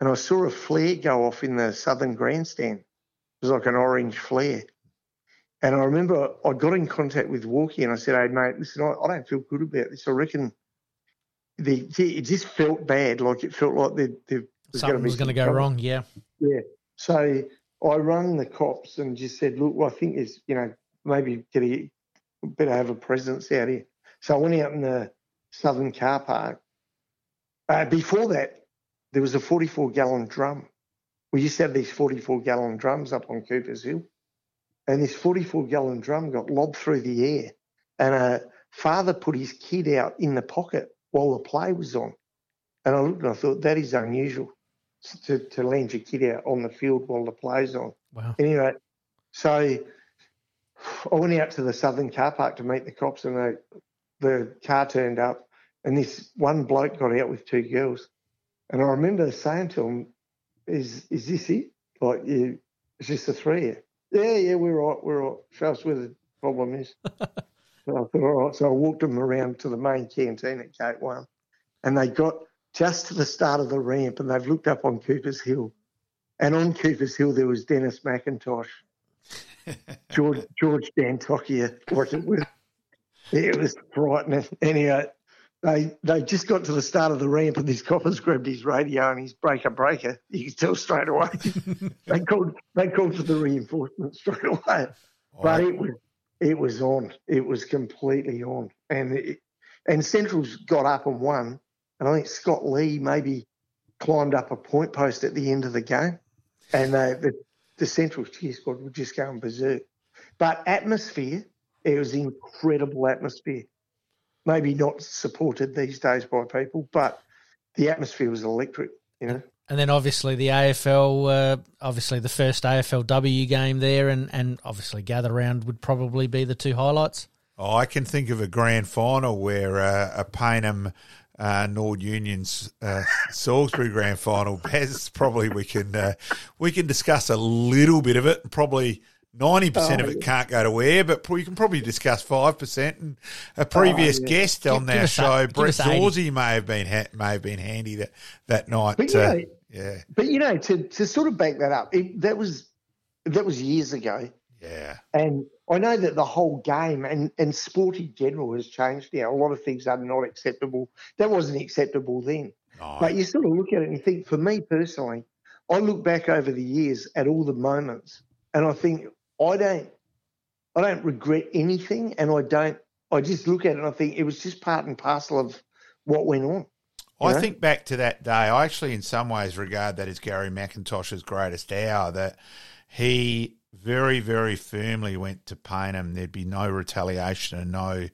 Speaker 5: and I saw a flare go off in the Southern Grandstand. It was like an orange flare. And I remember I got in contact with Walkie and I said, Hey, mate, listen, I, I don't feel good about this. I reckon the, it just felt bad. Like it felt like there, there
Speaker 4: was something was going to go wrong. Yeah.
Speaker 5: Yeah. So I rang the cops and just said, look, well, I think it's, you know, maybe get a, better have a presence out here. So I went out in the southern car park. Uh, before that, there was a 44 gallon drum. We used to have these 44 gallon drums up on Cooper's Hill. And this 44 gallon drum got lobbed through the air. And a father put his kid out in the pocket while the play was on. And I looked and I thought, that is unusual to, to land your kid out on the field while the play's on.
Speaker 4: Wow.
Speaker 5: Anyway, so I went out to the southern car park to meet the cops and they, the car turned up and this one bloke got out with two girls. And I remember saying to him, is is this it? Like, you, is this the three you? Yeah, yeah, we're right, we're right. Show us where the problem is. [LAUGHS] So I thought, all right. So I walked them around to the main canteen at Gate One, and they got just to the start of the ramp, and they've looked up on Cooper's Hill, and on Cooper's Hill there was Dennis McIntosh, [LAUGHS] George George Dantokia, it was, it was frightening. Anyway, they they just got to the start of the ramp, and this copper's grabbed his radio and his breaker breaker. You can tell straight away. [LAUGHS] they called they called for the reinforcements straight away. But it was it was on. It was completely on. And it, and Central's got up and won. And I think Scott Lee maybe climbed up a point post at the end of the game. And they, the, the Central cheer squad were just going berserk. But atmosphere, it was incredible atmosphere. Maybe not supported these days by people, but the atmosphere was electric, you know.
Speaker 4: And then obviously the AFL, uh, obviously the first AFLW game there, and, and obviously Gather Round would probably be the two highlights.
Speaker 3: Oh, I can think of a grand final where uh, a Payneham uh, Nord Union's uh, Salisbury grand final. [LAUGHS] Baz, probably we can uh, we can discuss a little bit of it. Probably Ninety percent oh, of it can't go to air, but you can probably discuss five percent. And a previous oh, yeah. guest on give, our show, Brett Zorzy, may have been ha- may have been handy that that night.
Speaker 5: But, uh, know, yeah, but you know, to to sort of back that up, it, that was that was years ago.
Speaker 3: Yeah,
Speaker 5: and I know that the whole game and and sport in general has changed now. A lot of things are not acceptable. That wasn't acceptable then. No. But you sort of look at it and think, for me personally, I look back over the years at all the moments, and I think I don't I don't regret anything, and I don't. I just look at it and I think it was just part and parcel of what went on.
Speaker 3: I know? think back to that day. I actually, in some ways, regard that as Gary McIntosh's greatest hour. That he very, very firmly went to Payneham. There'd be no retaliation and no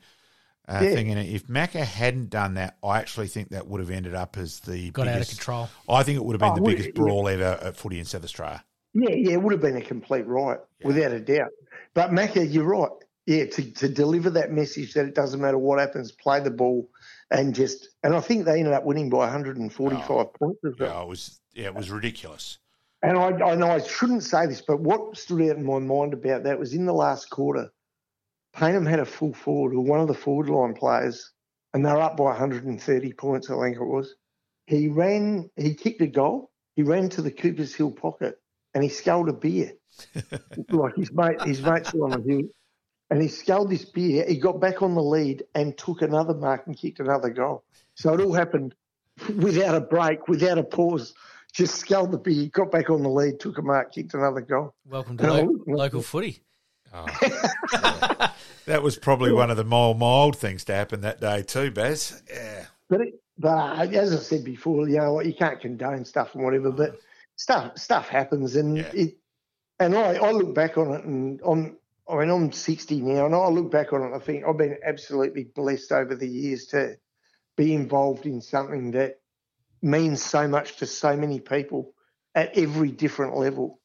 Speaker 3: uh, yeah. thing in it. If Macca hadn't done that, I actually think that would have ended up as the
Speaker 4: got
Speaker 3: biggest,
Speaker 4: out of control.
Speaker 3: I think it would have been oh, the biggest brawl ever at footy in South Australia.
Speaker 5: Yeah, yeah, it would have been a complete riot, yeah. without a doubt. But Macca, you're right. Yeah, to, to deliver that message that it doesn't matter what happens, play the ball, and just and I think they ended up winning by 145 oh, points.
Speaker 3: Yeah, it was yeah, it was ridiculous.
Speaker 5: And I, I know I shouldn't say this, but what stood out in my mind about that was in the last quarter, Payneham had a full forward, or one of the forward line players, and they're up by 130 points, I think it was. He ran, he kicked a goal, he ran to the Cooper's Hill pocket, and he sculled a beer. [LAUGHS] like his mate, his mates were on him, and he sculled this beer. He got back on the lead and took another mark and kicked another goal. So it all happened without a break, without a pause. just sculled the beer, got back on the lead, took a mark, kicked another goal.
Speaker 4: Welcome to lo- local footy. Oh. [LAUGHS]
Speaker 3: That was probably one of the mild, mild things to happen that day too, Baz. Yeah.
Speaker 5: But it, but uh, as I said before, you know, you can't condone stuff and whatever, but stuff stuff happens, and
Speaker 3: Yeah.
Speaker 5: it. And I, I look back on it, and I'm I mean I'm 60 now, and I look back on it, and I think I've been absolutely blessed over the years to be involved in something that means so much to so many people at every different level,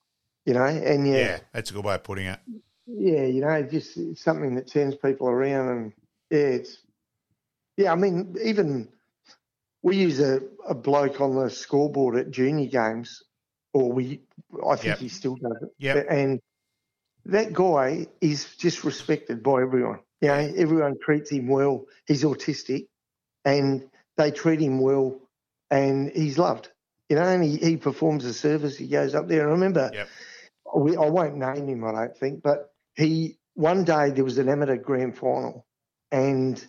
Speaker 5: you know. And
Speaker 3: yeah,
Speaker 5: yeah,
Speaker 3: that's a good way of putting it.
Speaker 5: yeah, you know, just something that turns people around, and yeah, it's yeah. I mean, even we use a, a bloke on the scoreboard at junior games, or we, I think
Speaker 3: Yep.
Speaker 5: he still does it.
Speaker 3: Yep.
Speaker 5: And that guy is just respected by everyone. You know, everyone treats him well. He's autistic, and they treat him well, and he's loved. You know, and he, he performs a service. He goes up there. And I remember
Speaker 3: Yep.
Speaker 5: we, I won't name him, I don't think, but he one day there was an amateur grand final, and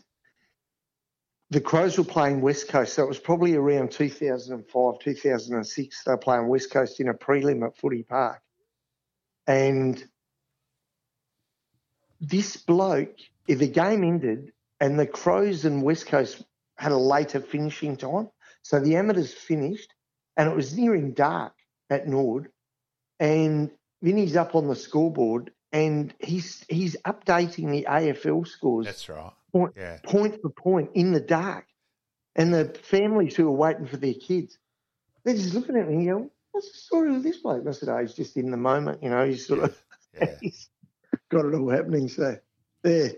Speaker 5: the Crows were playing West Coast. So it was probably around 2005, 2006. They were playing West Coast in a prelim at Footy Park, and this bloke, the game ended and the Crows and West Coast had a later finishing time, so the amateurs finished, and it was nearing dark at Nord, and Vinny's up on the scoreboard and he's he's updating the AFL scores
Speaker 3: That's right.
Speaker 5: point,
Speaker 3: Yeah.
Speaker 5: point for point in the dark. And the families who are waiting for their kids, they're just looking at me and go, What's the story with this bloke? And I said, Oh, he's just in the moment, you know, he's sort of
Speaker 3: Yeah. [LAUGHS]
Speaker 5: he's got it all happening. So there.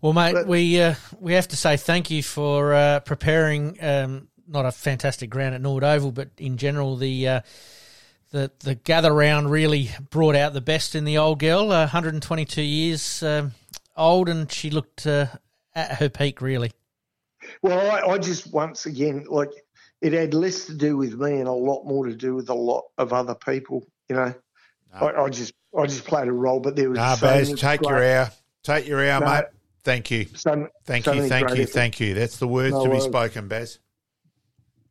Speaker 4: Well, mate,
Speaker 5: But-
Speaker 4: we uh, we have to say thank you for uh, preparing um, not a fantastic ground at Nord Oval, but in general the uh, the the gather round really brought out the best in the old girl. Uh, 122 years um, old, and she looked uh, at her peak. Really,
Speaker 5: Well, I, I just once again like it had less to do with me and a lot more to do with a lot of other people, you know.
Speaker 3: No.
Speaker 5: I, I just I just played a role, but there was
Speaker 3: Nah,
Speaker 5: so
Speaker 3: Baz,
Speaker 5: many
Speaker 3: take your
Speaker 5: great-
Speaker 3: hour. Take your hour,
Speaker 5: No.
Speaker 3: mate. Thank you.
Speaker 5: so,
Speaker 3: Thank
Speaker 5: so
Speaker 3: you. Thank you.
Speaker 5: efforts.
Speaker 3: Thank you. That's the words
Speaker 5: No
Speaker 3: to be spoken, Baz.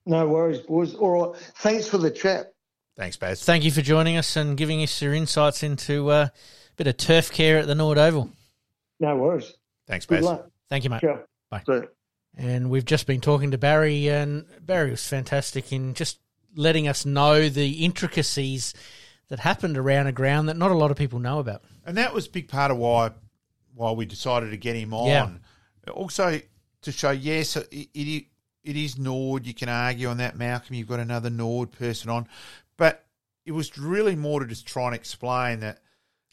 Speaker 5: No worries, boys. All right. Thanks for the chat.
Speaker 3: Thanks, Baz.
Speaker 4: thank you for joining us and giving us your insights into uh, a bit of turf care at the Nord Oval.
Speaker 5: No worries.
Speaker 3: Thanks,
Speaker 5: Good
Speaker 3: Baz.
Speaker 5: luck.
Speaker 4: Thank you, mate.
Speaker 5: Ciao.
Speaker 4: Bye. And we've just been talking to Barry, and Barry was fantastic in just letting us know the intricacies that happened around a ground that not a lot of people know about.
Speaker 3: And that was a big part of why why we decided to get him on.
Speaker 4: Yeah.
Speaker 3: Also to show, yes, it, it it is Nord. You can argue on that, Malcolm. You've got another Nord person on, but it was really more to just try and explain that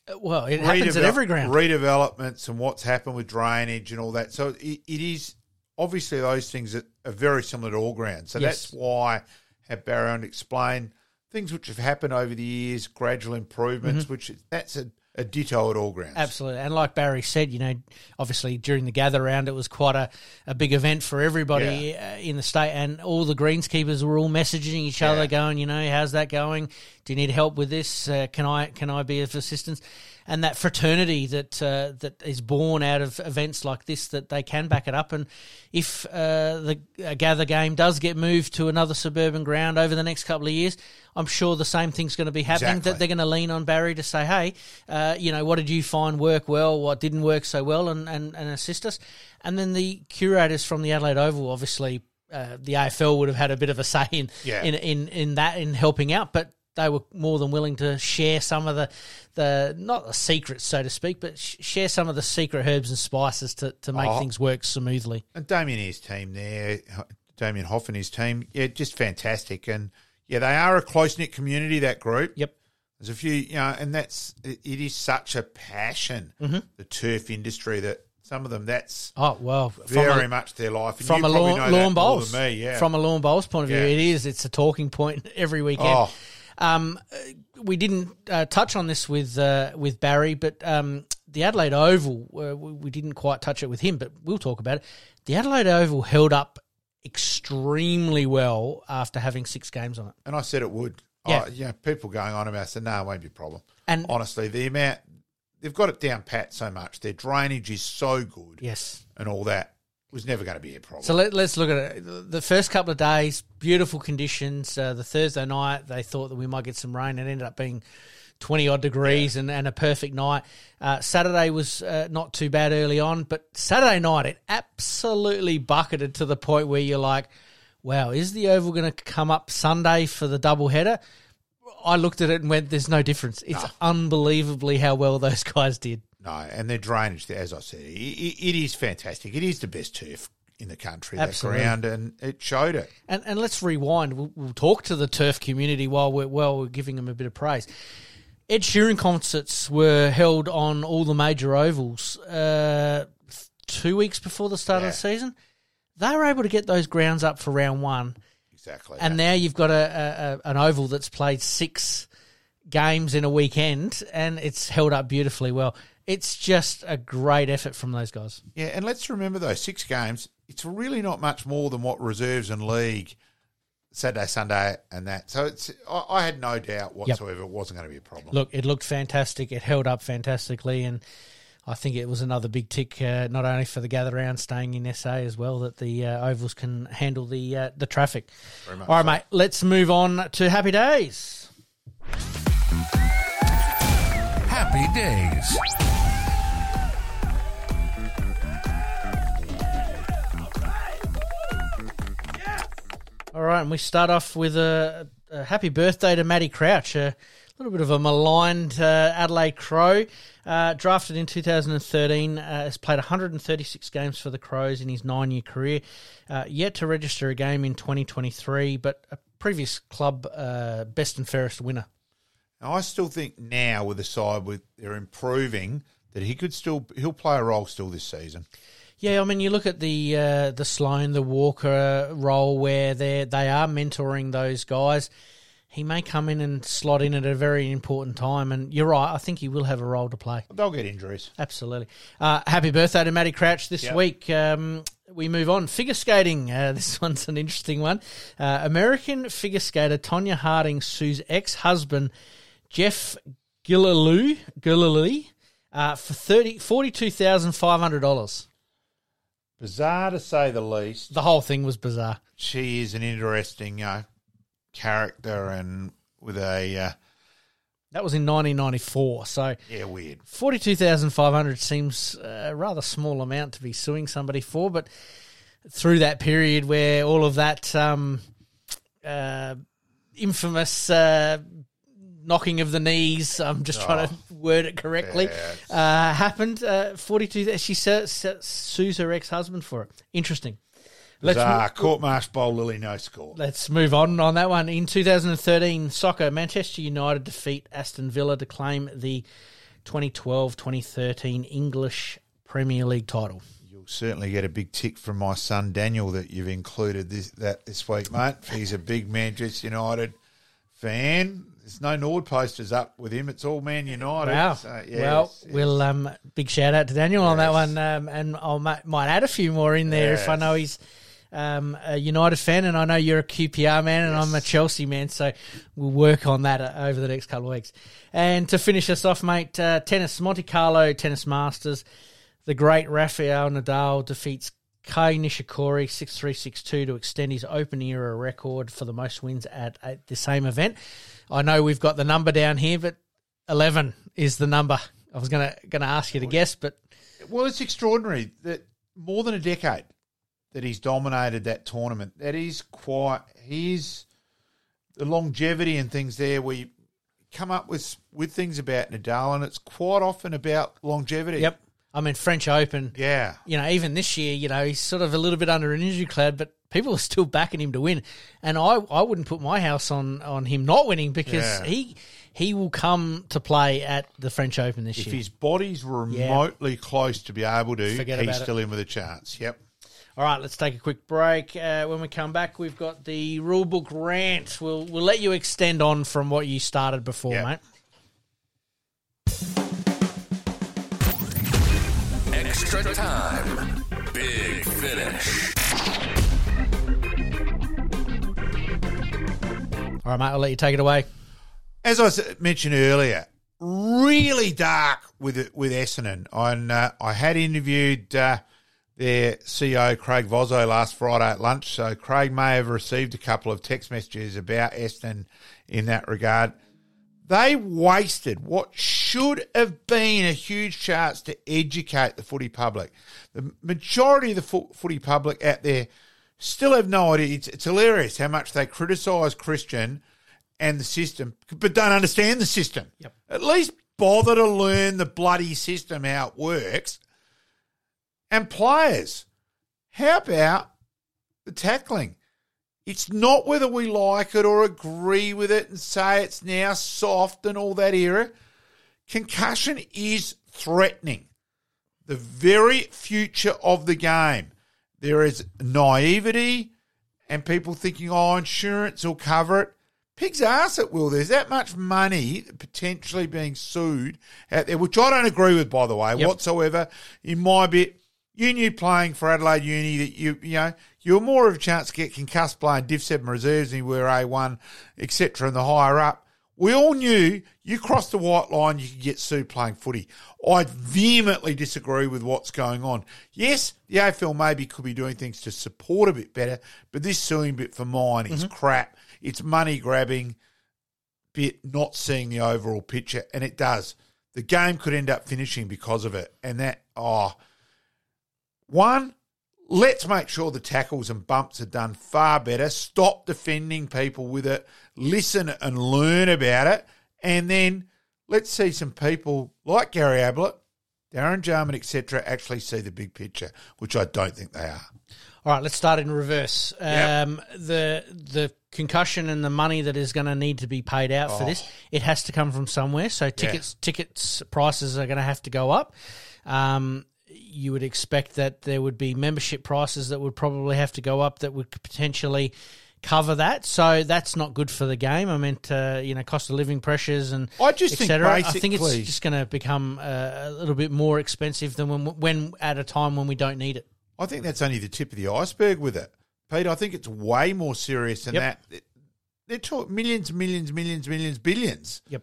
Speaker 4: Uh, Well, it happens at every ground.
Speaker 3: redevelopments and what's happened with drainage and all that. So it, it is obviously those things that are very similar to all grounds. So
Speaker 4: Yes.
Speaker 3: that's why I have on to explain things which have happened over the years, gradual improvements, which is, that's a, a ditto at all grounds.
Speaker 4: Absolutely. And like Barry said, you know, obviously during the gather round, it was quite a, a big event for everybody uh, in the state. And all the greenskeepers were all messaging each other,
Speaker 3: Yeah.
Speaker 4: going, you know, how's that going? Do you need help with this? Uh, can I can I be of assistance? And that fraternity that uh, that is born out of events like this, that they can back it up. And if uh, the uh, gather game does get moved to another suburban ground over the next couple of years, I'm sure the same thing's going to be happening.
Speaker 3: Exactly.
Speaker 4: That they're going to lean on Barry to say, hey, uh, you know, what did you find work well? What didn't work so well? And, and, and assist us. And then the curators from the Adelaide Oval, obviously, uh, the AFL would have had a bit of a say in,
Speaker 3: Yeah.
Speaker 4: in, in, in that, in helping out. But they were more than willing to share some of the, the not the secrets, so to speak, but sh- share some of the secret herbs and spices to, to make
Speaker 3: Oh.
Speaker 4: things work smoothly.
Speaker 3: And Damien his team there, Damien Hough and his team, yeah, just fantastic. And yeah, they are a close knit community. That group.
Speaker 4: Yep.
Speaker 3: There's a few, you know, and that's it, it is such a passion,
Speaker 4: Mm-hmm.
Speaker 3: the turf industry that some of them that's
Speaker 4: Oh, well.
Speaker 3: very
Speaker 4: a-
Speaker 3: much their life. And
Speaker 4: from a lawn, lawn bowls.
Speaker 3: me, yeah.
Speaker 4: From a lawn bowls point of view,
Speaker 3: Yeah.
Speaker 4: it is. It's a talking point [LAUGHS] every weekend.
Speaker 3: oh,
Speaker 4: Um, uh, we didn't uh, touch on this with uh, with Barry, but um, the Adelaide Oval, uh, we, didn't quite touch it with him, but we'll talk about it. The Adelaide Oval held up extremely well after having six games on it,
Speaker 3: and I said it would.
Speaker 4: Yeah.
Speaker 3: Oh, yeah, people going on about it, I said, no, it won't be a problem.
Speaker 4: and
Speaker 3: Honestly, the amount, they've got it down pat so much. Their drainage is so good
Speaker 4: yes,
Speaker 3: and all that. Was never going to be a problem.
Speaker 4: So let, us look at it. The first couple of days, beautiful conditions. Uh, the Thursday night, they thought that we might get some rain. It ended up being 20 odd degrees yeah. and, and a perfect night. Uh, Saturday was uh, not too bad early on, but Saturday night, it absolutely bucketed to the point where you're like, wow, is the Oval going to come up Sunday for the double header? I looked at it and went, there's no difference. It's no. unbelievably how well those [LAUGHS] guys did.
Speaker 3: No, and their drainage, as I said, it, it is fantastic. It is the best turf in the country, Absolutely. that ground, and it showed it.
Speaker 4: And, and let's rewind. We'll, we'll, talk to the turf community while we're, while we're giving them a bit of praise. Ed Sheeran concerts were held on all the major ovals uh, two weeks before the start yeah. of the season. They were able to get those grounds up for round one.
Speaker 3: Exactly.
Speaker 4: And now you've got a, a, an oval that's played six games in a weekend, and it's held up beautifully well. It's just a great effort from those guys.
Speaker 3: Yeah, and let's remember those six games. It's really not much more than what reserves and league Saturday, Sunday, and that. So it's I, I had no doubt whatsoever yep. it wasn't going to be a problem.
Speaker 4: Look, it looked fantastic. It held up fantastically, and I think it was another big tick, uh, not only for the gather round staying in SA as well, that the uh, ovals can handle the uh, the traffic. All right, so. mate. Let's move on to happy days.
Speaker 1: Happy days.
Speaker 4: All right, and we start off with a, a happy birthday to Matty Crouch, a little bit of a maligned uh, Adelaide Crow. Uh, drafted in 2013, uh, has played 136 games for the Crows in his nine year career. Uh, yet to register a game in 2023, but a previous club uh, best and fairest winner.
Speaker 3: Now, I still think now with the side with they're improving that he could still he'll play a role still this season.
Speaker 4: Yeah, I mean, you look at the uh, the Sloane, the Walker role where they they are mentoring those guys. He may come in and slot in at a very important time, and you're right. I think he will have a role to play.
Speaker 3: They'll get injuries.
Speaker 4: Absolutely. Uh, happy birthday to Matty Crouch this yep. week. Um, we move on. Figure skating. Uh, [LAUGHS] this one's an interesting one. Uh, American figure skater Tonya Harding sues ex husband Jeff Gillooly, Gillooly uh, for thirty forty two thousand five hundred dollars.
Speaker 3: Bizarre to say the least.
Speaker 4: The whole thing was bizarre.
Speaker 3: She is an interesting uh, character and with a. Uh,
Speaker 4: that was in 1994. So
Speaker 3: yeah, weird.
Speaker 4: 42,500 seems a rather small amount to be suing somebody for, but through that period where all of that um, uh, infamous uh, knocking of the knees. I'm just trying to oh. word it correctly. Uh, happened. Uh, 42. She sues her ex husband for it. Interesting.
Speaker 3: Let's uh, court marsh bowl Lily no score.
Speaker 4: Let's move on on that one. In 2013 soccer, Manchester United defeat Aston Villa to claim the 2012-2013 English Premier League title.
Speaker 3: You'll certainly get a big tick from my son Daniel that you've included this that this week, mate. He's a big Manchester United fan. There's no Nord posters up with him. It's all Man United.
Speaker 4: Wow. So, yes, well, yes. we'll um, big shout out to Daniel yes. on that one, um, and I might, might add a few more in there if I know he's um, a United fan, and I know you're a QPR man, and I'm a Chelsea man. So we'll work on that uh, over the next couple of weeks. And to finish us off, mate, uh, tennis Monte Carlo Tennis Masters. The great Rafael Nadal defeats Kei Nishikori 6-3, 6-2 to extend his open era record for the most wins at, at the same event. I know we've got the number down here, but eleven is the number. I was gonna gonna ask you to guess, but
Speaker 3: well, it's extraordinary that more than a decade that he's dominated that tournament. That is quite. He's the longevity and things there. Where you come up with with things about Nadal, and it's quite often about longevity.
Speaker 4: Yep. I mean, French Open.
Speaker 3: Yeah.
Speaker 4: You know, even this year, you know, he's sort of a little bit under an injury cloud, but people are still backing him to win. And I, I wouldn't put my house on, on him not winning because yeah. he he will come to play at the French Open this
Speaker 3: if
Speaker 4: year.
Speaker 3: If his body's remotely yeah. close to be able to, Forget he's still it. in with a chance. Yep.
Speaker 4: All right, let's take a quick break. Uh, when we come back, we've got the rulebook rant. We'll we'll let you extend on from what you started before, yep. mate.
Speaker 1: Extra time. Big finish.
Speaker 4: All right, mate, I'll let you take it away.
Speaker 3: As I mentioned earlier, really dark with with Essendon. And uh, I had interviewed uh, their CEO Craig Vozzo last Friday at lunch. So Craig may have received a couple of text messages about Essendon in that regard. They wasted what should have been a huge chance to educate the footy public. The majority of the fo- footy public out there still have no idea. It's, it's hilarious how much they criticise Christian and the system, but don't understand the system.
Speaker 4: Yep.
Speaker 3: At least bother to learn the bloody system, how it works. And players, how about the tackling? It's not whether we like it or agree with it and say it's now soft and all that era. Concussion is threatening the very future of the game. There is naivety and people thinking, oh, insurance will cover it. Pig's ass it will. There's that much money potentially being sued out there, which I don't agree with, by the way,
Speaker 4: Yep.
Speaker 3: whatsoever. In my bit, you knew playing for Adelaide Uni that you you know you were more of a chance to get concussed playing Div Seven reserves than you were A one, etc. And the higher up, we all knew you crossed the white line, you could get sued playing footy. I vehemently disagree with what's going on. Yes, the AFL maybe could be doing things to support a bit better, but this suing bit for mine is mm-hmm. crap. It's money grabbing bit, not seeing the overall picture, and it does. The game could end up finishing because of it, and that oh, one. Let's make sure the tackles and bumps are done far better. Stop defending people with it. Listen and learn about it. And then let's see some people like Gary Ablett, Darren Jarman, etc., actually see the big picture, which I don't think they are.
Speaker 4: All right, let's start in reverse.
Speaker 3: Yep.
Speaker 4: Um, the the concussion and the money that is going to need to be paid out for this, it has to come from somewhere. So tickets tickets prices are going to have to go up. Um, you would expect that there would be membership prices that would probably have to go up that would potentially cover that. So that's not good for the game. I meant uh, you know cost of living pressures and
Speaker 3: I just think.
Speaker 4: I think it's just going to become uh, a little bit more expensive than when when at a time when we don't need it.
Speaker 3: I think that's only the tip of the iceberg with it, Pete. I think it's way more serious than
Speaker 4: Yep.
Speaker 3: that. They're talking millions, millions, millions, millions, billions.
Speaker 4: Yep.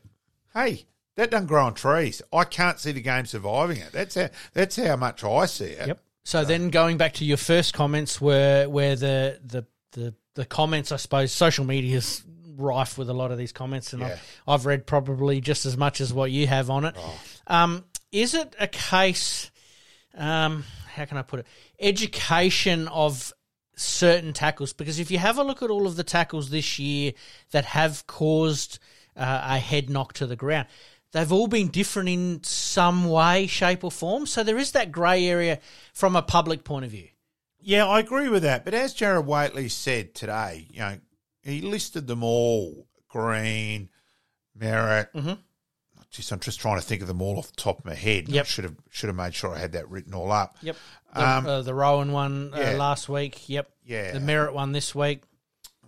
Speaker 3: Hey, that doesn't grow on trees. I can't see the game surviving it. That's how. That's how much I see it.
Speaker 4: Yep. So then going back to your first comments were where the the the, the comments, I suppose, social media is rife with a lot of these comments, and
Speaker 3: Yeah.
Speaker 4: I've, I've read probably just as much as what you have on it. Um, is it a case? Um, how can I put it? Education of certain tackles, because if you have a look at all of the tackles this year that have caused uh, a head knock to the ground. They've all been different in some way, shape, or form. So there is that grey area from a public point of view.
Speaker 3: Yeah, I agree with that. But as Gerard Whateley said today, you know, he listed them all: Green, Merrett.
Speaker 4: Mm-hmm.
Speaker 3: Just, I'm just trying to think of them all off the top of my head.
Speaker 4: Yep.
Speaker 3: I should have should have made sure I had that written all up.
Speaker 4: Yep. The,
Speaker 3: Um,
Speaker 4: uh, the Rohan one uh,
Speaker 3: yeah.
Speaker 4: last week. Yep.
Speaker 3: Yeah.
Speaker 4: The Merrett one this week.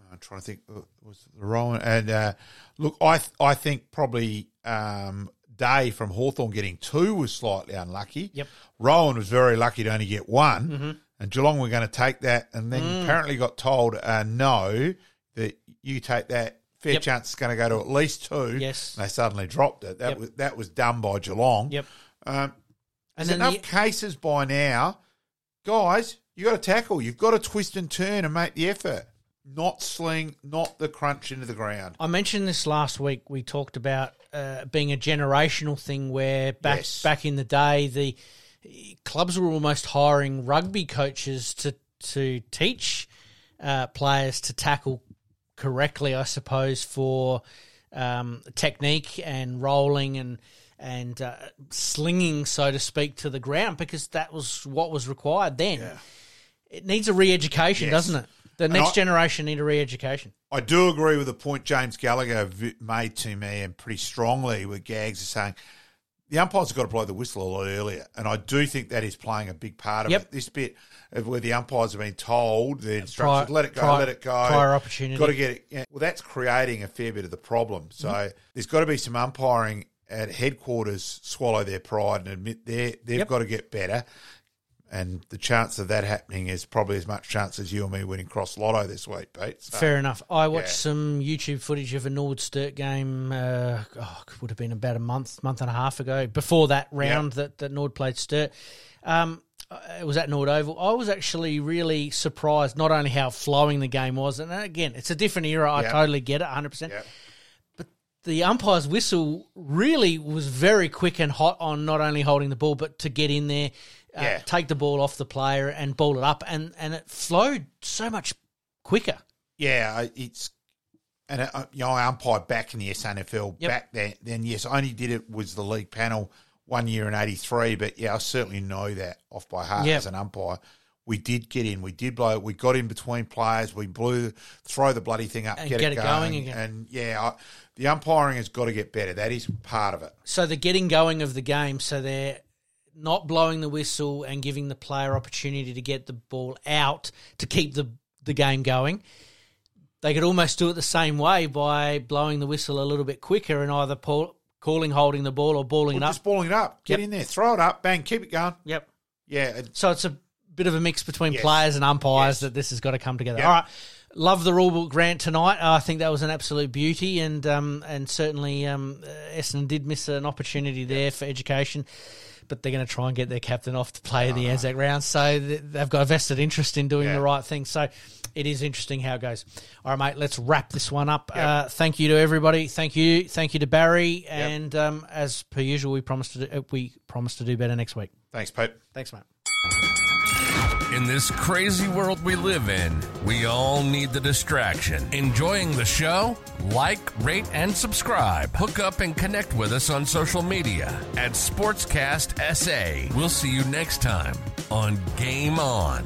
Speaker 3: I'm trying to think. uh, Was the Rohan and uh, look, I th- I think probably um, Day from Hawthorn getting two was slightly unlucky.
Speaker 4: Yep.
Speaker 3: Rohan was very lucky to only get one, and Geelong were going to take that, and then apparently got told uh, no that you take that. Fair
Speaker 4: Yep.
Speaker 3: chance it's going to go to at least two.
Speaker 4: Yes.
Speaker 3: And they suddenly dropped it. That
Speaker 4: Yep.
Speaker 3: was that was done by Geelong.
Speaker 4: Yep.
Speaker 3: Um,
Speaker 4: And
Speaker 3: there's enough
Speaker 4: the-
Speaker 3: cases by now, guys. You got to tackle. You've got to twist and turn and make the effort. Not sling, not the crunch into the ground.
Speaker 4: I mentioned this last week. We talked about uh, being a generational thing where back
Speaker 3: Yes.
Speaker 4: back in the day, the clubs were almost hiring rugby coaches to to teach uh, players to tackle correctly, I suppose, for um, technique and rolling and and uh, slinging, so to speak, to the ground because that was what was required then. It needs a re-education,
Speaker 3: Yes.
Speaker 4: doesn't it? The next
Speaker 3: I-
Speaker 4: generation need a re-education.
Speaker 3: I do agree with the point James Gallagher made to me, and pretty strongly, where Gags is saying the umpires have got to blow the whistle a lot earlier, and I do think that is playing a big part of
Speaker 4: Yep.
Speaker 3: it. This bit of where the umpires have been told the instructions,
Speaker 4: Prior-
Speaker 3: let it go,
Speaker 4: prior-
Speaker 3: let it go,
Speaker 4: prior opportunity.
Speaker 3: got to get it. yeah. Well, that's creating a fair bit of the problem. So
Speaker 4: Mm-hmm.
Speaker 3: there's got to be some umpiring at headquarters swallow their pride and admit they they've
Speaker 4: Yep.
Speaker 3: got to get better. And the chance of that happening is probably as much chance as you and me winning cross lotto this week, Pete. So-
Speaker 4: Fair enough. I watched
Speaker 3: yeah.
Speaker 4: some YouTube footage of a Norwood Sturt game. Uh, oh, it would have been about a month, month and a half ago. Before that round that that Nord played Sturt, um, it was at Nord Oval. I was actually really surprised not only how flowing the game was, and again, it's a different era. I
Speaker 3: Yep.
Speaker 4: totally get it, 100%.
Speaker 3: Yep.
Speaker 4: But the umpire's whistle really was very quick and hot on not only holding the ball, but to get in there, uh,
Speaker 3: Yeah.
Speaker 4: take the ball off the player and ball it up, and, and it flowed so much quicker.
Speaker 3: Yeah, it's and uh, you know I umpired back in the SANFL
Speaker 4: Yep.
Speaker 3: back then. Then yes, I only did it was the league panel one year in '83. But yeah, I certainly know that off by heart
Speaker 4: Yep.
Speaker 3: as an umpire. We did get in. We did blow. We got in between players. We blew, throw the bloody thing up,
Speaker 4: And
Speaker 3: get,
Speaker 4: get
Speaker 3: it going,
Speaker 4: going again.
Speaker 3: And yeah, I, the umpiring has got to get better. That is part of it.
Speaker 4: So the getting going of the game, so they're not blowing the whistle and giving the player opportunity to get the ball out to keep the the game going. They could almost do it the same way by blowing the whistle a little bit quicker and either pull, calling holding the ball or balling
Speaker 3: Or
Speaker 4: it up.
Speaker 3: just balling it up. Get
Speaker 4: Yep.
Speaker 3: in there, throw it up, bang, keep it going.
Speaker 4: Yep.
Speaker 3: Yeah,
Speaker 4: So it's a bit of a mix between
Speaker 3: Yes.
Speaker 4: players and umpires
Speaker 3: Yes.
Speaker 4: that this has got to come together.
Speaker 3: Yep.
Speaker 4: All right. Love the rulebook rant tonight. I think that was an absolute beauty, and um, and certainly um, Essendon did miss an opportunity there for education, but they're going to try and get their captain off to play in the Anzac round, so they've got a vested interest in doing
Speaker 3: Ah. Yeah.
Speaker 4: the right thing. So it is interesting how it goes. All right, mate. Let's wrap this one up. Uh, thank you to everybody. Thank you. Thank you to Barry, and um, as per usual, we promise to do, uh, we promise to do better next week.
Speaker 3: thanks, Pete.
Speaker 4: Thanks, mate.
Speaker 1: In this crazy world we live in, we all need the distraction. Enjoying the show? Like, rate, and subscribe. Hook up and connect with us on social media at Sportscast SA. We'll see you next time on Game On.